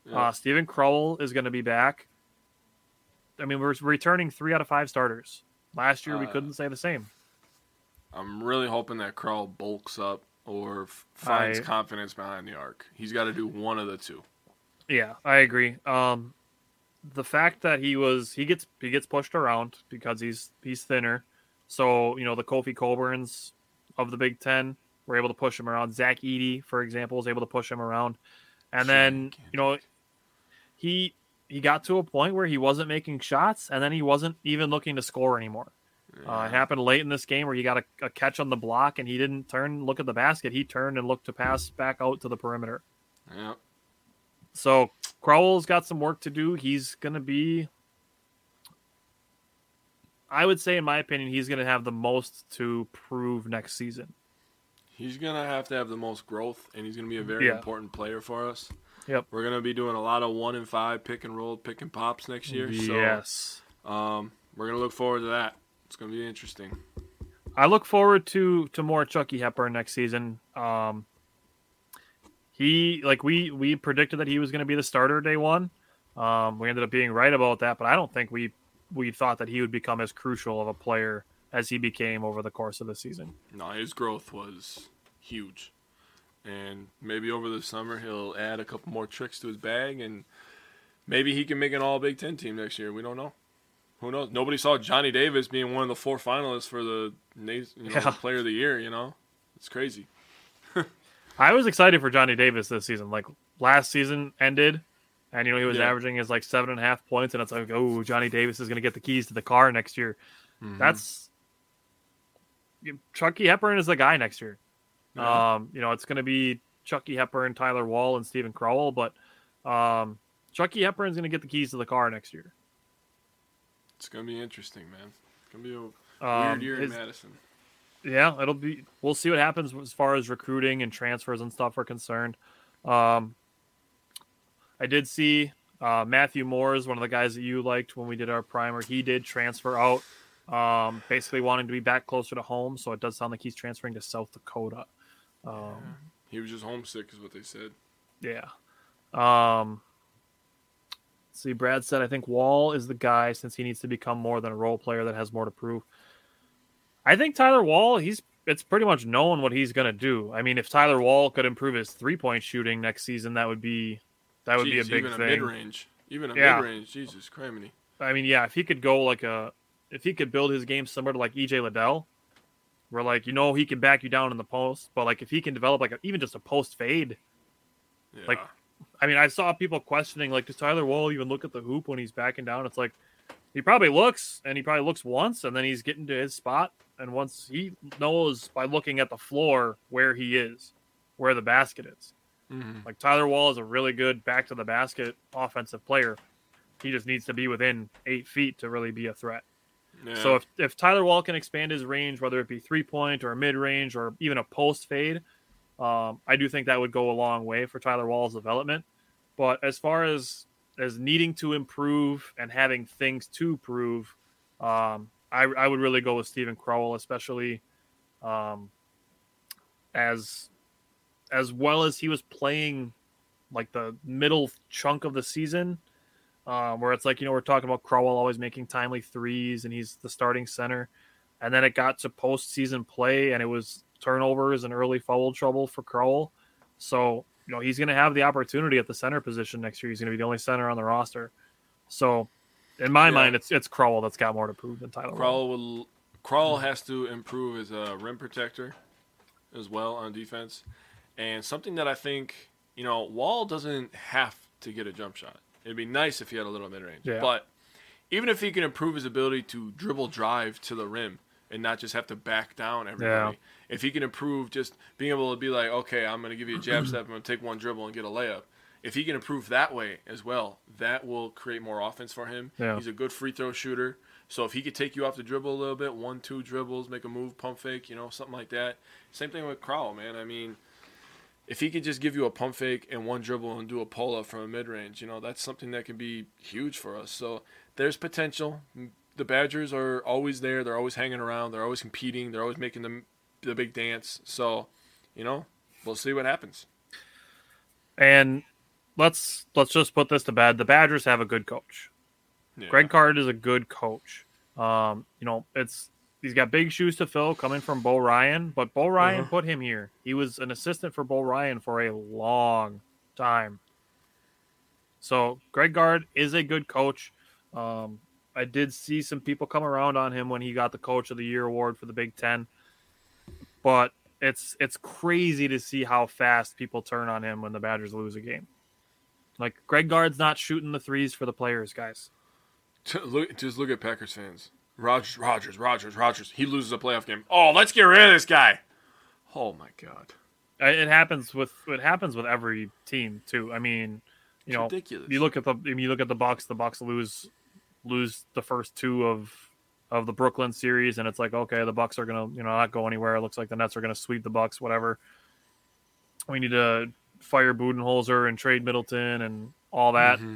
Yeah. Uh, Steven Crowl is going to be back. I mean, we're returning three out of five starters. Last year we Uh, couldn't say the same. I'm really hoping that Crowl bulks up or f- finds I- confidence behind the arc. He's got to do one of the two. Yeah, I agree. Um, the fact that he was he gets he gets pushed around because he's he's thinner. So you know the Kofi Cockburns of the Big Ten were able to push him around. Zach Edey, for example, was able to push him around, and then you know he he got to a point where he wasn't making shots, and then he wasn't even looking to score anymore. Uh, it happened late in this game where he got a, a catch on the block and he didn't turn look at the basket. He turned and looked to pass back out to the perimeter. Yeah. So Crowl's got some work to do. He's going to be, I would say, in my opinion, he's going to have the most to prove next season. He's gonna have to have the most growth, and he's gonna be a very Yeah. important player for us. Yep. We're gonna be doing a lot of one and five pick and roll, pick and pops next year. Yes. So um, we're gonna look forward to that. It's gonna be interesting. I look forward to to more Chucky Hepburn next season. Um, he like we we predicted that he was going to be the starter day one. Um, we ended up being right about that, but I don't think we we thought that he would become as crucial of a player as he became over the course of the season. No, his growth was huge, and maybe over the summer he'll add a couple more tricks to his bag, and maybe he can make an All Big Ten team next year. We don't know. who knows? Nobody saw Johnny Davis being one of the four finalists for the you know, Yeah. Player of the Year. You know, it's crazy. [laughs] I was excited for Johnny Davis this season. Like last season ended, and you know he was Yeah. averaging his like seven and a half points, and it's like, oh, Johnny Davis is going to get the keys to the car next year. Mm-hmm. That's Chucky Hepburn is the guy next year. Yeah. Um, you know, it's going to be Chucky Hepburn, Tyler Wahl, and Steven Crowl, but um, Chucky Hepburn's going to get the keys to the car next year. It's gonna be interesting, man. It's gonna be a Um, weird year in Madison. yeah, it'll be. We'll see what happens as far as recruiting and transfers and stuff are concerned. Um, I did see uh, Matthew Mors is one of the guys that you liked when we did our primer. He did transfer out, um, basically wanting to be back closer to home. So it does sound like he's transferring to South Dakota. Um, He was just homesick, is what they said. yeah. Um, see, Brad said, I think Wahl is the guy since he needs to become more than a role player that has more to prove. I think Tyler Wahl, he's it's pretty much known what he's going to do. I mean, if Tyler Wahl could improve his three point shooting next season, that would be that would Jeez, be a big even thing. a mid range, even a Yeah. mid range. Jesus, criminy. I mean, yeah, if he could go like a, if he could build his game similar to like EJ Liddell, where like you know he can back you down in the post, but like if he can develop like a, even just a post fade, Yeah. Like, I mean, I saw people questioning like, does Tyler Wahl even look at the hoop when he's backing down? It's like he probably looks, and he probably looks once, and then he's getting to his spot, and once he knows by looking at the floor where he is, where the basket is. Mhm. Like Tyler Wahl is a really good back to the basket offensive player. He just needs to be within eight feet to really be a threat. Yeah. So if, if Tyler Wahl can expand his range, whether it be three point or mid range or even a post fade, um, I do think that would go a long way for Tyler Wahl's development. But as far as as needing to improve and having things to prove, um, I, I would really go with Steven Crowl, especially um, as as well as he was playing like the middle chunk of the season um, where it's like you know we're talking about Crowl always making timely threes and he's the starting center, and then it got to postseason play and it was turnovers and early foul trouble for Crowl, so you know he's going to have the opportunity at the center position next year. He's going to be the only center on the roster, so in my Yeah. mind it's it's Crowl that's got more to prove than Tyler. Crowl will Crowl has to improve his uh, rim protector as well on defense, and something that I think you know Wahl doesn't have to get a jump shot. It'd be nice if he had a little mid range, Yeah. but even if he can improve his ability to dribble drive to the rim and not just have to back down everybody, if he can improve just being able to be like, okay, I'm going to give you a jab [clears throat] step, I'm going to take one dribble and get a layup. If he can improve that way as well, that will create more offense for him. Yeah. He's a good free throw shooter. So if he could take you off the dribble a little bit, one, two dribbles, make a move, pump fake, you know, something like that. Same thing with Crowl, man. I mean, if he could just give you a pump fake and one dribble and do a pull up from a mid range, you know, that's something that can be huge for us. So there's potential. The Badgers are always there. They're always hanging around. They're always competing. They're always making the, the big dance. So, you know, we'll see what happens. And let's let's just put this to bed. The Badgers have a good coach. Yeah. Greg Gard is a good coach. Um, you know, it's he's got big shoes to fill coming from Bo Ryan, but Bo Ryan Uh-huh. put him here. He was an assistant for Bo Ryan for a long time. So Greg Gard is a good coach. Um, I did see some people come around on him when he got the Coach of the Year award for the Big Ten, but it's it's crazy to see how fast people turn on him when the Badgers lose a game. Like Greg Gard's not shooting the threes for the players, guys. Just look at Packers fans. Rodgers, Rodgers, Rodgers, Rodgers. He loses a playoff game. Oh, let's get rid of this guy. Oh my God, It happens with it happens with every team too. I mean, you It's know, ridiculous. you look at the you look at the Bucks. The Bucks lose lose the first two of of the Brooklyn series, and it's like okay, the Bucks are gonna you know not go anywhere. It looks like the Nets are gonna sweep the Bucks. Whatever. We need to fire Budenholzer and trade Middleton and all that. Mm-hmm.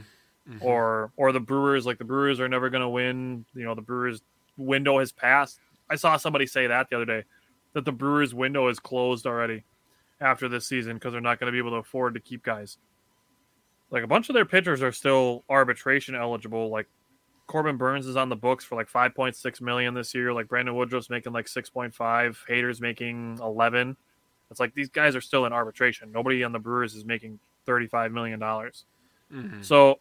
Mhm. or or the Brewers like the Brewers are never going to win. You know, the Brewers window has passed. I saw somebody say that the other day that the Brewers window is closed already after this season because they're not going to be able to afford to keep guys. Like a bunch of their pitchers are still arbitration eligible. Like Corbin Burnes is on the books for like 5.6 million this year. Like Brandon Woodruff's making like 6.5. Hader's making 11. It's like these guys are still in arbitration. Nobody on the Brewers is making 35 million dollars. Mhm. So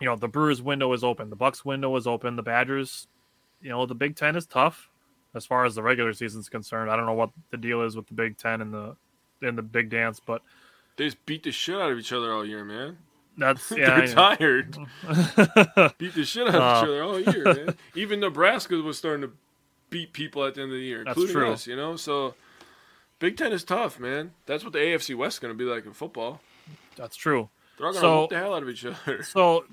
you know, the Brewers window is open, the Bucks window is open, the Badgers, you know, the Big Ten is tough as far as the regular season is concerned. I don't know what the deal is with the Big Ten and the in the Big Dance, but They just beat the shit out of each other all year, man. that's [laughs] yeah. They're tired. [laughs] beat the shit out of Uh, each other all year, man. [laughs] Even Nebraska was starting to beat people at the end of the year, including true. us. You know, so Big Ten is tough, man. That's what the AFC West is going to be like in football. that's true. They're all going to So- the hell out of each other. So,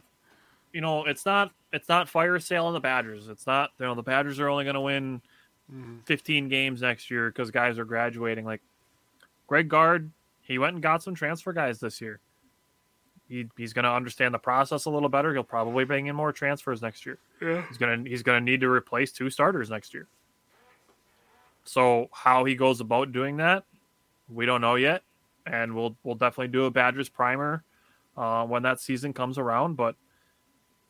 you know, it's not it's not fire sale on the Badgers. It's not you know the Badgers are only going to win 15 games next year because guys are graduating. Like Greg Gard, he went and got some transfer guys this year. He, he's going to understand the process a little better. He'll probably bring in more transfers next year. Yeah. He's gonna he's gonna need to replace two starters next year. So how he goes about doing that, we don't know yet, and we'll we'll definitely do a Badgers primer uh, when that season comes around. But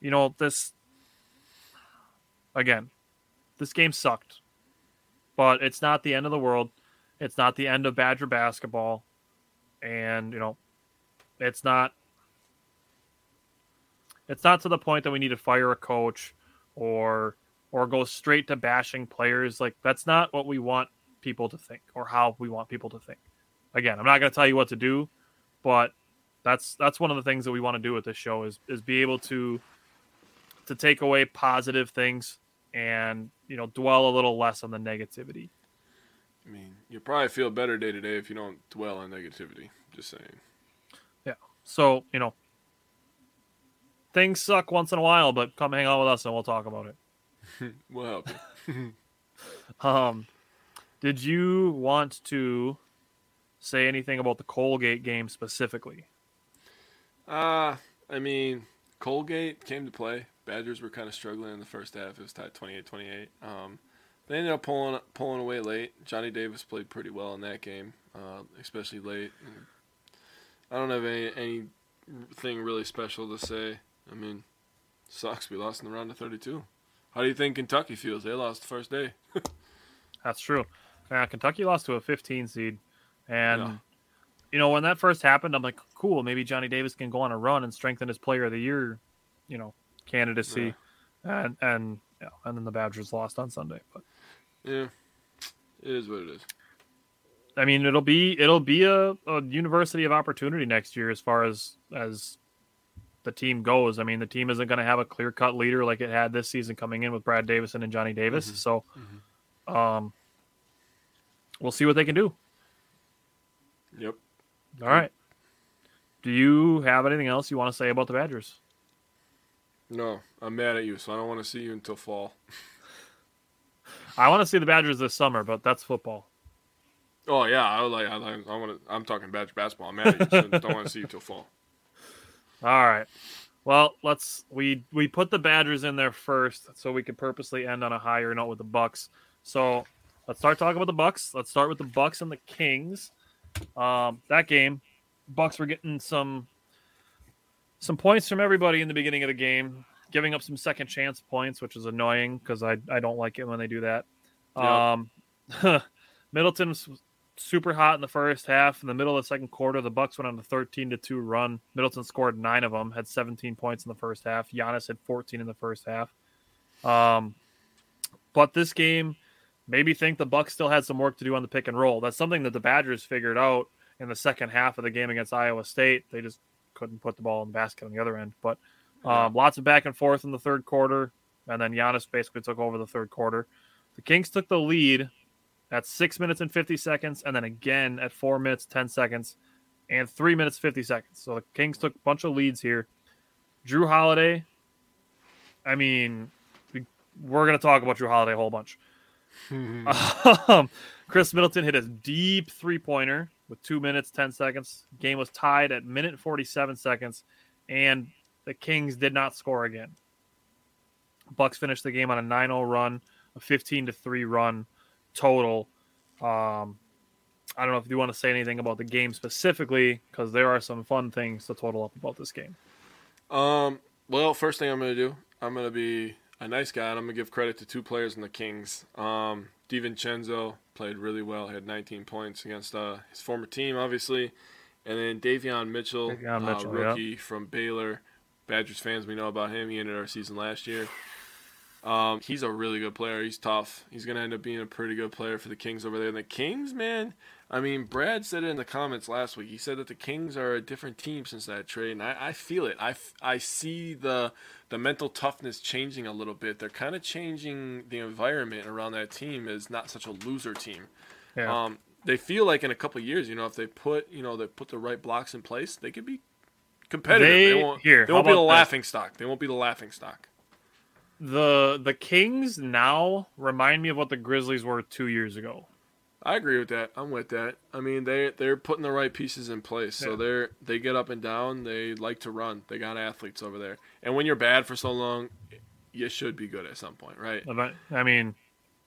you know this again, this game sucked, but it's not the end of the world. It's not the end of Badger basketball, and you know, it's not it's not to the point that we need to fire a coach or or go straight to bashing players. Like that's not what we want people to think or how we want people to think. Again i'm not going to tell you what to do but that's that's one of the things that we want to do with this show is is be able to to take away positive things and you know dwell a little less on the negativity I mean, you probably feel better day to day if you don't dwell on negativity. Just saying. Yeah. So you know things suck once in a while but come hang out with us and we'll talk about it [laughs] We'll help. [laughs] Um, did you want to say anything about the Colgate game specifically? Uh, I mean, Colgate came to play. Badgers were kind of struggling in the first half. It was tied 28-28. Um, they ended up pulling pulling away late. Johnny Davis played pretty well in that game, uh, especially late. I don't have any anything really special to say. I mean, sucks. We lost in the round of 32. How do you think Kentucky feels? They lost the first day. [laughs] That's true. Uh, Kentucky lost to a 15 seed, and Yeah. you know when that first happened, I'm like, cool. Maybe Johnny Davis can go on a run and strengthen his Player of the Year, you know, candidacy, and and yeah, and then the Badgers lost on Sunday. But Yeah, it is what it is. I mean, it'll be it'll be a, a university of opportunity next year as far as as the team goes. I mean, the team isn't going to have a clear cut leader like it had this season coming in with Brad Davison and Johnny Davis. So, um, we'll see what they can do. Yep. All right. Do you have anything else you want to say about the Badgers? No, I'm mad at you, so I don't want to see you until fall. [laughs] I want to see the Badgers this summer, but that's football. Oh yeah, I like I like I want to. I'm talking Badger basketball. I'm mad at you. So don't want to see you till fall. [laughs] All right. Well, let's we we put the Badgers in there first, so we could purposely end on a higher note with the Bucks. So let's start talking about the Bucks. Let's start with the Bucks and the Kings. Um, that game, Bucks were getting some some points from everybody in the beginning of the game, giving up some second chance points, which is annoying because I I don't like it when they do that. Yeah. Um, [laughs] Middleton was super hot in the first half. In the middle of the second quarter, the Bucks went on a 13 to 2 run. Middleton scored nine of them, had 17 points in the first half. Giannis had 14 in the first half. Um, but this game maybe think the Bucks still had some work to do on the pick and roll. That's something that the Badgers figured out in the second half of the game against Iowa State. They just couldn't put the ball in the basket on the other end. But um, lots of back and forth in the third quarter, and then Giannis basically took over the third quarter. The Kings took the lead at six minutes and 50 seconds, and then again at four minutes, 10 seconds, and three minutes, 50 seconds. So the Kings took a bunch of leads here. Jrue Holiday, I mean, we, we're going to talk about Jrue Holiday a whole bunch. [laughs] [laughs] um, Khris Middleton hit a deep three pointer with two minutes, 10 seconds. Game was tied at minute 47 seconds, and the Kings did not score again. Bucks finished the game on a 9 0 run, a 15 to 3 run total. Um, I don't know if you want to say anything about the game specifically, because there are some fun things to total up about this game. Um. Well, first thing I'm gonna do, I'm gonna be a nice guy, and I'm gonna give credit to two players in the Kings. Um, DiVincenzo played really well. He had 19 points against uh, his former team, obviously, and then Davion Mitchell, Davion uh, Mitchell, rookie from Baylor, Badgers fans, we know about him. He ended our season last year. Um, he's a really good player. He's tough. He's going to end up being a pretty good player for the Kings over there. And the Kings, man, I mean, Brad said it in the comments last week. He said that the Kings are a different team since that trade, and I, I feel it. I, I see the the mental toughness changing a little bit. They're kind of changing the environment around that team as not such a loser team. Yeah. Um, they feel like in a couple of years, you know, if they put you know they put the right blocks in place, they could be competitive. They- They, won't. here, they won't be the laughing stock. They won't be the laughing stock. The the Kings now remind me of what the Grizzlies were two years ago. I agree with that. I'm with that. I mean, they they're putting the right pieces in place. So Yeah. they're they get up and down. They like to run. They got athletes over there. And when you're bad for so long, you should be good at some point, right? I mean,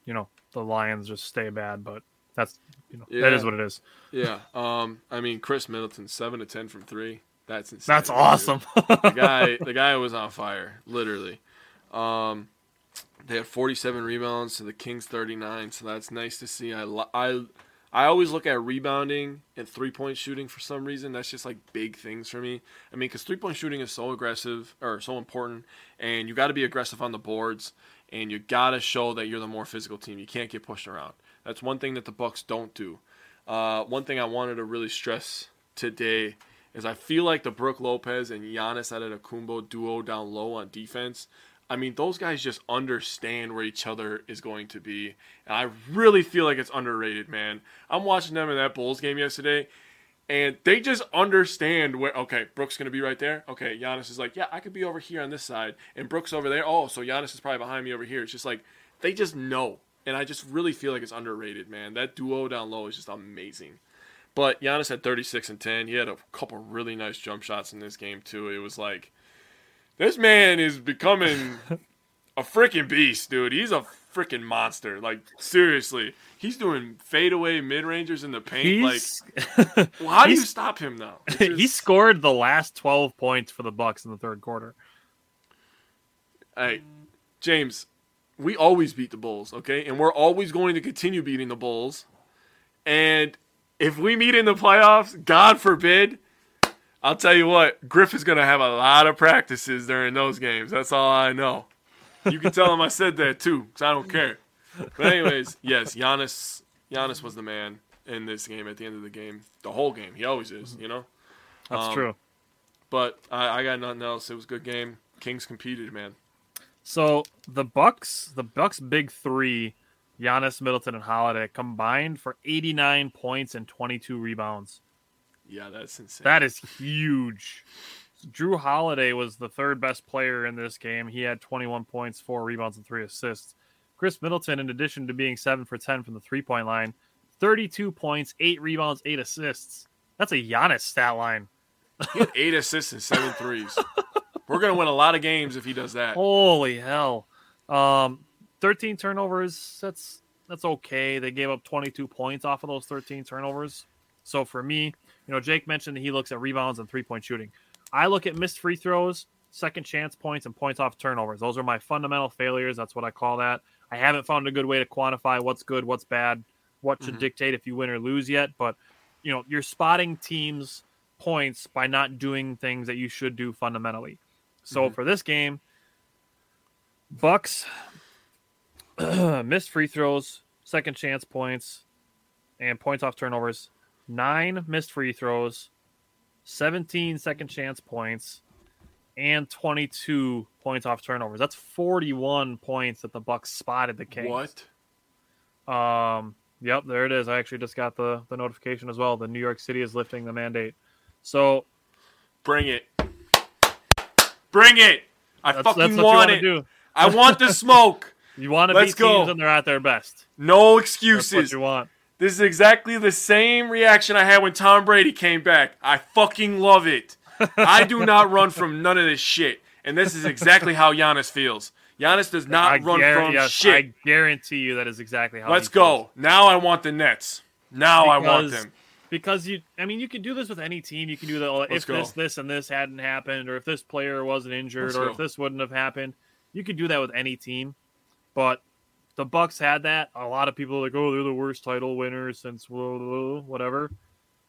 you know, the Lions just stay bad, but that's you know that Yeah. is what it is. Yeah. Um. I mean, Khris Middleton, seven to ten from three. That's insane. That's awesome. the guy [laughs] the guy was on fire literally um they had 47 rebounds to the kings 39 so that's nice to see. I i i always look at rebounding and three point shooting for some reason. That's just like big things for me. I mean because three point shooting is so aggressive or so important and you got to be aggressive on the boards and you got to show that you're the more physical team. You can't get pushed around. That's one thing that the bucks don't do. Uh, one thing i wanted to really stress today is I feel like the Brook Lopez and Giannis Antetokounmpo duo down low on defense. I mean, those guys just understand where each other is going to be, and I really feel like it's underrated, man. I'm watching them in that Bulls game yesterday, and they just understand where. Okay, Brook's gonna be right there. Okay, Giannis is like, yeah, I could be over here on this side, and Brook's over there. Oh, so Giannis is probably behind me over here. It's just like they just know, and I just really feel like it's underrated, man. That duo down low is just amazing. But Giannis had 36 and 10. He had a couple really nice jump shots in this game too. It was like this man is becoming a freaking beast, dude. He's a freaking monster. Like seriously, he's doing fadeaway mid rangers in the paint. He's like, well, [laughs] how do you stop him now? [laughs] It's he scored the last twelve points for the Bucks in the third quarter. Hey, James, we always beat the Bulls, okay? And we're always going to continue beating the Bulls. And if we meet in the playoffs, God forbid, I'll tell you what, Griff is going to have a lot of practices during those games. That's all I know. You can tell him I said that too, because I don't care. But anyways, yes, Giannis, Giannis was the man in this game at the end of the game, the whole game. He always is, you know. That's Um, true. But I, I got nothing else. It was a good game. Kings competed, man. So the Bucks, the Bucks' big three, Giannis, Middleton, and Holiday combined for 89 points and 22 rebounds. Yeah, that's insane. That is huge. Jrue Holiday was the third best player in this game. He had 21 points, four rebounds, and three assists. Khris Middleton, in addition to being seven for 10 from the three point line, 32 points, eight rebounds, eight assists. That's a Giannis stat line. He had eight assists and seven threes. [laughs] We're gonna win a lot of games if he does that. Holy hell. Um, 13 turnovers. That's that's okay. They gave up 22 points off of those 13 turnovers. So for me, you know, Jake mentioned that he looks at rebounds and three point shooting. I look at missed free throws, second chance points, and points off turnovers. Those are my fundamental failures. That's what I call that. I haven't found a good way to quantify what's good, what's bad, what should Mhm. dictate if you win or lose yet. But you know, you're spotting teams' points by not doing things that you should do fundamentally. So for this game, Bucks [clears throat] missed free throws, second chance points, and points off turnovers. Nine missed free throws, 17 second chance points, and 22 points off turnovers. That's 41 points that the Bucks spotted the Kings. What? Um, yep, there it is. I actually just got the the notification as well. The New York City is lifting the mandate. So Bring it. Bring it. I that's, fucking that's want it. do. I want the smoke. [laughs] You want to Let's beat teams when they're at their best. No That's what excuses. you want. This is exactly the same reaction I had when Tom Brady came back. I fucking love it. [laughs] I do not run from none of this shit. And this is exactly how Giannis feels. Giannis does not I run from yes, shit. I guarantee you that is exactly how. Let's he feels. go. Now I want the Nets. Now I want Because- them. Because you, I mean, you can do this with any team. You can do that oh, Let's if go. this, this, and this hadn't happened, or if this player wasn't injured, Let's or go. if this wouldn't have happened. You could do that with any team, but the Bucks had that. A lot of people are like, oh, they're the worst title winners since whatever.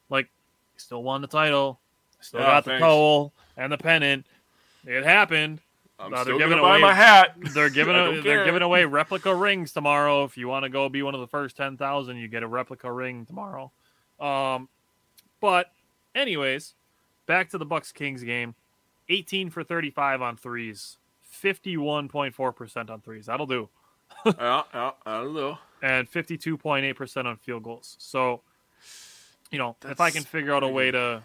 Like, still won the title, still Yeah, got the thanks. towel and the pennant. it happened. I'm No, they're still giving buy away- my hat. They're giving [laughs] a, they're giving away replica rings tomorrow. If you want to go be one of the first ten thousand, you get a replica ring tomorrow. Um, but anyways, back to the Bucks Kings game. 18 for 35 on threes, 51.4% on threes. That'll do. Yeah, yeah, I don't know. And 52.8% on field goals. So, you know, if I can figure out a way to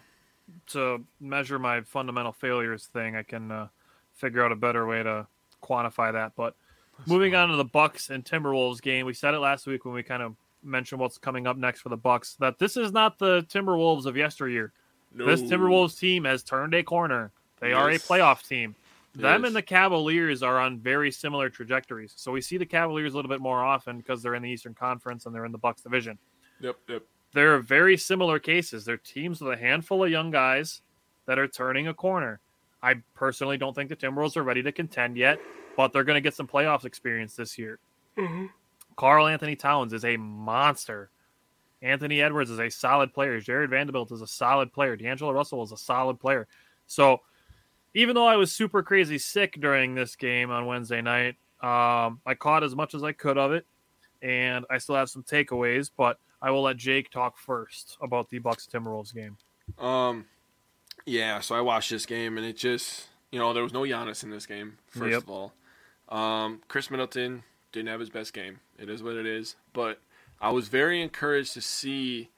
to measure my fundamental failures thing, I can uh, figure out a better way to quantify that. But moving on to the Bucks and Timberwolves game, we said it last week when we kind of mentioned what's coming up next for the Bucks that this is not the Timberwolves of yesteryear. No. This Timberwolves team has turned a corner. They are a playoff team. Them Yes. and the Cavaliers are on very similar trajectories. So we see the Cavaliers a little bit more often because they're in the Eastern Conference and they're in the Bucks division. Yep, yep. They're very similar cases. They're teams with a handful of young guys that are turning a corner. I personally don't think the Timberwolves are ready to contend yet, but they're going to get some playoffs experience this year. Mm-hmm. Karl-Anthony Towns is a monster. Anthony Edwards is a solid player. Jarred Vanderbilt is a solid player. D'Angelo Russell is a solid player. So, even though I was super crazy sick during this game on Wednesday night, um, I caught as much as I could of it, and I still have some takeaways. But I will let Jake talk first about the Bucks Timberwolves game. Um, yeah. So I watched this game, and it just, you know, there was no Giannis in this game. First Yep. of all, um, Khris Middleton didn't have his best game. It is what it is. But I was very encouraged to see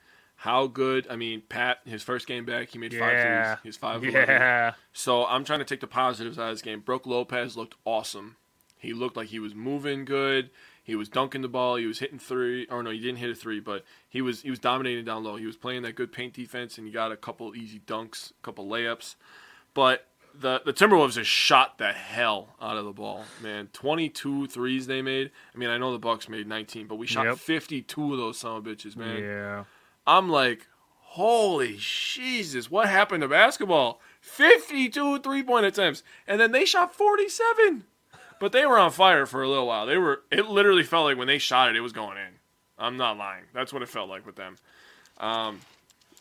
how good. I mean, Pat, his first game back, he made five Yeah. threes. He's five. of 11. Yeah, So I'm trying to take the positives out of this game. Brook Lopez looked awesome. He looked like he was moving good. He was dunking the ball. He was hitting three. Or no, he didn't hit a three, but he was he was dominating down low. He was playing that good paint defense, and he got a couple easy dunks, a couple layups. But the the Timberwolves just shot the hell out of the ball, man. 22 threes they made. I mean, I know the Bucks made 19, but we shot Yep. 52 of those son of bitches, man. yeah. I'm like, holy Jesus, what happened to basketball? 52 three point attempts. And then they shot 47. But they were on fire for a little while. They were, it literally felt like when they shot it, it was going in. I'm not lying. That's what it felt like with them. Um,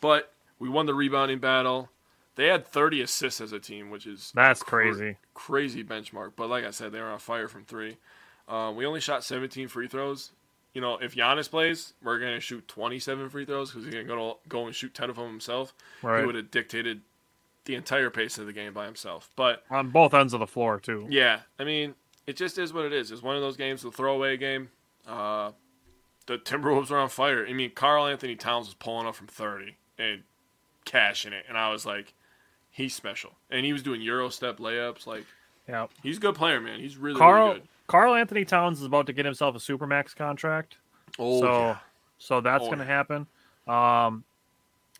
but we won the rebounding battle. They had 30 assists as a team, which is That's cra- crazy. crazy benchmark. But like I said, they were on fire from three. Um, we only shot 17 free throws. You know, if Giannis plays, we're gonna shoot 27 free throws because he's gonna go go and shoot 10 of them himself. Right. He would have dictated the entire pace of the game by himself. But On both ends of the floor too. yeah, I mean, it just is what it is. It's one of those games, the throwaway game. Uh, the Timberwolves are on fire. I mean, Karl-Anthony Towns was pulling up from 30 and cashing it, and I was like, he's special. And he was doing Euro step layups. Like, Yeah. he's a good player, man. He's really, Karl really good. Karl-Anthony Towns is about to get himself a supermax contract. Oh, so yeah. so that's Oh, going to happen. Um,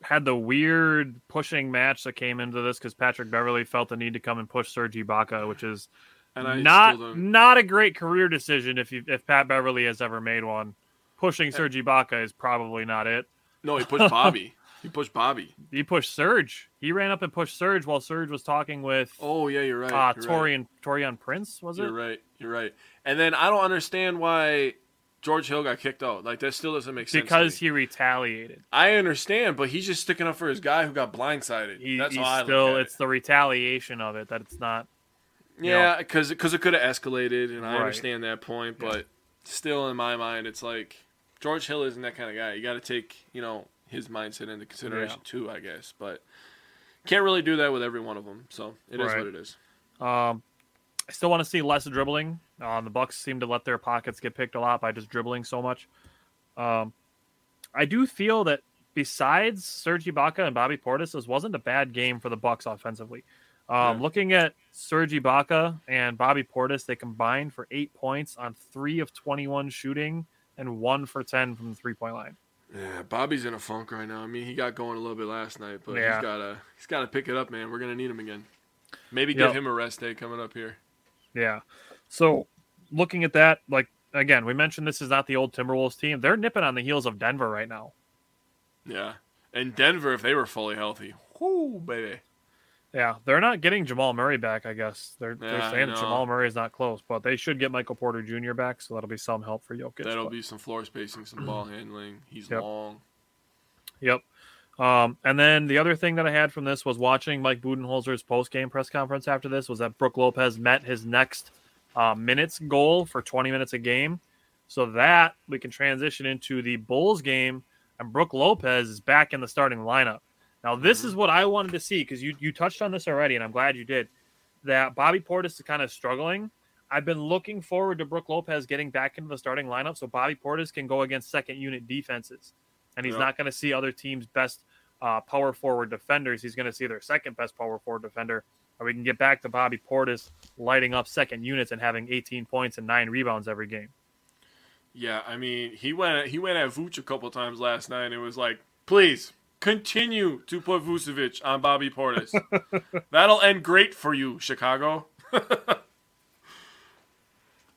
had the weird pushing match that came into this because Patrick Beverley felt the need to come and push Serge Ibaka, which is And I not don't- a great career decision if you, if Pat Beverley has ever made one. Pushing Serge Ibaka is probably not it. No, he pushed Bobby. [laughs] he pushed Bobby. He pushed Serge. He ran up and pushed Serge while Serge was talking with Oh yeah, you're right. uh, you're right. Taurean Taurean Prince. Was it? You're right. You're right. And then I don't understand why George Hill got kicked out. Like that still doesn't make sense. Because he retaliated. I understand, but he's just sticking up for his guy who got blindsided. He, That's he's how I still. It's the retaliation of it that it's not. yeah, because because it could have escalated, and I Right. understand that point. But still, in my mind, it's like George Hill isn't that kind of guy. You got to take you know his mindset into consideration too, I guess. But can't really do that with every one of them. So it is Right. what it is. Um, I still want to see less dribbling. Um, the Bucks seem to let their pockets get picked a lot by just dribbling so much. Um, I do feel that besides Serge Ibaka and Bobby Portis, this wasn't a bad game for the Bucks offensively. Um, Yeah. Looking at Serge Ibaka and Bobby Portis, they combined for eight points on three of twenty-one shooting and one for ten from the three-point line. Yeah, Bobby's in a funk right now. I mean, he got going a little bit last night, but Yeah. he's gotta he's gotta pick it up, man. We're gonna need him again. Maybe Yep. give him a rest day coming up here. Yeah. So looking at that, like again, we mentioned this is not the old Timberwolves team. They're nipping on the heels of Denver right now. Yeah, and Denver, if they were fully healthy, whoo, baby. Yeah, they're not getting Jamal Murray back. I guess they're Yeah, they're saying that. Jamal Murray is not close, but they should get Michael Porter Jr. back, so that'll be some help for Jokic. That'll but- be some floor spacing, some ball handling. He's Yep. long. Yep. Um, and then the other thing that I had from this was watching Mike Budenholzer's post game press conference after this was that Brook Lopez met his next uh, minutes goal for 20 minutes a game. So that we can transition into the Bulls game, and Brook Lopez is back in the starting lineup. Now, this is what I wanted to see because you, you touched on this already, and I'm glad you did. That Bobby Portis is kind of struggling. I've been looking forward to Brook Lopez getting back into the starting lineup so Bobby Portis can go against second unit defenses. And he's Yep. not going to see other teams' best uh, power forward defenders. He's going to see their second best power forward defender. Or we can get back to Bobby Portis lighting up second units and having 18 points and nine rebounds every game. Yeah, I mean, he went he went at Vooch a couple times last night. and It was like, please continue to put Vucevic on Bobby Portis. [laughs] That'll end great for you, Chicago. [laughs]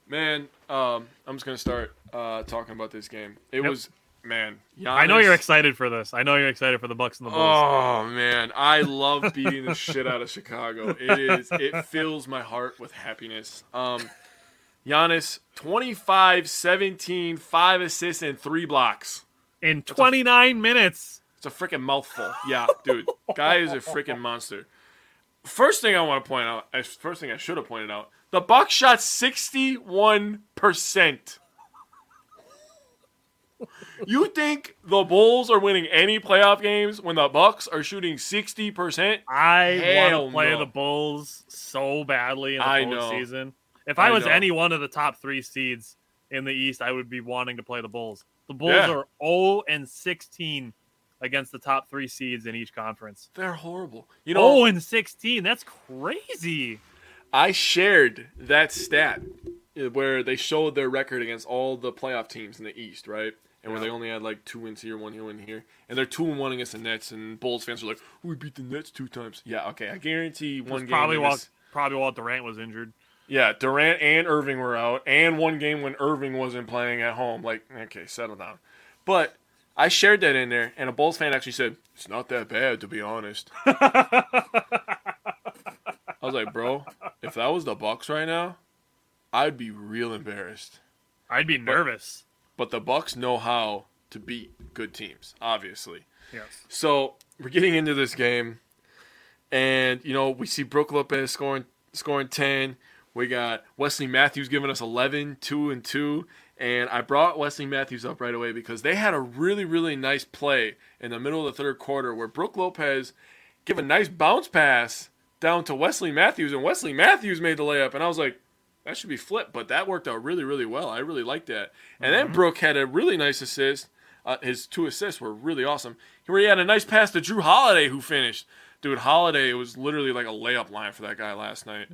man, um, I'm just gonna start uh, talking about this game. It Yep. was man. I know you're excited for this. I know you're excited for the Bucks and the Bulls. Oh man, I love beating the shit out of Chicago. It is it fills my heart with happiness. Um Giannis 25 17 5 assists and 3 blocks. In 29 minutes. It's a freaking mouthful. Yeah, dude. Guy is a freaking monster. First thing I want to point out, first thing I should have pointed out, the Bucks shot 61%. [laughs] You think the Bulls are winning any playoff games when the Bucks are shooting 60%? I want to play no. the Bulls so badly in the I know. postseason. If I, I was know. any one of the top three seeds in the East, I would be wanting to play the Bulls. The Bulls Yeah. are 0 and 16 against the top three seeds in each conference. They're horrible. You know, 0 and 16. That's crazy. I shared that stat where they showed their record against all the playoff teams in the East, right? And where they only had like two wins here, one here, one here, and they're two and one against the Nets. And Bulls fans are like, "We beat the Nets two times." Yeah, okay, I guarantee one game. probably while against- probably while Durant was injured. yeah, Durant and Irving were out, and one game when Irving wasn't playing at home. Like, okay, settle down. But I shared that in there, and a Bulls fan actually said, "It's not that bad, to be honest." [laughs] I was like, bro, if that was the Bucks right now, I'd be real embarrassed. I'd be nervous. But the Bucks know how to beat good teams, obviously. Yes. So we're getting into this game, and you know we see Brook Lopez scoring scoring ten. We got Wesley Matthews giving us 11, 2 and two. And I brought Wesley Matthews up right away because they had a really really nice play in the middle of the third quarter where Brook Lopez gave a nice bounce pass down to Wesley Matthews, and Wesley Matthews made the layup. And I was like, that should be flipped, but that worked out really, really well. I really liked that. And then Brook had a really nice assist. Uh, his two assists were really awesome. Where he had a nice pass to Jrue Holiday, who finished. Dude, Holiday it was literally like a layup line for that guy last night.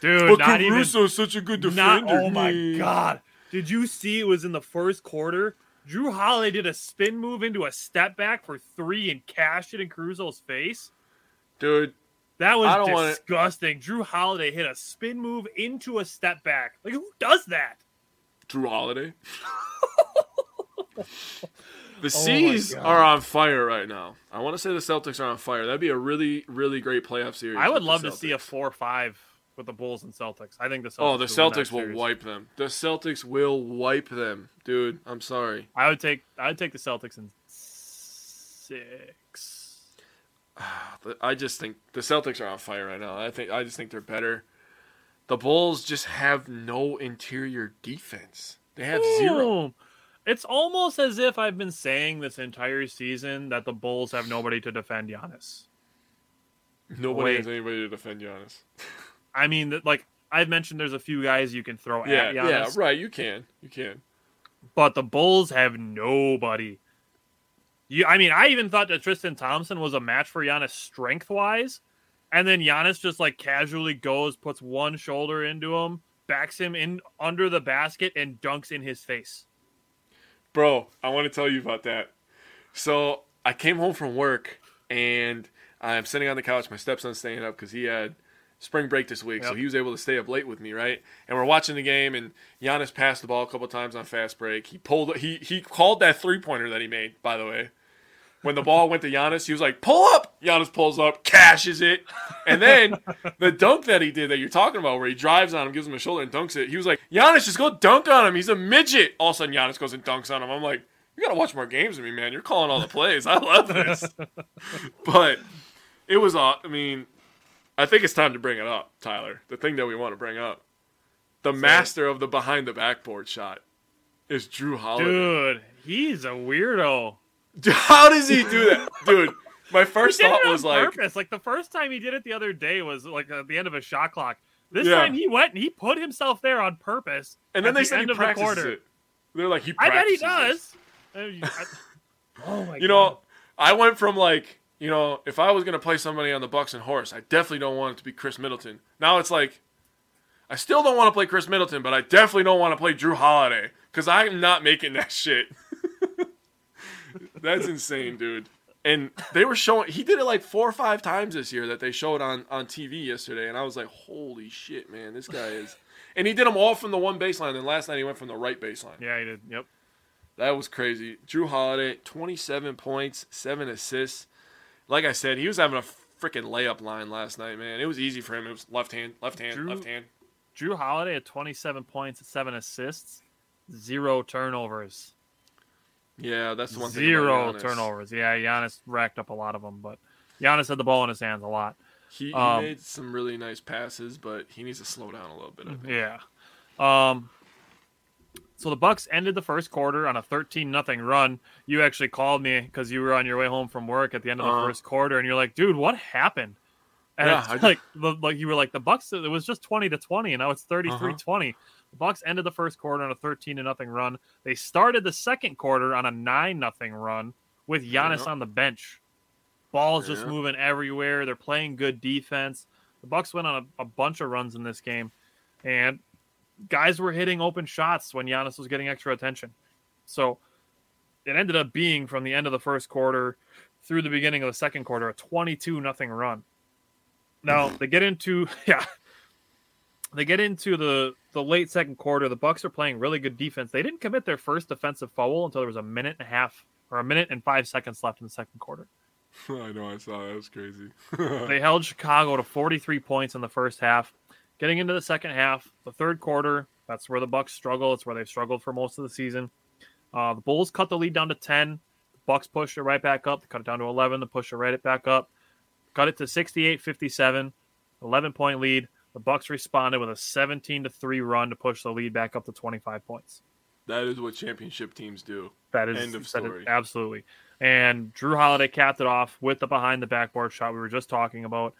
Dude, But not even Caruso's such a good Not, defender. oh my Mm. god! Did you see it was in the first quarter? Jrue Holiday did a spin move into a step back for three and cashed it in Caruso's face. Dude, That was I don't wanna- disgusting. Jrue Holiday hit a spin move into a step back. Like who does that? Jrue Holiday. [laughs] the Oh C's God. are on fire right now. I want to say the Celtics are on fire. That'd be a really, really great playoff series. I would love to see a four-five with the Bulls and Celtics. I think the oh, Celtics. Oh, the would Celtics will series. wipe them. The Celtics will wipe them, dude. I'm sorry. I would take. I would take the Celtics in six. [sighs] I just think the Celtics are on fire right now. I think I just think they're better. The Bulls just have no interior defense. They have zero. It's almost as if I've been saying this entire season that the Bulls have nobody to defend Giannis. Nobody Wait. has anybody to defend Giannis. [laughs] I mean, that like I've mentioned, there's a few guys you can throw Yeah, at Giannis. yeah, right. You can, you can. but the Bulls have nobody. You, I mean, I even thought that Tristan Thompson was a match for Giannis strength wise, and then Giannis just like casually goes, puts one shoulder into him, backs him in under the basket, and dunks in his face. Bro, I want to tell you about that. So I came home from work and I'm sitting on the couch. My stepson's staying up because he had spring break this week, so he was able to stay up late with me, right? And we're watching the game, and Giannis passed the ball a couple times on fast break. He pulled, he he called that three pointer that he made, by the way. When the ball went to Giannis, he was like, "Pull up!" Giannis pulls up, cashes it, and then the dunk that he did that you're talking about, where he drives on him, gives him a shoulder, and dunks it. He was like, "Giannis, just go dunk on him. He's a midget." All of a sudden, Giannis goes and dunks on him. I'm like, You gotta watch more games with me, man. You're calling all the plays. I love this. [laughs] but it was. I mean, I think it's time to bring it up, Tyler. The thing that we want to bring up, the master of the behind the backboard shot, is Jrue Holiday. Dude, he's a weirdo. How does he do that, dude? My first thought was like, purpose. Like the first time he did it the other day was like at the end of a shot clock. This Yeah. time he went and he put himself there on purpose. and then they the said he of the quarter. it. They're like, he. I bet he does. Uh, you- [laughs] oh my You god! know, I went from like, you know, if I was gonna play somebody on the Bucks and horse, I definitely don't want it to be Khris Middleton. Now it's like, I still don't want to play Khris Middleton, but I definitely don't want to play Jrue Holiday because I'm not making that [laughs] shit. That's insane, dude. And they were showing he did it like four or five times this year that they showed on on TV yesterday, and I was like, holy shit, man, this guy is. [laughs] And he did them all from the one baseline. And last night he went from the right baseline. yeah, he did. Yep. That was crazy. Jrue Holiday, 27 points, 7 assists. Like I said, he was having a freaking layup line last night, man. It was easy for him. It was left hand, left hand, Jrue- left hand. Jrue Holiday at 27 points, seven assists, zero turnovers. Yeah, that's the one thing. Zero turnovers. Yeah, Giannis racked up a lot of them, but Giannis had the ball in his hands a lot. He, he Um, made some really nice passes, but he needs to slow down a little bit. I think. Yeah. Um. So the Bucks ended the first quarter on a 13 nothing run. You actually called me because you were on your way home from work at the end of the Uh-huh. first quarter, and you're like, "Dude, what happened?" And Yeah, I [laughs] like, the, like you were like, "The Bucks, it was just 20 to 20, and now it's 33 Uh-huh. 20." The Bucks ended the first quarter on a 13 to nothing run. They started the second quarter on a nine nothing run with Giannis Yeah. on the bench. Balls just moving everywhere. They're playing good defense. The Bucks went on a, a bunch of runs in this game, and guys were hitting open shots when Giannis was getting extra attention. So it ended up being from the end of the first quarter through the beginning of the second quarter a 22 nothing run. Now they get into [laughs] yeah. They get into the the late second quarter. The Bucks are playing really good defense. They didn't commit their first defensive foul until there was a minute and a half or a minute and 5 seconds left in the second quarter. [laughs] I know, I saw that. Was crazy. [laughs] They held Chicago to 43 points in the first half. Getting into the second half, the third quarter, that's where the Bucks struggle. It's where they've struggled for most of the season. Uh, the Bulls cut the lead down to 10. The Bucks pushed it right back up. They cut it down to 11. They pushed it right back up. Cut it to 68-57. 11 point lead. The Bucks responded with a 17 to 3 run to push the lead back up to 25 points. that is what championship teams do. That is End of that is- story. absolutely. And Jrue Holiday capped it off with the behind the backboard shot we were just talking about.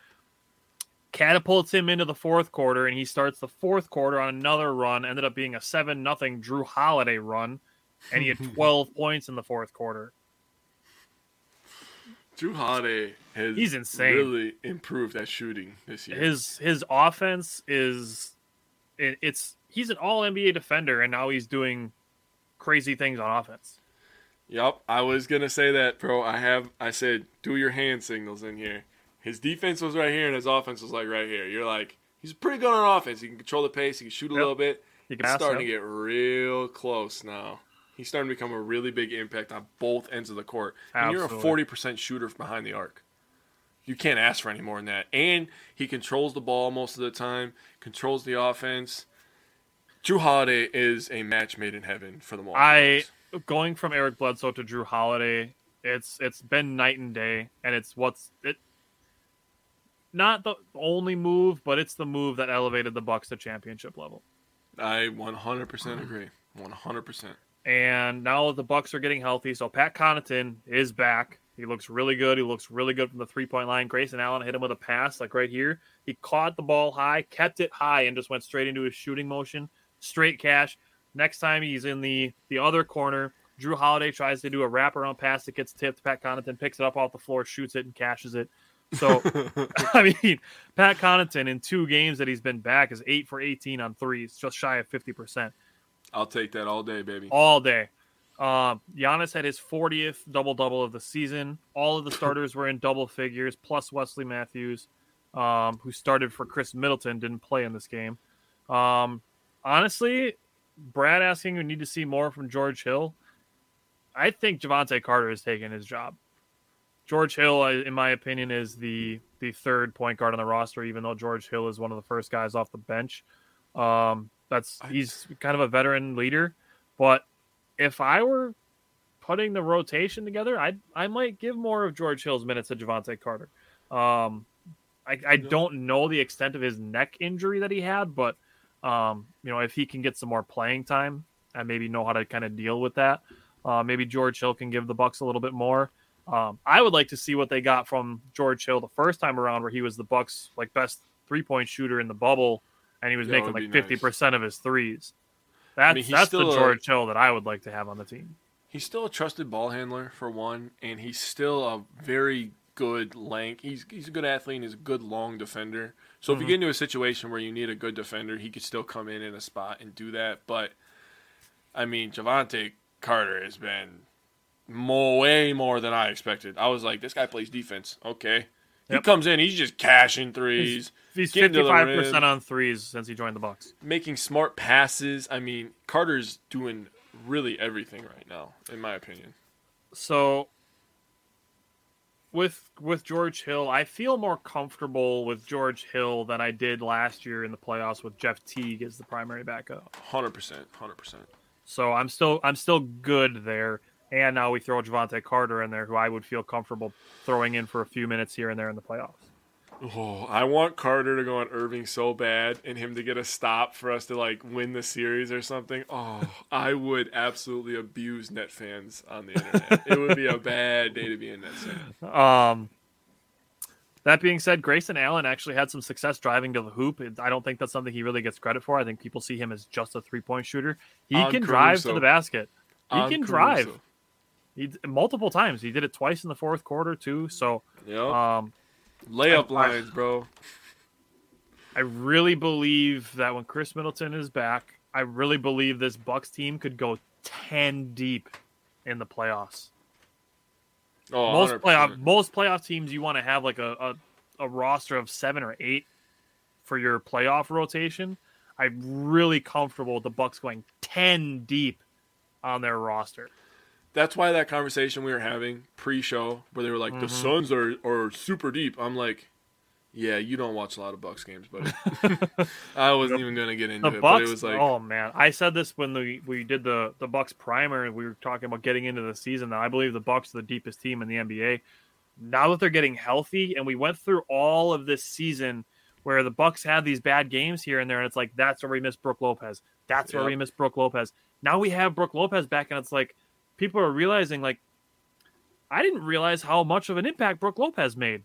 Catapults him into the fourth quarter, and he starts the fourth quarter on another run. Ended up being a seven nothing Jrue Holiday run, and he had [laughs] twelve points in the fourth quarter. Jrue Holiday has He's insane. really improved at shooting this year. His his offense is it, it's he's an all NBA defender, and now he's doing crazy things on offense. Yep, I was gonna say that, bro. I have. I said, do your hand signals in here. His defense was right here, and his offense was like right here. You're like, he's pretty good on offense. He can control the pace. He can shoot a Yep. little bit. He can pass, starting to get real close now. He's starting to become a really big impact on both ends of the court. And you're a forty percent shooter behind the arc. You can't ask for any more than that. And he controls the ball most of the time. Controls the offense. Jrue Holiday is a match made in heaven for the Milwaukee I Bucks. going from Eric Bledsoe to Jrue Holiday, it's it's been night and day, and it's what's it. Not the only move, but it's the move that elevated the Bucks to championship level. I 100% agree. 100%. And now the Bucks are getting healthy, so Pat Connaughton is back. He looks really good. He looks really good from the three point line. Grayson Allen hit him with a pass, like right here. He caught the ball high, kept it high, and just went straight into his shooting motion. Straight cash. Next time he's in the the other corner, Jrue Holiday tries to do a wraparound pass that gets tipped. Pat Connaughton picks it up off the floor, shoots it, and cashes it. So, [laughs] [laughs] I mean, Pat Connaughton in two games that he's been back is eight for 18 on threes, just shy of 50% I'll take that all day, baby. all day. Um, Giannis had his 40th double double of the season. All of the [laughs] starters were in double figures, plus Wesley Matthews, um, who started for Khris Middleton, didn't play in this game. Um, honestly, Brad asking we need to see more from George Hill. I think Javante Carter has taken his job. George Hill, in my opinion, is the the third point guard on the roster, even though George Hill is one of the first guys off the bench. Um, that's he's kind of a veteran leader, but if I were putting the rotation together, I I might give more of George Hill's minutes to Javante Carter. Um, I, I don't know the extent of his neck injury that he had, but um, you know, if he can get some more playing time and maybe know how to kind of deal with that, uh, maybe George Hill can give the Bucks a little bit more. Um, I would like to see what they got from George Hill the first time around, where he was the Bucks like best three point shooter in the bubble, and he was That making like fifty nice. percent of his threes. That's mean, that's the still a- George Hill that I would like to have on the team. He's still a trusted ball handler for one, and he's still a very good length. He's he's a good athlete and he's a good long defender. So if you mm-hmm. get into a situation where you need a good defender, he could still come in in a spot and do that. But I mean, Javante Carter has been more, way more than I expected. I was like, this guy plays defense. Okay, he comes in, he's just cashing threes, He's fifty five percent on threes since he joined the Bucks. making smart passes. I mean, Carter's doing really everything right now, in my opinion. So with with George Hill, I feel more comfortable with George Hill than I did last year in the playoffs with Jeff Teague as the primary backup. Hundred percent, hundred percent. So I'm still I'm still good there. And now we throw Javante Carter in there, who I would feel comfortable throwing in for a few minutes here and there in the playoffs. Oh, I want Carter to go on Irving so bad and him to get a stop for us to like win the series or something. Oh, I would absolutely abuse net fans on the internet. it would be a bad day to be a Nets fan. Um, that being said, Grayson Allen actually had some success driving to the hoop. I don't think that's something he really gets credit for. I think people see him as just a three point shooter. He On can drive to the basket. He On can Caruso. drive. He multiple times. He did it twice in the fourth quarter too. So, Yep. um, Layup I- lines, bro. I really believe that when Khris Middleton is back, I really believe this Bucks team could go ten deep in the playoffs. Oh, most 100%. playoff most playoff teams you want to have like a, a, a roster of seven or eight for your playoff rotation. I'm really comfortable with the Bucks going ten deep on their roster. That's why that conversation we were having pre-show, where they were like, "The Mm-hmm. Suns are are super deep." I'm like, "Yeah, you don't watch a lot of Bucks games, but [laughs] I wasn't even gonna get into The it, but Bucks. it was like, oh man, I said this when we we did the the Bucks primer we were talking about getting into the season. That I believe the Bucks are the deepest team in the NBA. Now that they're getting healthy, and we went through all of this season where the Bucks had these bad games here and there, and it's like that's where we miss Brook Lopez. That's where Yep. we miss Brook Lopez. Now we have Brook Lopez back, and it's like people are realizing like I didn't realize how much of an impact Brook Lopez made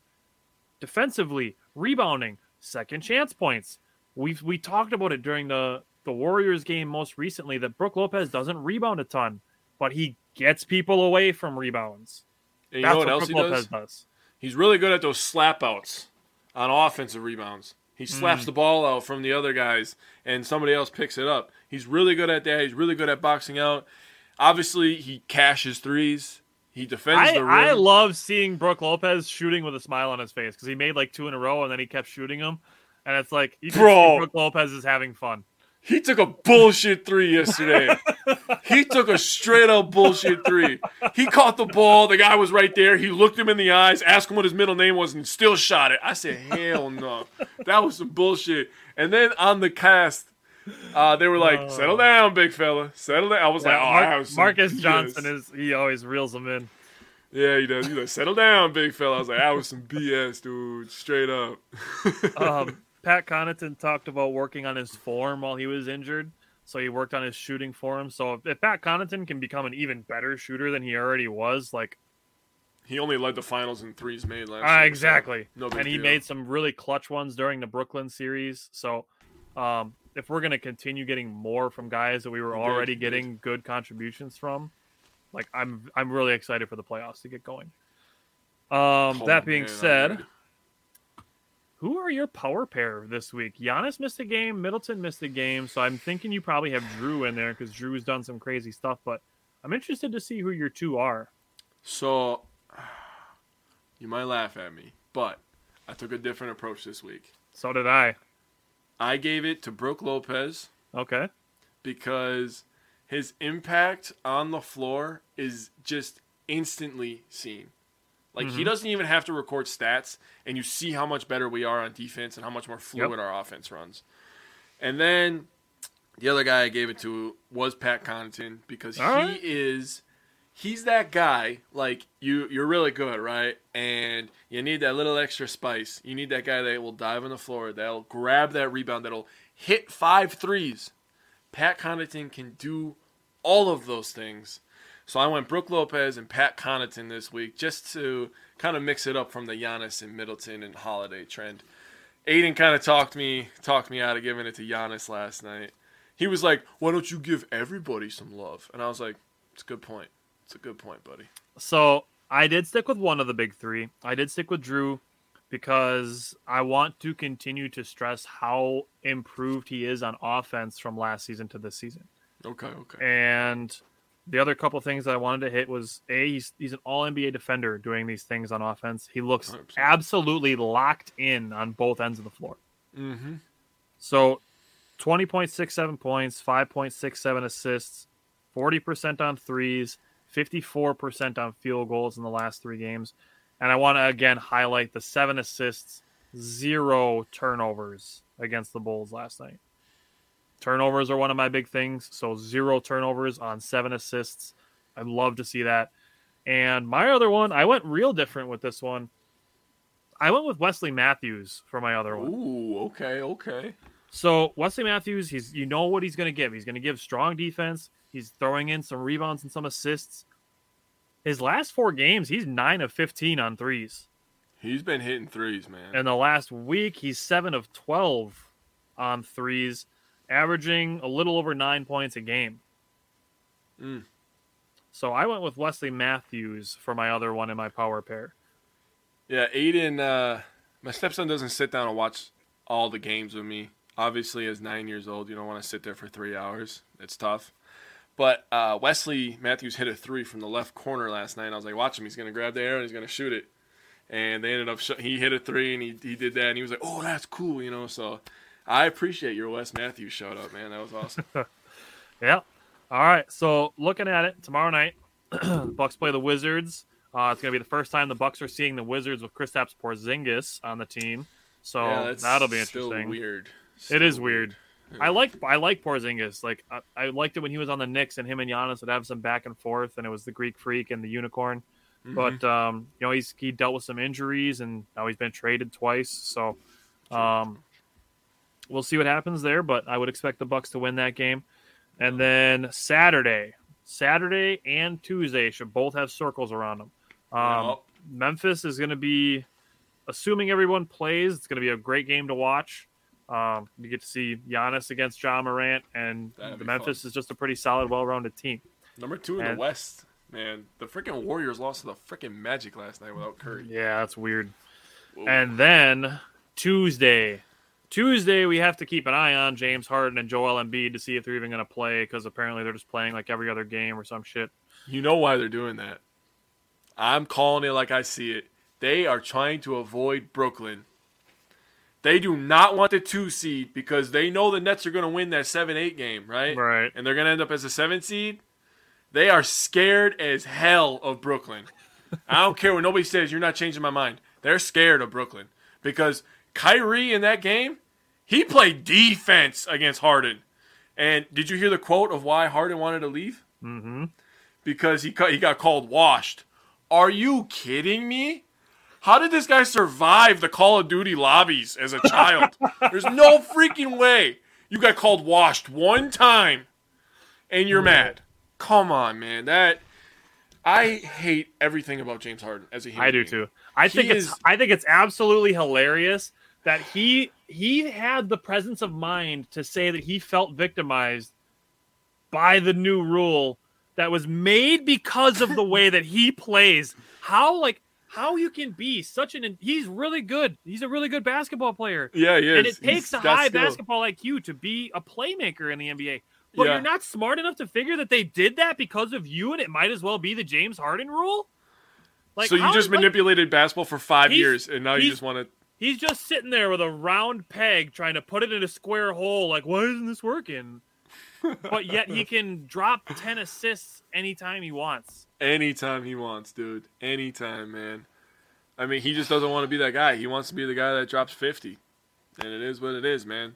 defensively, rebounding, second chance points. We we talked about it during the the Warriors game most recently that Brook Lopez doesn't rebound a ton, but he gets people away from rebounds. and you That's know what what else Brook he does? does. He's really good at those slap outs on offensive rebounds. He slaps Mm. the ball out from the other guys and somebody else picks it up. He's really good at that. He's really good at boxing out. Obviously, he cashes threes. He defends I, the rim. I love seeing Brook Lopez shooting with a smile on his face because he made like two in a row and then he kept shooting them, and it's like Bro. Brook Lopez is having fun. he took a bullshit three yesterday. [laughs] he took a straight up bullshit three. He caught the ball. The guy was right there. He looked him in the eyes, asked him what his middle name was, and still shot it. I said, hell no. That was some bullshit. And then on the cast, uh, they were like, settle down, big fella. Settle down. I was like, oh, Mar- I have some Marques BS. Johnson is he always reels them in. Yeah, he does. He's like, settle down, big fella. I was like, that was some BS, dude. Straight up. [laughs] um, Pat Connaughton talked about working on his form while he was injured, so he worked on his shooting form. So if, if Pat Connaughton can become an even better shooter than he already was, like He only led the finals in threes made last uh, year. so exactly, No and he deal. made some really clutch ones during the Brooklyn series. So um, if we're gonna continue getting more from guys that we were already getting good contributions from, like I'm I'm really excited for the playoffs to get going. Um, Oh, that being man, said. Who are your power pair this week? Giannis missed a game. Middleton missed a game. So I'm thinking you probably have Jrue in there because Jrue's done some crazy stuff. But I'm interested to see who your two are. So, [sighs] you might laugh at me, but I took a different approach this week. So did I. I gave it to Brook Lopez Okay. because his impact on the floor is just instantly seen. Like he mm-hmm. doesn't even have to record stats, and you see how much better we are on defense and how much more fluid our offense runs. And then the other guy I gave it to was Pat Connaughton because All he right. is he's that guy. Like you, you're really good, right? And you need that little extra spice. You need that guy that will dive on the floor, that'll grab that rebound, that'll hit five threes. Pat Connaughton can do all of those things. So I went Brook Lopez and Pat Connaughton this week just to kind of mix it up from the Giannis and Middleton and Holiday trend. Aiden kind of talked me talked me out of giving it to Giannis last night. He was like, "Why don't you give everybody some love?" And I was like, "It's a good point. It's a good point, buddy." So I did stick with one of the big three. I did stick with Jrue because I want to continue to stress how improved he is on offense from last season to this season. Okay, okay. And the other couple things that I wanted to hit was a he's, he's an all NBA defender doing these things on offense. He looks 100%. absolutely locked in on both ends of the floor. Mm-hmm. So 20.67 points, 5.67 assists, 40% on threes, 54% on field goals in the last three games. And I want to again highlight the seven assists, zero turnovers against the Bulls last night. Turnovers are one of my big things. So zero turnovers on seven assists. I'd love to see that. And my other one, I went real different with this one. I went with Wesley Matthews for my other one. Ooh, okay, okay. So Wesley Matthews, he's you know what he's going to give. He's going to give strong defense. He's throwing in some rebounds and some assists. His last four games, he's nine of fifteen on threes. He's been hitting threes, man. In the last week, he's seven of twelve on threes, averaging a little over nine points a game. Mm. So I went with Wesley Matthews for my other one in my power pair. Yeah, Aiden, uh, my stepson doesn't sit down and watch all the games with me. Obviously, as nine years old, you don't want to sit there for three hours. It's tough. But uh, Wesley Matthews hit a three from the left corner last night. I was like, watch him. He's going to grab the arrow and he's going to shoot it. And they ended up, sh- he hit a three and he, he did that. And he was like, oh, that's cool, you know. So I appreciate your Wes Matthews shout out, man. That was awesome. [laughs] Yeah. All right. So looking at it tomorrow night, [clears throat] Bucks play the Wizards. Uh, it's going to be the first time the Bucks are seeing the Wizards with Kristaps Porzingis on the team. So yeah, that'll be interesting. weird. It is weird. I like I like Porzingis. Like I, I liked it when he was on the Knicks and him and Giannis would have some back and forth, and it was the Greek Freak and the Unicorn. Mhm. But um, you know he's he dealt with some injuries and now he's been traded twice. So um, we'll see what happens there. But I would expect the Bucks to win that game. And then Saturday, Saturday and Tuesday should both have circles around them. Um, Yep. Memphis is going to be, assuming everyone plays, it's going to be a great game to watch. Um, you get to see Giannis against Ja Morant, and That'd the Memphis fun. is just a pretty solid, well-rounded team. Number two in And- the West, man. The freaking Warriors lost to the freaking Magic last night without Curry. Yeah, that's weird. Whoa. And then Tuesday, Tuesday we have to keep an eye on James Harden and Joel Embiid to see if they're even going to play because apparently they're just playing like every other game or some shit. You know why they're doing that. I'm calling it like I see it. They are trying to avoid Brooklyn. They do not want the two seed because they know the Nets are going to win that 7 8 game, right? Right. And they're going to end up as a 7 seed. They are scared as hell of Brooklyn. [laughs] I don't care what nobody says, you're not changing my mind. They're scared of Brooklyn because Kyrie in that game, he played defense against Harden. And did you hear the quote of why Harden wanted to leave? Mm-hmm. because he cut, he got called washed. Are you kidding me? How did this guy survive the Call of Duty lobbies as a child? [laughs] There's no freaking way you got called washed one time and you're mad. Come on, man. That I hate everything about James Harden as a human. I do being. too. I He think it's I think it's absolutely hilarious that he he had the presence of mind to say that he felt victimized by the new rule that was made because of the way that he plays. How like how you can be such an he's really good. He's a really good basketball player. Yeah, he is. And it takes He's a high basketball IQ to be a playmaker in the NBA. But Yeah. you're not smart enough to figure that they did that because of you, and it might as well be the James Harden rule. Like, so you just like, manipulated basketball for five years, and now you just want to. He's just sitting there with a round peg trying to put it in a square hole. Like, why isn't this working? But yet he can drop ten assists anytime he wants. Anytime he wants, dude. Anytime, man. I mean, he just doesn't want to be that guy. He wants to be the guy that drops 50. And it is what it is, man.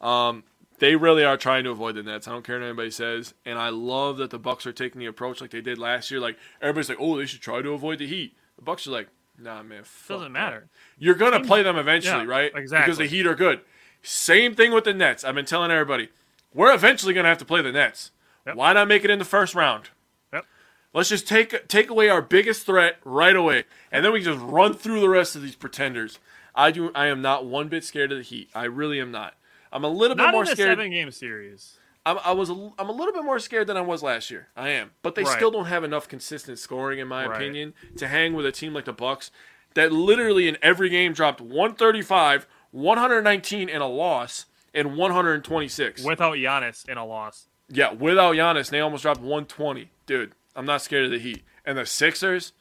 Um, they really are trying to avoid the Nets. I don't care what anybody says, and I love that the Bucks are taking the approach like they did last year. Like everybody's like, "Oh, they should try to avoid the Heat." The Bucks are like, "Nah, man, fuck Doesn't that." matter. You're gonna play them eventually, Yeah, right? exactly. Because the Heat are good. Same thing with the Nets. I've been telling everybody, we're eventually gonna have to play the Nets. Yep. Why not make it in the first round? Yep. Let's just take take away our biggest threat right away, and then we can just run through the rest of these pretenders. I do. I am not one bit scared of the Heat. I really am not. I'm a little bit more in scared. seven game series. I'm, I was. A, I'm a little bit more scared than I was last year. I am, but they Right. still don't have enough consistent scoring, in my Right. opinion, to hang with a team like the Bucks that literally in every game dropped 135, 119 in a loss, and 126. Without Giannis in a loss. Yeah, without Giannis, they almost dropped 120. Dude, I'm not scared of the Heat. And the Sixers,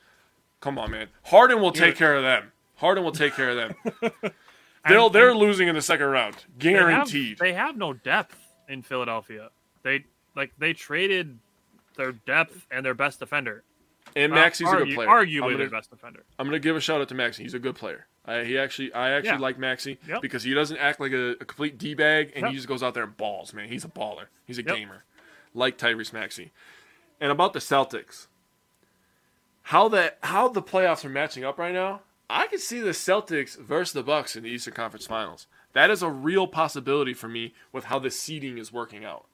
come on, man. Harden will take care of them. Harden will take care of them. [laughs] They'll they're losing in the second round, They have- guaranteed. They have, no depth in Philadelphia. They like they traded their depth and their best defender. And Uh, Maxey's a good player. Arguably their gonna, best defender. I'm gonna give a shout out to Maxey. He's a good player. I, he actually, I actually Yeah. like Maxey Yep. because he doesn't act like a, a complete d bag, and Yep. he just goes out there and balls. Man, he's a baller. He's a Yep. gamer, like Tyrese Maxey. And about the Celtics, how the how the playoffs are matching up right now, I could see the Celtics versus the Bucks in the Eastern Conference Finals. That is a real possibility for me with how the seeding is working out.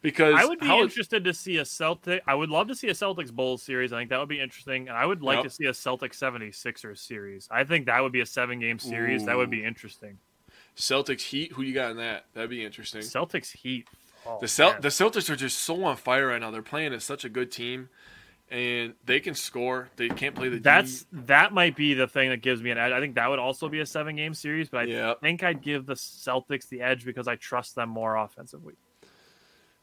Because I would be how interested to see a Celtic. I would love to see a Celtics Bulls series. I think that would be interesting. And I would like Yep. to see a Celtics 76ers series. I think that would be a seven game series. That would be interesting. Celtics Heat, who you got in that? That'd be interesting. Celtics Heat. Oh, The Cel- man. the Celtics are just so on fire right now. They're playing as such a good team, and they can score. They can't play the D. That's that might be the thing that gives me an edge. I think that would also be a seven game series, but I Yep. think I'd give the Celtics the edge because I trust them more offensively.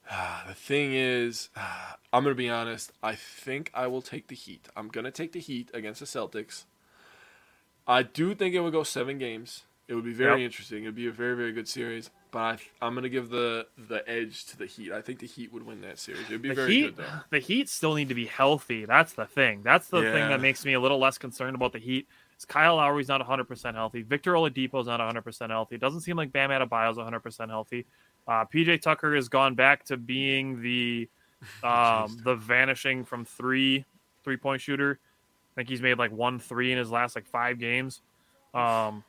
Ah, the thing is, ah, I'm gonna be honest. I think I will take the Heat. I'm gonna take the Heat against the Celtics. I do think it would go seven games. It would be very Yep. interesting. It'd be a very very good series. But I, I'm gonna give the the edge to the Heat. I think the Heat would win that series. It'd be The very Heat, good though. the Heat still need to be healthy. That's the thing. That's the thing that makes me a little less concerned about the Heat. Is Kyle Lowry's not 100% healthy. Victor Oladipo's not 100% healthy. It doesn't seem like Bam Adebayo's 100% healthy. Uh, PJ Tucker has gone back to being the [laughs] um, the vanishing from three three point shooter. I think he's made like one three in his last like five games. Um,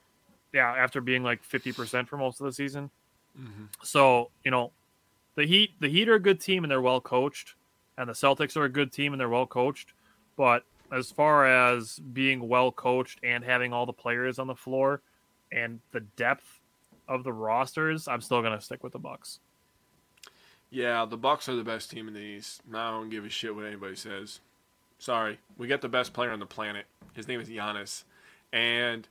yeah, after being like 50% for most of the season. So, you know, the Heat the Heat are a good team and they're well coached, and the Celtics are a good team and they're well coached. But as far as being well coached and having all the players on the floor and the depth of the rosters, I'm still gonna stick with the Bucks. Yeah, the Bucks are the best team in the East. I don't give a shit what anybody says. Sorry, we got the best player on the planet. His name is Giannis, and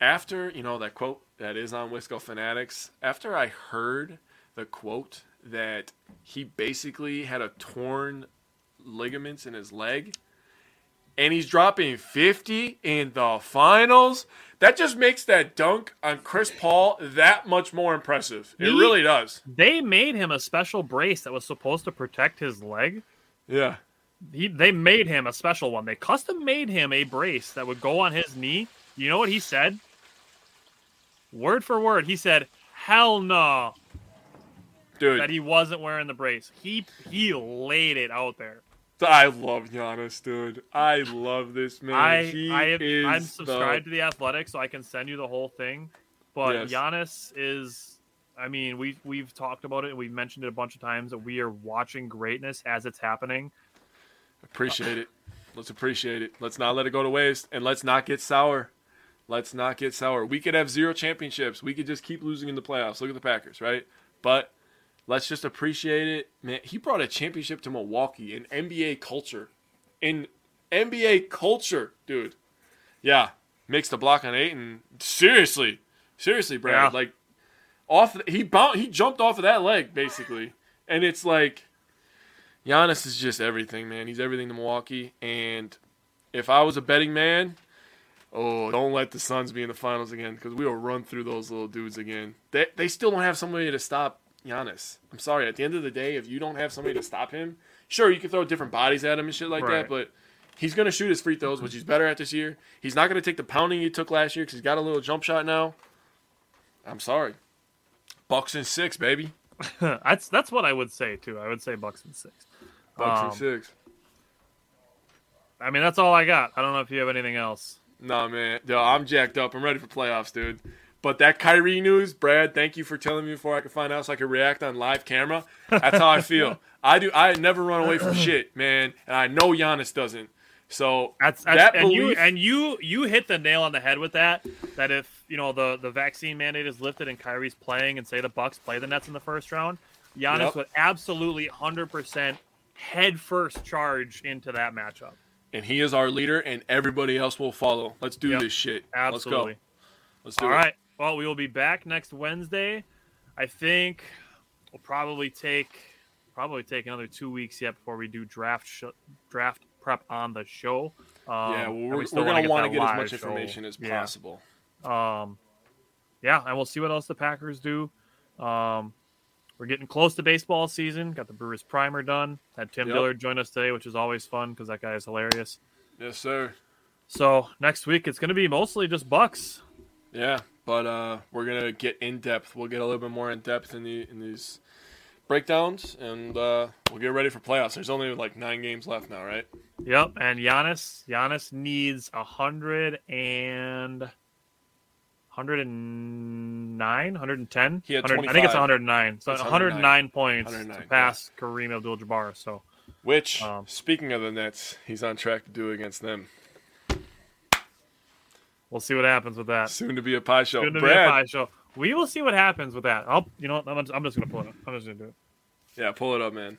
after you know that quote that is on Wisco Fanatics, after I heard the quote that he basically had a torn ligaments in his leg, and he's dropping 50 in the finals. That just makes that dunk on Chris Paul that much more impressive. It He- really does. They made him a special brace that was supposed to protect his leg. Yeah. He, they made him a special one. They custom made him a brace that would go on his knee. You know what he said? Word for word, he said, "Hell no." Dude, that he wasn't wearing the brace. He he laid it out there. I love Giannis, dude. I love this man. I he I is I'm the- subscribed to the Athletic, so I can send you the whole thing. But Yes. Giannis is. I mean, we we've talked about it and we've mentioned it a bunch of times that we are watching greatness as it's happening. Appreciate it. Let's appreciate it. Let's not let it go to waste, and let's not get sour. Let's not get sour. We could have zero championships. We could just keep losing in the playoffs. Look at the Packers, right? But let's just appreciate it, man. He brought a championship to Milwaukee in NBA culture, in NBA culture, dude. Yeah, makes the block on eight, and seriously, seriously, Brad, Yeah. like off he bounced, he jumped off of that leg basically, and it's like Giannis is just everything, man. He's everything to Milwaukee. And if I was a betting man, oh, don't let the Suns be in the finals again because we will run through those little dudes again. They, they still don't have somebody to stop Giannis. I'm sorry. At the end of the day, if you don't have somebody to stop him, sure, you can throw different bodies at him and shit like Right. that, but he's going to shoot his free throws, which he's better at this year. He's not going to take the pounding he took last year because he's got a little jump shot now. I'm sorry. Bucks and six, baby. [laughs] that's that's what I would say too. I would say Bucks and six. Bucks Um, and six. I mean, that's all I got. I don't know if you have anything else. Nah, man. Yo, I'm jacked up. I'm ready for playoffs, dude. But that Kyrie news, Brad, thank you for telling me before I could find out so I could react on live camera. That's how I [laughs] feel. I do. I never run away from shit, man, and I know Giannis doesn't. So That's, that's that and you and you you hit the nail on the head with that. That if you know the the vaccine mandate is lifted and Kyrie's playing, and say the Bucks play the Nets in the first round, Giannis Yep. would absolutely hundred percent head first charge into that matchup. and he is our leader, and everybody else will follow. Let's do Yep. this shit. Absolutely. Let's go. Let's do All it. right. Well, we will be back next Wednesday. I think we'll probably take probably take another two weeks yet before we do draft sh- draft prep on the show. Um, Yeah, well, we're, we we're gonna want to get as much show. information as Yeah. possible. Um, yeah, and we'll see what else the Packers do. Um, we're getting close to baseball season. Got the Brewers primer done. Had Tim Yep. Dillard join us today, which is always fun because that guy is hilarious. Yes, sir. So next week it's going to be mostly just Bucks. Yeah, but uh, we're gonna get in depth. We'll get a little bit more in depth in the in these breakdowns, and uh, we'll get ready for playoffs. There's only like nine games left now, right? Yep, and Giannis, Giannis needs a hundred and. 109, 110. He had 100 I think it's 25. 109. So It's 109, 109 points 109, to pass Kareem Abdul-Jabbar. So Which, Um, speaking of the Nets, he's on track to do against them. We'll see what happens with that. Soon to be a pie show. Good to be a pie show. We will see what happens with that. I'll, you know, I'm, I'm just gonna pull it up. I'm just gonna do it. yeah, pull it up, man.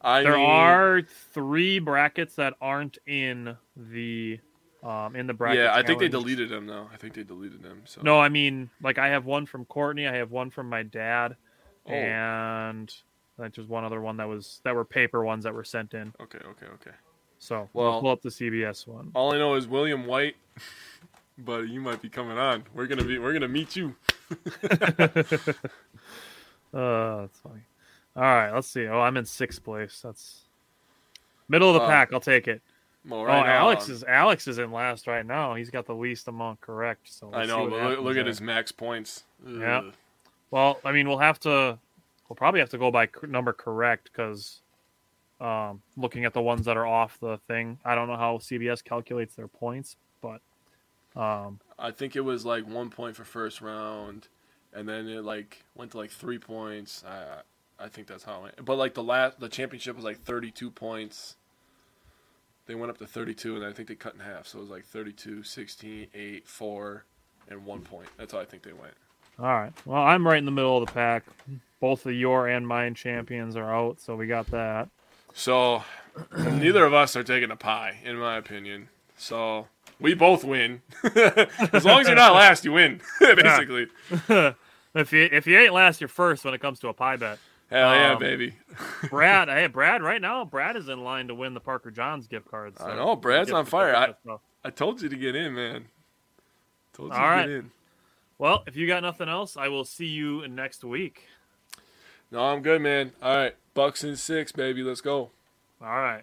I There mean, are three brackets that aren't in the, um, in the bracket. Yeah, I think they deleted them though. I think they deleted them. So No, I mean, like I have one from Courtney. I have one from my dad, Oh. and like just one other one that was that were paper ones that were sent in. Okay, okay, okay. So Well- we'll pull up the CBS one. All I know is William White, but you might be coming on. We're gonna be. We're gonna meet you. [laughs] Uh, that's funny. All right, let's see. Oh, I'm in sixth place. That's middle of the Uh, pack. I'll take it. Well, oh, now, Alex is Alex is in last right now. He's got the least amount correct. So I see know, but look, look at his max points. Yeah. Well, I mean, we'll have to. We'll probably have to go by number correct because, um, looking at the ones that are off the thing, I don't know how CBS calculates their points, but, um, I think it was like one point for first round, and then it like went to like three points. I I think that's how it went. But like the last, the championship was like 32 points. They went up to 32, and I think they cut in half. So it was like 32, 16, 8, 4, and one point. That's how I think they went. all right. Well, I'm right in the middle of the pack. Both of your and mine champions are out, so we got that. So [clears throat] neither of us are taking a pie, in my opinion. So we both win. [laughs] as long as you're not last, you win. [laughs] Basically. [laughs] If you if you ain't last, you're first when it comes to a pie bet. Hell yeah, Um, baby. Brad, hey Brad, right now Brad is in line to win the Parker Johns gift cards. I know, Brad's on fire. I-. I told you to get in, man. Told you All to right. get in. Well, if you got nothing else, I will see you next week. No, I'm good, man. All right, Bucks and six, baby. Let's go. All right.